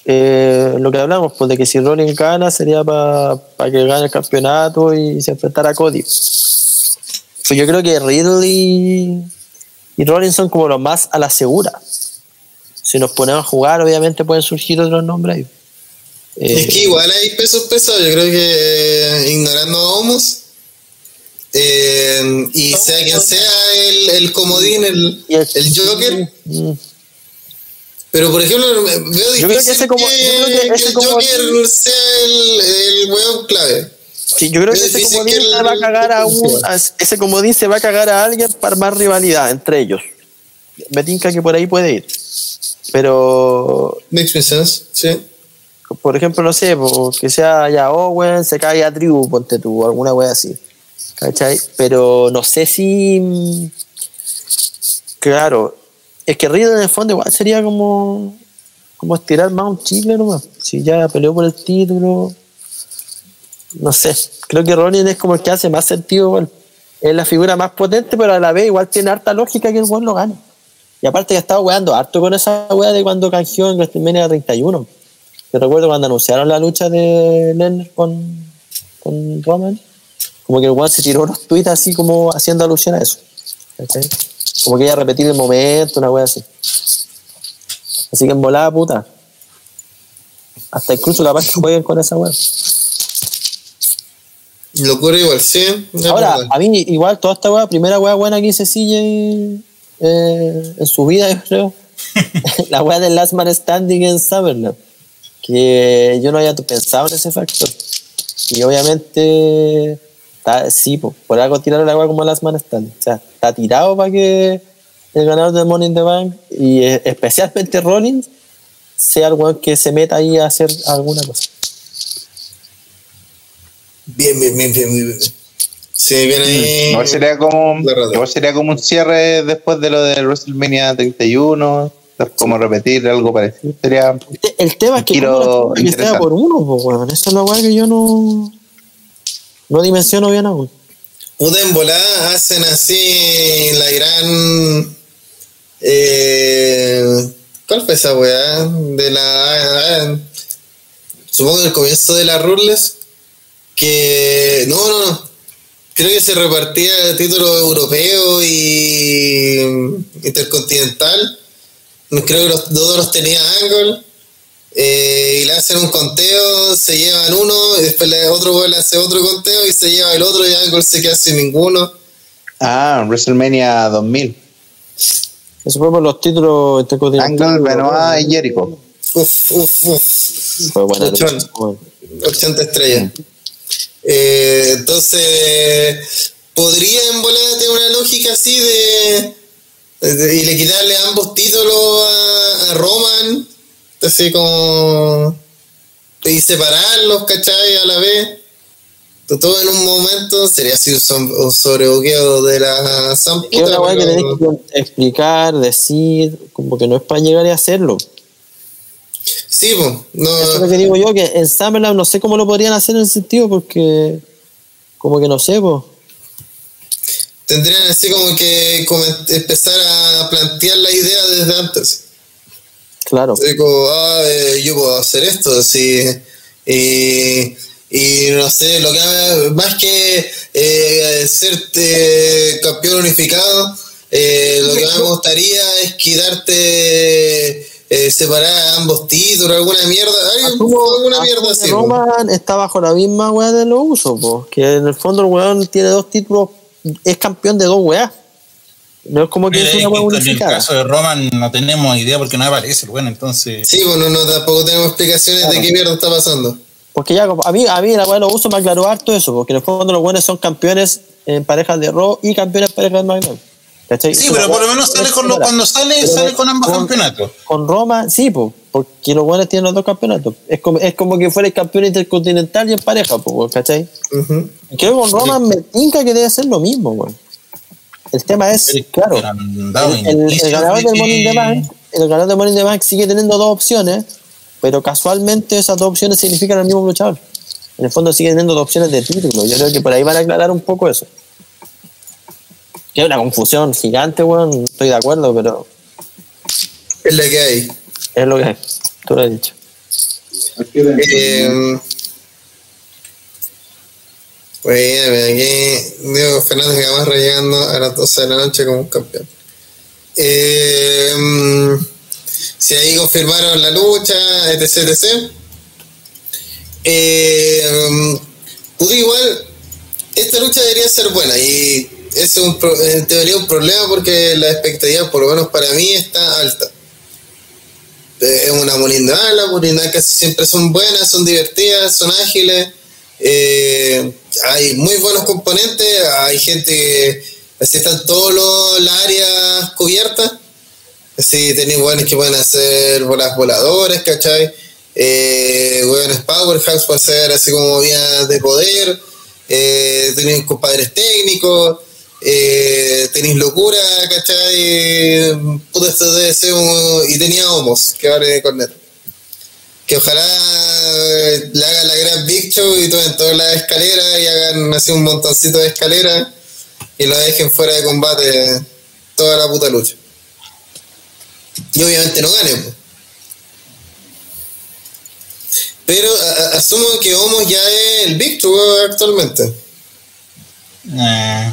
eh, lo que hablamos, pues de que si Rollins gana sería para que gane el campeonato y se enfrentara a Cody. Pues yo creo que Riddle y, y Rollins son como los más a la segura. Si nos ponemos a jugar, obviamente pueden surgir otros nombres ahí. Eh, es que igual hay pesos pesados, yo creo que eh, ignorando a Homos eh, y sea quien sea el, el comodín, el, el Joker. Pero por ejemplo, veo difícil yo creo que, ese como, que, que, que el Joker sea el, el weón clave. Sí, yo creo que ese comodín se va a cagar a un, ese comodín se va a cagar a alguien para más rivalidad entre ellos. Me tinca que por ahí puede ir. Pero. Makes sense, sí. Por ejemplo, no sé, que sea ya Owen, se cae a Tribu, ponte tú, alguna wea así. ¿Cachai? Pero no sé si. Claro, es que Riddle en el fondo igual sería como. Como estirar más un chicle nomás. Si ya peleó por el título. No sé. Creo que Ronin es como el que hace más sentido. Es la figura más potente, pero a la vez igual tiene harta lógica que el buen lo gane. Y aparte que estaba weando harto con esa wea de cuando canjeó en WrestleMania 31. Yo recuerdo cuando anunciaron la lucha de Lennon con, con Roman, como que el weón se tiró unos tweets así como haciendo alusión a eso. Como que iba a repetir el momento, una wea así. Así que en volada puta. Hasta incluso capaz que jueguen con esa wea. Locura igual, sí. Ahora, a mí igual toda esta wea, primera wea buena que hice CJ eh, en su vida, yo creo. la weá del Last Man Standing en Summerland. Que yo no había pensado en ese factor. Y obviamente, sí, por algo tiraron la weá como Last Man Standing. O sea, está tirado para que el ganador de Money in the Bank y eh, especialmente Rollins sea el weón que se meta ahí a hacer alguna cosa. Bien, bien, bien, bien, bien. Sí, viene ahí. Igual sería como, sería como un cierre después de lo de WrestleMania 31. Como repetir algo parecido. Sería el tema es que, como que sea por uno, pues, bueno. Esa es la weá que yo no, no dimensiono bien aún. Puta en volada hacen así la gran. Eh, ¿Cuál fue esa weá? De la. Supongo que el comienzo de la Rules. Que. No, no, no creo que se repartía el título europeo y intercontinental. Creo que los dos los tenía Angle. Eh, y le hacen un conteo, se llevan uno, y después le, otro le hace otro conteo y se lleva el otro y Angle se queda sin ninguno. Ah, WrestleMania 2000. Eso fue por los títulos. Angle, Benoit y Jericho. Uf, uf, uf. Fue buena 80 estrellas. Eh, entonces, podría en tener una lógica así de, y le quitarle ambos títulos a, Roman, así como y separarlos, ¿cachai? A la vez. Todo en un momento sería así un, sobrebuqueo de la San que tenés que explicar, decir, como que no es para llegar a hacerlo. Sí, pues. No. Eso es lo que digo yo, que en Summerland no sé cómo lo podrían hacer en ese sentido, porque como que no sé, pues. Tendrían así como que empezar a plantear la idea desde antes. Claro. como, ah, eh, yo puedo hacer esto, así. Y, y no sé, lo que más que eh, ser eh, campeón unificado, eh, lo que más me gustaría es quitarte separar ambos títulos, alguna mierda, alguna mierda así. Roman está bajo la misma weá de los usos, que en el fondo el weón tiene dos títulos, es campeón de dos weas. No es como que es una weá unificada. En el caso de Roman no tenemos idea porque no aparece el weón, entonces. Sí, bueno, no, tampoco tenemos explicaciones de qué mierda está pasando. Porque ya, a mí, a mí la weá de los usos me aclaró harto eso, porque en el fondo los buenos son campeones en parejas de Raw y campeones en parejas de SmackDown. Sí, pero por lo menos sale con cuando sale, sale con ambos campeonatos. Con Roma, sí, porque los buenos tienen los dos campeonatos. Es como, es como que fuera el campeón intercontinental y en pareja, ¿cachai? Creo que con Roma me tinca que debe ser lo mismo, güey. el tema es, Pero- claro, el, el- el indicios ganador de del in the Bank, el ganador del Money in the Bank sigue teniendo dos opciones, pero casualmente esas dos opciones significan al mismo luchador. En el fondo sigue teniendo dos opciones de título. Yo creo que por ahí van a aclarar un poco eso. Que es una confusión gigante, weón. estoy de acuerdo, pero Es la que hay. es lo que es. Tú lo has dicho. Eh, bueno, aquí Diego Fernández Gamarra llegando a las 12 de la noche como un campeón. Eh, si ahí confirmaron la lucha, etc. etc. Eh, puta, igual, esta lucha debería ser buena y es un, en teoría un problema porque la expectativa, por lo menos para mí, está alta. Es una molinda las molindas casi siempre son buenas, son divertidas, son ágiles, eh, hay muy buenos componentes, hay gente que así están todas las áreas cubiertas, así tenéis buenos que pueden hacer bolas voladores, ¿cachai? Eh, buenos powerhouse para hacer así como vías de poder, eh, tenéis compadres técnicos, eh, tenéis locura, ¿cachai? Puta, esto debe ser Y tenía homos, que vale de corneta. Que ojalá le hagan la gran Big Show y tomen todas las escaleras y hagan así un montoncito de escaleras y lo dejen fuera de combate toda la puta lucha. Y obviamente no gane, pues. Pero asumo que Homos ya es el Big actualmente. Eh,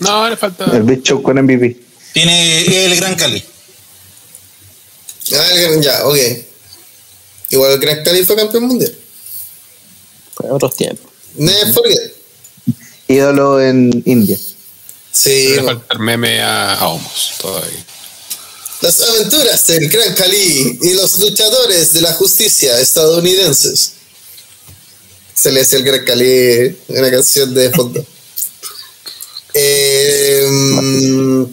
No, le falta. El bicho con MVP. tiene el Gran Cali. Ah, el- ya, ok. Igual el Gran Cali fue campeón mundial. En otros tiempos. Never forget. Ídolo en India. Sí, le bueno. falta el meme a, a Homos todavía. las aventuras del Gran Cali y los luchadores de la justicia estadounidenses. Se le hace el Gran Cali una canción de fondo. Eh, mm,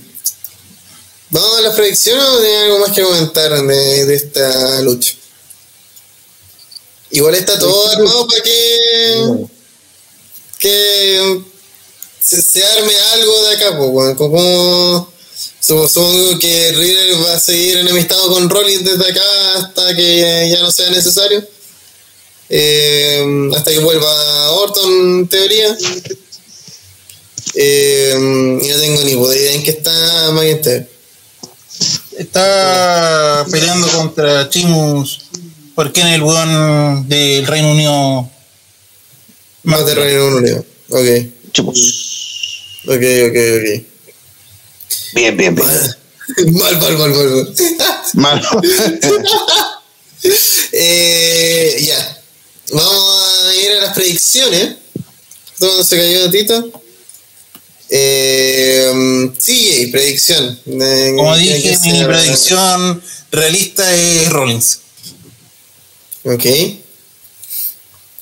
Vamos a las predicciones o hay algo más que comentar de, de esta lucha. Igual está todo armado para que, que se, se arme algo de acá, pues, como supongo, supongo que Riddle va a seguir enemistado con Rollins desde acá hasta que ya no sea necesario. Eh, hasta que vuelva Orton, en teoría. Eh, y no tengo ni idea en qué está McIntyre. Está peleando contra Chimus porque en el weón del Reino Unido. Más de Reino Unido. Ok, Chupos. ok, ok, ok. Bien, bien, bien. Mal, mal, mal, mal. mal. Malo. Eh, ya. Vamos a ir a las predicciones. ¿Dónde se cayó Tito? Eh, sí, predicción. Eh, Como ¿qué- dije, mi predicción realista es Rollins. Ok.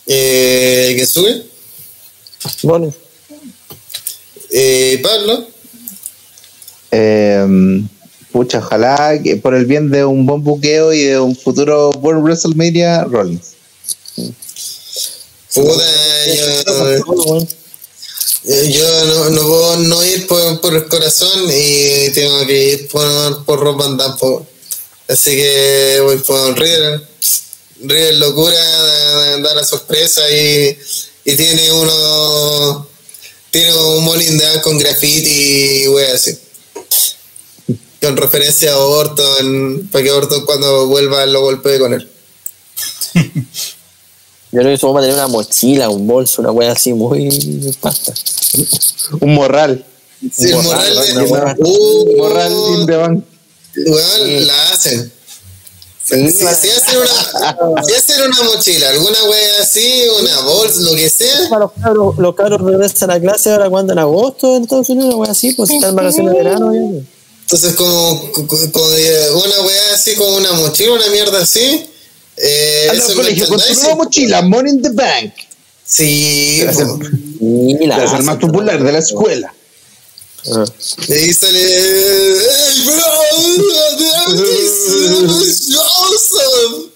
Eh, ¿Qué sube? Bueno, Eh, Pablo. Eh, pucha, ojalá que por el bien de un buen buqueo y de un futuro buen WrestleMania, Rollins. Puta, yo, Eh, Yo no, no puedo no ir por, por el corazón y tengo que ir por, por Rob Van. Así que voy por Riddle. Riddle locura, da, la sorpresa y, y tiene uno tiene un Molin de con graffiti y wey así. Con referencia a Orton, para que Orton cuando vuelva lo golpee con él. Yo creo que eso vamos a tener una mochila, un bolso, una wea así muy pasta. Un morral. Sí, el Morral, moral de. Uh, Un morral in the bank. Weón, la hacen. Si, si hacen una, si hacen una mochila, alguna wea así, una bolsa, lo que sea, Los cabros, los cabros regresan a clase ahora cuando en agosto en Estados Unidos, una wea así, pues están en vacaciones de verano. ya, entonces como, como- como de- una wea así, como una mochila, una mierda así. Eh, Anda eso al colegio con tu nueva mochila, Money in the Bank. Sí, Es el, más popular de la escuela. Ah. Y ahí sale. ¡Hey, bro! Awesome!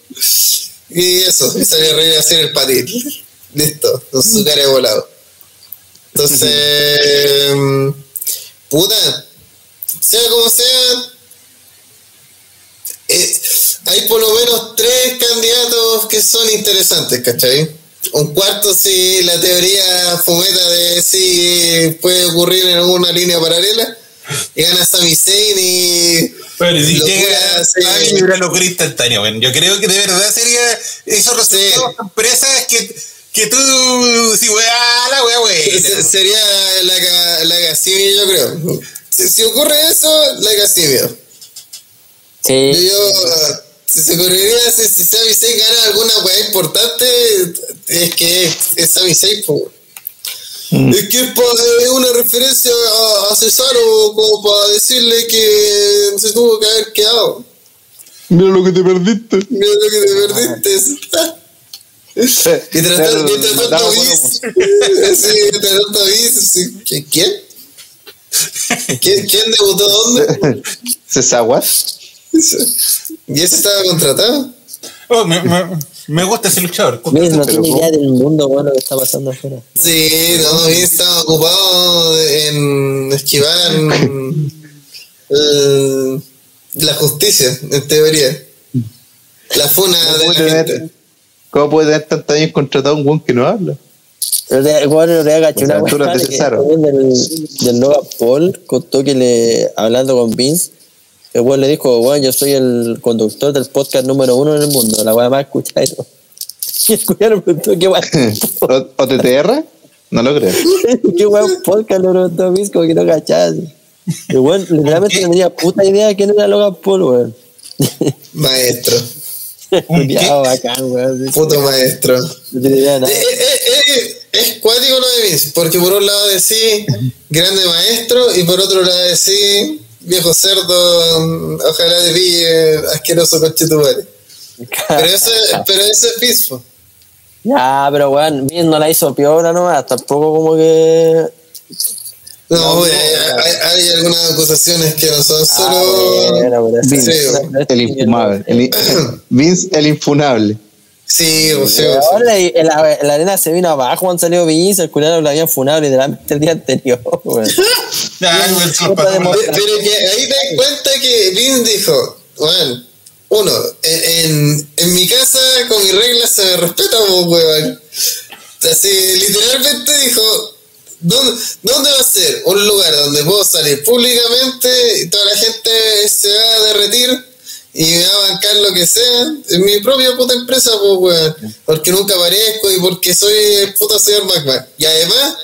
Y eso, y sale a reír a hacer el patín. Listo, con su cara de volado. Entonces. puta, sea como sea, eh, hay por lo menos tres candidatos que son interesantes, ¿cachai? Un cuarto si la teoría fometa de si puede ocurrir en alguna línea paralela y gana Sami Zayn y Pero si llega sí. a mí una locura instantánea, bueno. Yo creo que de verdad sería esos resultados sorpresas que, que tú, si weá, la weá, weá. sería la, la Casimir, yo creo. Si, si ocurre eso, la Casimir. Sí. Yo, yo, si se ocurriría, si, si Sami Zayn gana alguna weá importante, es que es, es Sami Zayn, po. Es que es, pa- es una referencia a, a Cesaro como para decirle que se tuvo que haber quedado. Mira lo que te perdiste. Mira lo que te perdiste. Mientras tanto, Matado por Vince- sí, sí, ¿qui- ¿quién? ¿Quién, ¿Quién debutó dónde? ¿Cesaguas? ¿Y ese estaba contratado? Oh, me, me, me gusta ese luchador. Vince no tiene idea del mundo bueno que está pasando afuera. Sí, no, Vince estaba ocupado en esquivar el- la justicia, en teoría. La funa de ¿Cómo la puede gente. tener, cómo puede tener tantos años contratado a un weón que no habla? El weón le una de del, del Logan Paul contó que le, hablando con Vince, el weón le dijo, weón, yo soy el conductor del podcast número uno en el mundo, la weá más escuchada y todo. Y le preguntó, ¿qué weá? ¿O, o TTR? No lo creo. ¿Qué weón podcast le preguntó? Como que no cachaba. así. El weón literalmente no tenía puta idea de quién era Logan Paul, weón. Maestro, Culiao bacán, weón. puto maestro. No tenía idea de nada. Eh, eh, eh, es cuático lo de Vince, porque por un lado decís grande maestro y por otro lado decís viejo cerdo, mm, ojalá te pille asqueroso conchetumare. Pero eso, pero eso es Vince, po. Ya, pero weón, Vince no la hizo piola nomás, tampoco como que. No, No, hay, hay algunas acusaciones que no son Ah, solo. bueno, Vince, Sí, el infumable. El, Vince, el infunable. Sí, o sea, Ahora la, la arena se vino abajo cuando salió Vince, el culero lo habían funado literalmente el día anterior, güey, Pero que ahí te das cuenta que Vince dijo, bueno, uno, en, en, mi casa con mis reglas se me respeta, weón. Así, literalmente dijo, ¿dónde, ¿dónde va a ser? Un lugar donde puedo salir públicamente y toda la gente se va a derretir y me va a bancar lo que sea. En mi propia puta empresa, pues, weón. Porque nunca aparezco y porque soy el puto señor McMahon. Y además,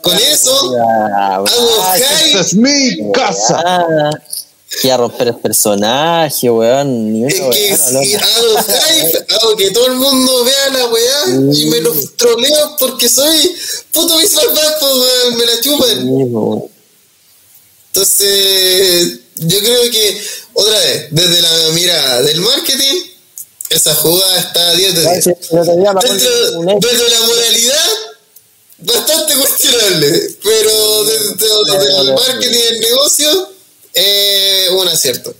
con eso, Ya, hago Ah, hype ¡Esta es mi casa! Ah, y a romper el personaje, weón. Es que si hago hype, hago que todo el mundo vea la weá y me los troleo porque soy puto visual pues, weón, me la chupan. Sí. Entonces, yo creo que, otra vez, desde la mirada del marketing, esa jugada está a 10 de 10. Sí, el otro día me acuerdo Dentro, de la moralidad, bastante cuestionable, pero dentro del marketing y el negocio, eh, un acierto.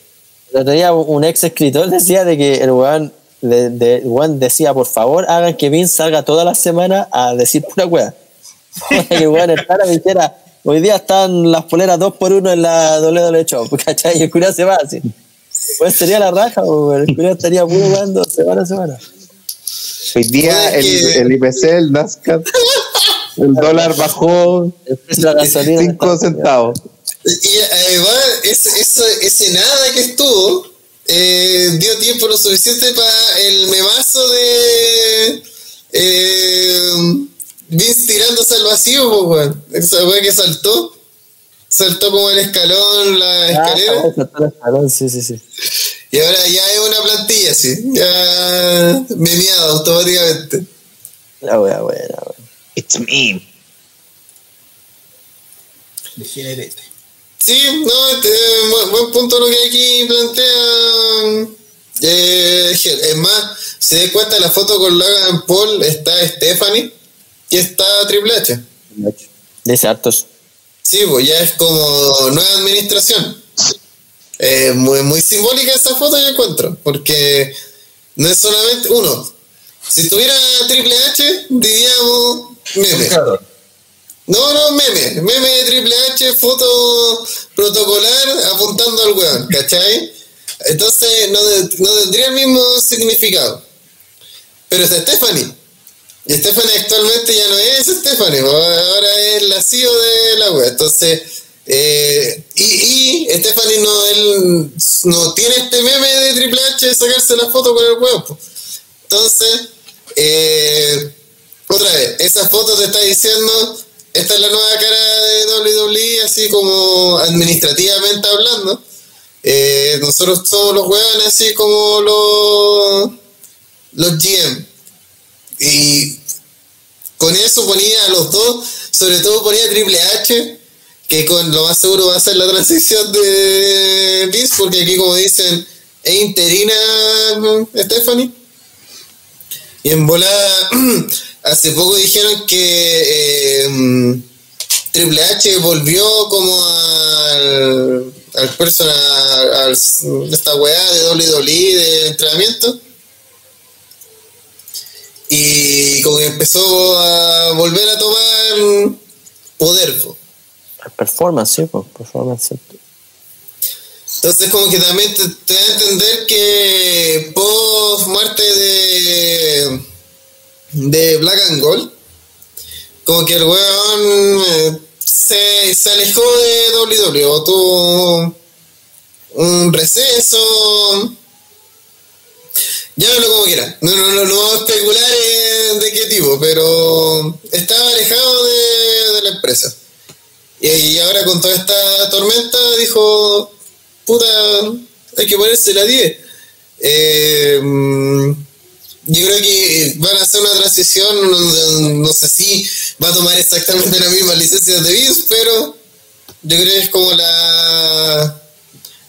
El otro día un ex escritor decía de que el weón, de, de- el weón decía, por favor, hagan que Vince salga toda la semana a decir pura weá. que el weón entrara y dijera, hoy día están las poleras dos por uno en la WWE Show, ¿cachai? Y el culiao se va así. Pues sería la raja, weón. el culiao estaría puro weando semana a semana. Hoy día el, el IPC, el NASCAR, el dólar bajó El precio de la gasolina. 5 centavos. Y además, ese, ese, ese nada que estuvo eh, dio tiempo lo suficiente para el memazo de eh, Vince al vacío, po, weón. Esa weá que saltó. Saltó como el escalón, la Ah, escalera. saltó el escalón, sí, sí, sí. Y ahora ya es una plantilla, así. Ya memeada automáticamente. La wea buena, weón. It's me. Degenerete. Sí, no, este, buen, buen punto lo que aquí plantea. Eh, es más, se da cuenta la foto con Logan Paul, está Stephanie y está Triple H. Dice hartos. Sí, pues ya es como nueva administración. Eh, muy, muy simbólica esa foto, yo encuentro, porque no es solamente uno. Si tuviera Triple H, diríamos meme. Claro. No, no, meme. Meme de Triple H, foto protocolar apuntando al weón, ¿cachai? Entonces no, de- no tendría el mismo significado. Pero es Stephanie. Y Stephanie actualmente ya no es Stephanie, po, ahora es la CEO de la web. Entonces, eh, y, y Stephanie no, él no tiene este meme de Triple H de sacarse la foto con el huevo. Entonces, eh, otra vez, esa foto te está diciendo, esta es la nueva cara de WWE, así como administrativamente hablando. Eh, nosotros somos los huevones, así como los, los GM. Y con eso ponía a los dos, sobre todo ponía Triple H, que con lo más seguro va a ser la transición de Vince, porque aquí como dicen, es interina Stephanie. Y en volada, hace poco dijeron que eh, Triple H volvió como al, al personal, al, esta weá de WWE de entrenamiento. Y como que empezó a volver a tomar poder. po. Performance, sí, performance. Entonces como que también te, te da a entender que post muerte de, de Black and Gold, como que el weón eh, se, se alejó de WWE, tuvo un receso, llámalo como quiera, no, no, no, no especular de qué tipo, pero estaba alejado de, la empresa. Y, ahora con toda esta tormenta dijo, puta, hay que ponerse la 10. Eh, yo creo que van a hacer una transición, no, no- sé si va a tomar exactamente la misma licencia de Vince, pero yo creo que es como la,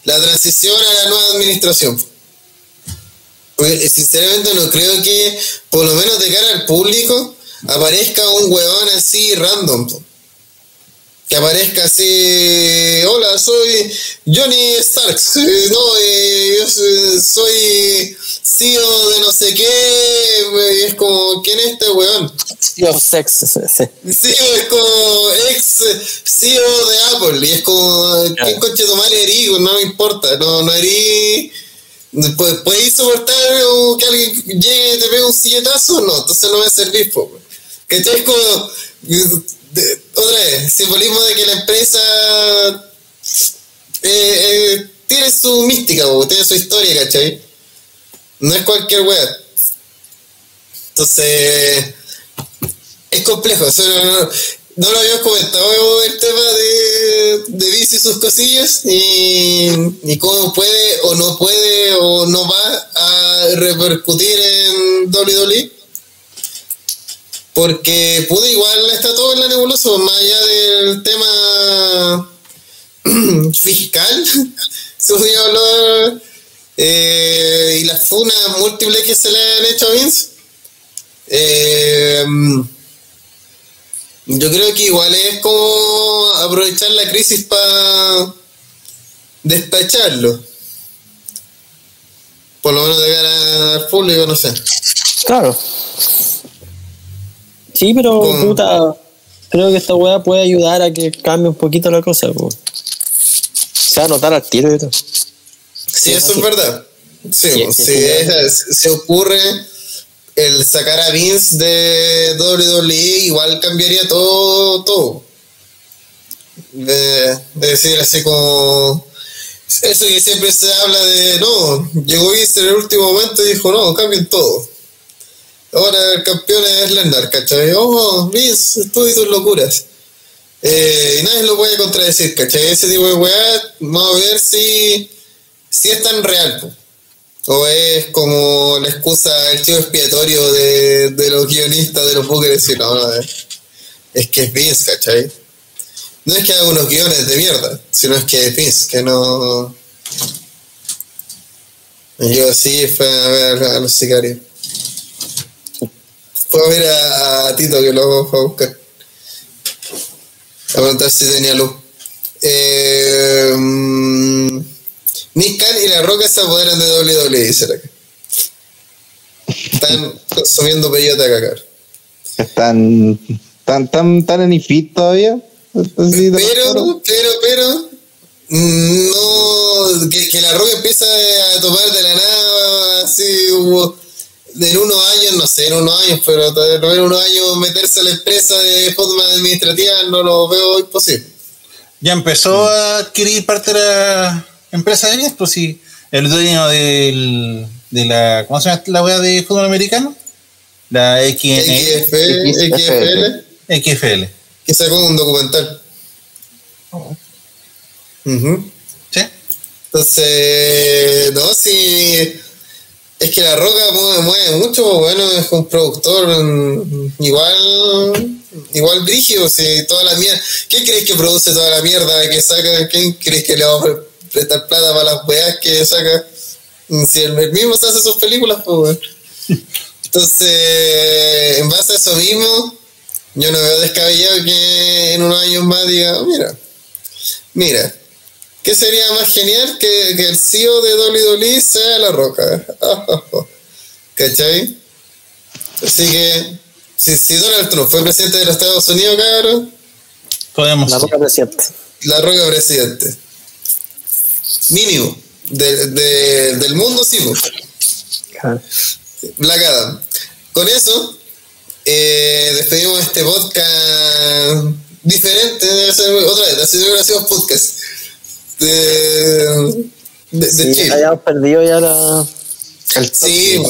la transición a la nueva administración. Porque, sinceramente no creo que, por lo menos de cara al público, aparezca un huevón así random. Que aparezca así, hola, soy Johnny Starks, eh, no, eh, yo soy- soy CEO de no sé qué, eh, y es como, ¿quién es este weón? Yo, sex, sí, es como ex CEO de Apple. Y es como, ¿quién Claro. conche tu madre erí? No me importa. No, no erí. Pues, ¿Puedes soportar o que alguien llegue y te pegue un silletazo? No, entonces no me servís, po. ¿Cachai? Como. de- otra vez, simbolismo de que la empresa. eh, eh, tiene su mística, po, tiene su historia, ¿cachai? No es cualquier wea. Entonces es complejo. eso no, lo habíamos comentado el tema de, de Vince y sus cosillas y, y cómo puede o no puede o no va a repercutir en WWE. Porque pudo igual está todo en la nebulosa, más allá del tema fiscal, podría hablar, eh, y las funas múltiples que se le han hecho a Vince. Eh, yo creo que igual es como aprovechar la crisis para despacharlo. Por lo menos de cara al público, no sé. Claro. Sí, pero puta, creo que esta weá puede ayudar a que cambie un poquito la cosa. po. Se va a notar al tiro y todo. Sí, eso es verdad. Sí, sí. es- se ocurre el sacar a Vince de WWE, igual cambiaría todo. todo. De, de decir así como. Eso que siempre se habla de. No, llegó Vince en el último momento y dijo: No, cambien todo. Ahora el campeón es Lesnar, ¿cachai? Oh, Vince, tú y tus locuras. Eh, y nadie lo puede contradecir, ¿cachai? Ese tipo de weá, vamos a ver si, si es tan real. O es como la excusa, el chivo expiatorio de, de los guionistas, de los bookers, y no, no, es, que es Vince, ¿cachai? No es que haga unos guiones de mierda, sino es que es Vince, que no... Yo sí fue a ver a los sicarios. Fue a ver a, Tito que lo fue a buscar. A preguntar si tenía luz. Eh, mm, Nick Khan y la Roca se apoderan de WWE, dice la que. Están consumiendo peyote a cagar. Están ¿Tan, tan, tan en ifit todavía? Así Pero, pero, pero, no, que, que la roca empieza a tomar de la nada, así, hubo- en unos años, no sé, en unos años, pero en unos años meterse a la empresa de forma administrativa no lo veo imposible. Ya empezó a adquirir parte de la empresa de Nies, pues sí, el dueño del, de la, ¿cómo se llama la weá de fútbol americano? La XFL, XFL, XFL. que sacó un documental. Ujú. ¿Sí? Entonces, no, sí. Es que la roca mueve, mueve mucho, pues bueno, es un productor igual igual brígido, si toda la mierda. ¿Qué crees que produce toda la mierda que saca? ¿Quién crees que le va a prestar plata para las weas que saca? Mm, Si el, el mismo se hace sus películas, pues weón. Entonces, en base a eso mismo, yo no veo descabellado que en unos años más diga, mira, mira, ¿Qué sería más genial que, que el CEO de WWE sea La Roca? ¿Cachai? Así que, si, si Donald Trump fue presidente de los Estados Unidos, cabrón, Podemos. La roca presidente. La Roca presidente. Mínimo. De- de- del mundo, sí. pues. Claro. Black Adam. Con eso, eh, despedimos este podcast diferente. Debe ser otra vez, así hubiera sido podcast. De, de, de Sí, Chile. hayamos perdido ya la. El Sí,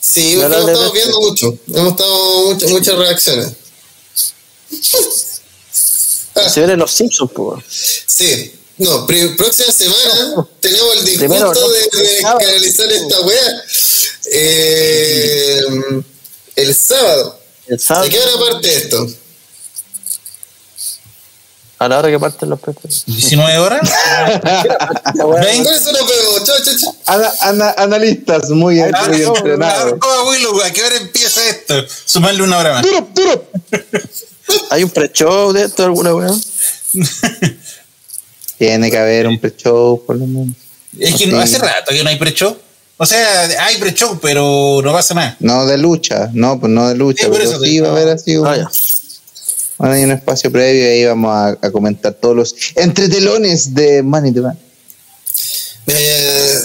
sí, hemos estado viendo mucho. Hemos estado muchas, muchas reacciones. Ah, Se vienen los Simpsons, pues. sí. No, próxima semana tenemos el disgusto no, de, de canalizar esta wea. Eh, el sábado. El ¿De sábado, qué hora parte esto? a la hora que parten los precios. 19 horas. Weá-. Ana- ana- analistas muy, muy entrenados. Arroba Willow, ¿a qué hora empieza esto? Sumarle una hora más. ¡Duro, duro! ¿Hay un pre-show de esto, alguna weá? Tiene que haber un pre-show, por lo menos. Es que no hace rato que no hay pre-show. O sea, hay pre-show, pero no pasa nada. No de lucha, no, pues no de lucha, Sí, pero eso sí va a haber así un, Ah, bueno, hay un espacio previo y ahí vamos a, a comentar todos los entretelones de Money the Bank. Eh,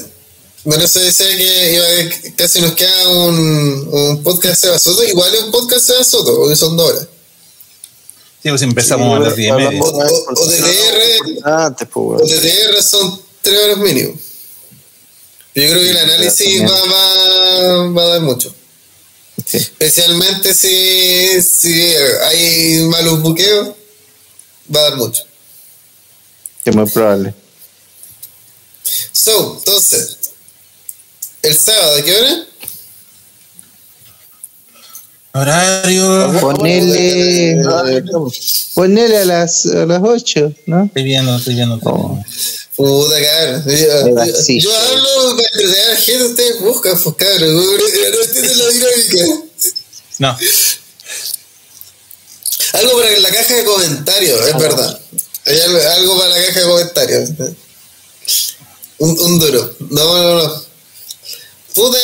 bueno, eso decía que iba- casi nos queda un, un podcast de Soto. Igual es un podcast de Seba Soto, porque son dos horas. Sí, pues empezamos a las 10 y media. Son tres horas mínimo. Yo creo que el análisis va, va, va a dar mucho. Sí. Especialmente si, si hay malos buqueos, va a dar mucho. Que es muy probable. So, entonces, el sábado, ¿a qué hora? Horario. Ponele, ponele a las, a las 8, ¿no? Estoy viendo, estoy viendo. estoy Oh. Puta, cabrón. Yo, sí. hablo para entretener a la gente, ustedes buscan, pues cabrón. No entienden la dinámica. No, Algo para la caja de comentarios, es verdad. Hay algo, algo para la caja de comentarios. Un, un duro. No, no, no. Puta,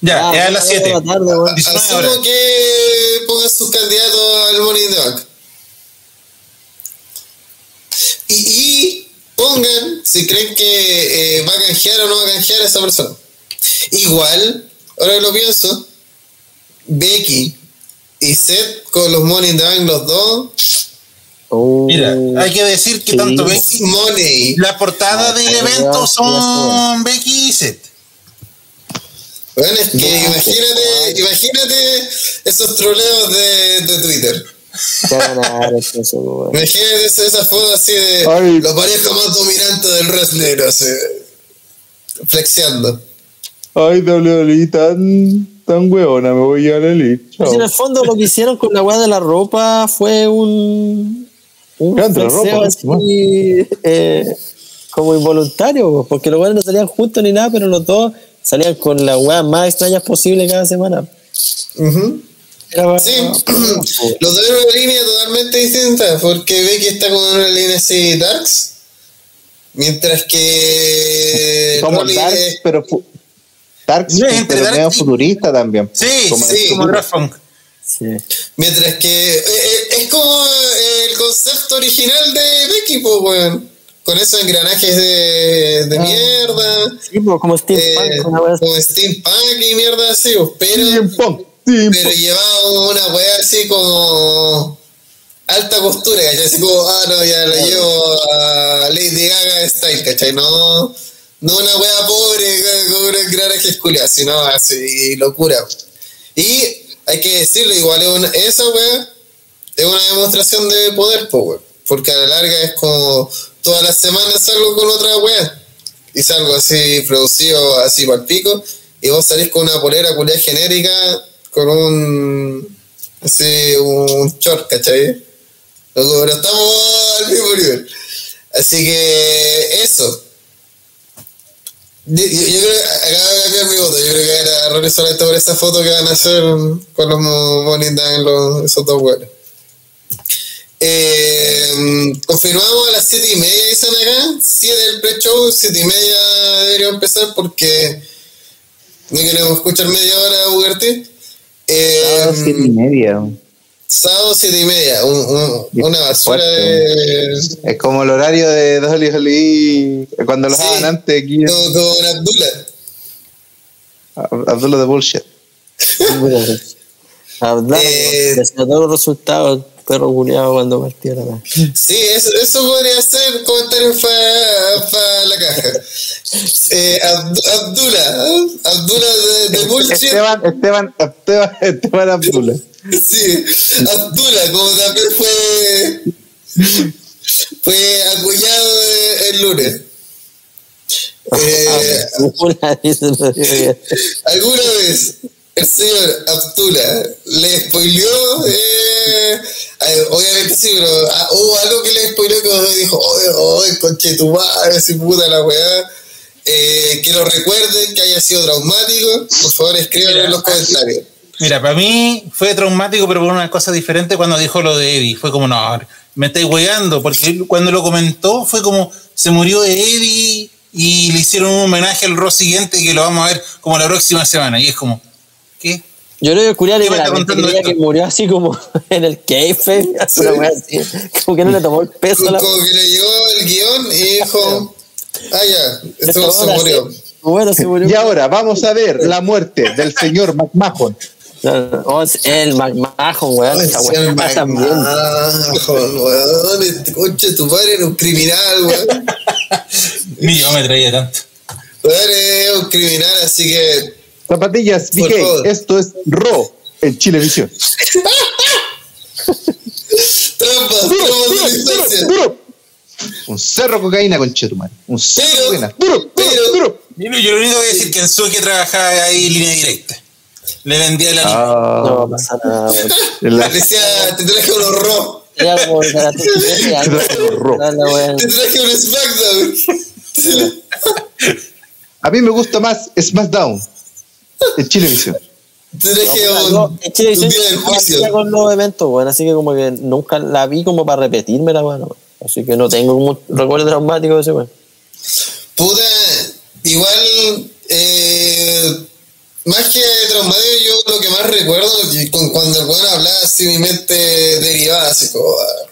ya, Ah, es a las 7. de la tarde, weón. 19 horas. asumo que pongan sus candidatos al Money in the Bank. Y, y pongan si creen que eh, va a canjear o no va a canjear a esa persona. Igual, ahora que lo pienso, Becky y Seth con los Money in the Bank, los dos, Oh, Mira, hay que decir que Sí. tanto Becky. Money. La portada Ah, del evento son Becky y Seth. Bueno, es que No, imagínate, imagínate esos troleos de, de Twitter. weón. Imagínate esa, esa foto así de Ay. la pareja más dominante del wrestling, así, flexiando. Ay, WWE tan, tan hueona, me voy a la elite. Pues en el fondo lo que hicieron con la weá de la ropa fue un. Un ropa, así, eh, como involuntario, pues, porque los weones no salían juntos ni nada, pero los dos salían con las weas más extrañas posibles cada semana. Era- Sí, los dos en una línea totalmente distinta, porque Becky está con una línea así darks, mientras que Como Darks, es- pero Darks, Sí, pero Darks medio y- futurista también. Sí, Como sí, como Funk. Sí. Mientras que eh, eh, es como el concepto original de Becky, pues, weón. Con esos engranajes de, de Ah. mierda. Sí, pues, como Steampunk, eh, como steampunk y mierda así, pues, pero, Steampunk, pero llevaba una weá así como alta costura, ¿cachai? Así como, ah, no, ya la llevo a Lady Gaga style, ¿cachai? No, no una weá pobre con un engranaje culiados, sino así, locura. Y hay que decirlo, igual es una, esa weá es una demostración de poder, pues. Porque a la larga es como todas las semanas salgo con otra weá. Y salgo así producido así para pico. Y vos salís con una polera culiada genérica con un. así, un short, ¿cachai? Pero estamos al mismo nivel. Así que eso. Yo, creo que acaba de cambiar mi voto. Yo creo que era solamente por esa foto que van a hacer con los bonitas en los, esos dos huevos. Eh, confirmamos a las 7 y media, dicen acá. 7 del pre-show, 7 y media debería empezar porque no queremos escuchar media hora a Ugarte. Eh, Ah, siete y media. sábado 7 y media, un- un- una basura de. Es como el horario de Dolly Holly cuando los Sí. daban antes aquí en Con, con Abdullah. Abdullah de Bullshit. Hablar Eh, de todos los resultados, perro culiado cuando partió la. Sí, eso, eso podría ser comentario para la caja. Eh, Abd- Abdullah, ¿eh? Abdullah de, de Bullshit. Esteban, Esteban, Esteban, Esteban Abdullah. Sí, Abdullah, como también fue, fue acuñado el lunes. Eh, ¿Alguna vez el señor Abdullah le spoileó? Eh, obviamente sí, pero ah, hubo algo que le spoileó que dijo, oye, oye, conche tu madre, si puta la weá. Eh, que lo recuerden, que haya sido traumático. Por favor, escríbanlo en los comentarios. Mira, para mí fue traumático, pero por una cosa diferente cuando dijo lo de Eddie. Fue como, no, me estáis hueando, porque cuando lo comentó fue como, se murió de Eddie y le hicieron un homenaje al Raw siguiente que lo vamos a ver como la próxima semana. Y es como. Yo creo que Curial ¿Qué me está literalmente contando creía esto? que murió así como en el café, así. Como que no le tomó el peso a la Como que le llegó el guion y dijo, ah, ya, esto se murió. sí. Bueno, se murió. Y ahora vamos a ver la muerte del señor McMahon. No, no, oh, el McMahon, weón. Esa sí, el también. McMahon, weón, este conche tu padre era un criminal, weón. Ni yo me traía tanto. Weón, es un criminal, así que Zapatillas BK, esto es Raw en Chilevisión. trampas, Duro, trampas duro, duro, duro. Un cerro de cocaína con Chetumal. Un cerro de Pero- cocaína. Duro, duro, pero- duro. Yo, yo lo único que voy a decir que en Suque trabajaba ahí en línea directa. Le vendía la línea. No Ah, pasa nada, weón. la- Decía, te traje un horror, Era como de las 13 años. Era la weá. te traje un SmackDown. A mí me gusta más SmackDown en Chilevisión. Traje No, un, en Chile un día del estaba juicio. metida con los eventos, weón, así que como que nunca la vi como para repetirme la weón. Así que no tengo como un recuerdo traumático de ese weón. Puta, igual, eh, más que traumático, yo lo que más recuerdo, que con, cuando el weón hablaba así, mi mente derivaba así como, ah,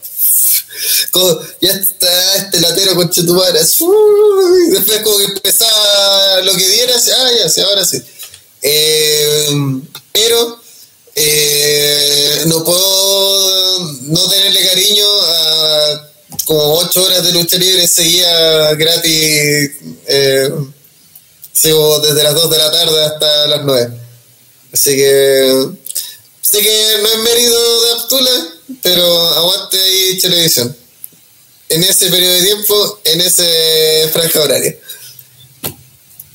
como, ya está este latero con chetumara, y después como que empezaba lo que diera, así, ah, ya, sí, ahora sí. Eh, pero eh, no puedo no tenerle cariño a como ocho horas de lucha libre seguía gratis eh, sigo desde las 2 de la tarde hasta las 9 así que sé que no es mérito de Abdullah pero aguante ahí televisión. En ese periodo de tiempo en ese franja horaria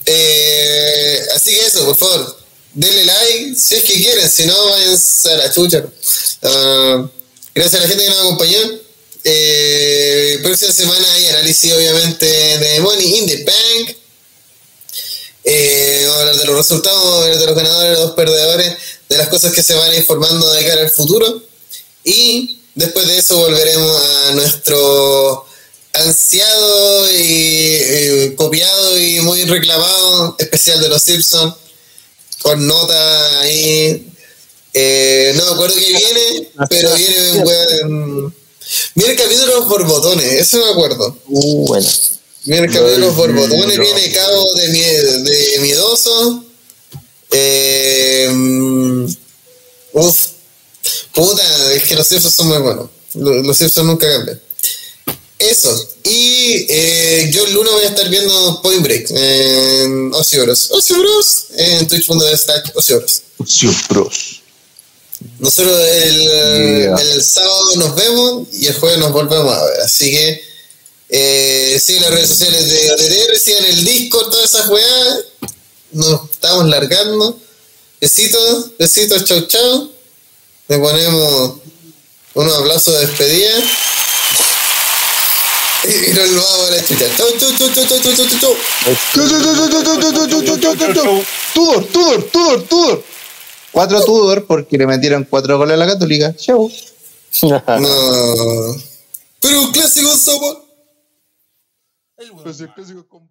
eh, así que eso, por favor, denle like si es que quieren, si no, vayan a la chucha. Ah, gracias a la gente que nos acompañó. Eh, próxima semana hay análisis, obviamente, de Money in the Bank. Eh, vamos a hablar de los resultados, de los ganadores, de los perdedores, de las cosas que se van informando de cara al futuro. Y después de eso volveremos a nuestro ansiado y eh, copiado y muy reclamado especial de los Simpsons con nota ahí Eh, no me acuerdo que viene, pero viene un buen. Viene capítulos por botones, eso me acuerdo. Uh, bueno. Viene capítulos por botones, viene cabo de, mie- de miedoso. Eh, mm, uf, puta, es que los Simpsons son muy buenos. Los, los Simpsons nunca cambian. Eso. Y eh, yo el lunes voy a estar viendo Point Break en Ocio Bros. Ocio Bros. En twitch.tv Ocio Bros. Bros. Nosotros el, Yeah. el sábado nos vemos y el jueves nos volvemos a ver. Así que eh, sigan las redes sociales de OTTR, sigan el Discord, todas esas weas. Nos estamos largando. Besitos, besitos, chau chau. Le ponemos unos aplausos de despedida. Y nos vamos a la chucha. Chau, chau, chau, chau, chau, chau, chau, chau. Tudor, Tudor, Tudor, Tudor. Cuatro Tudor porque le metieron cuatro goles a la Católica. Chau. No. Pero un clásico somos. Pues el clásico con.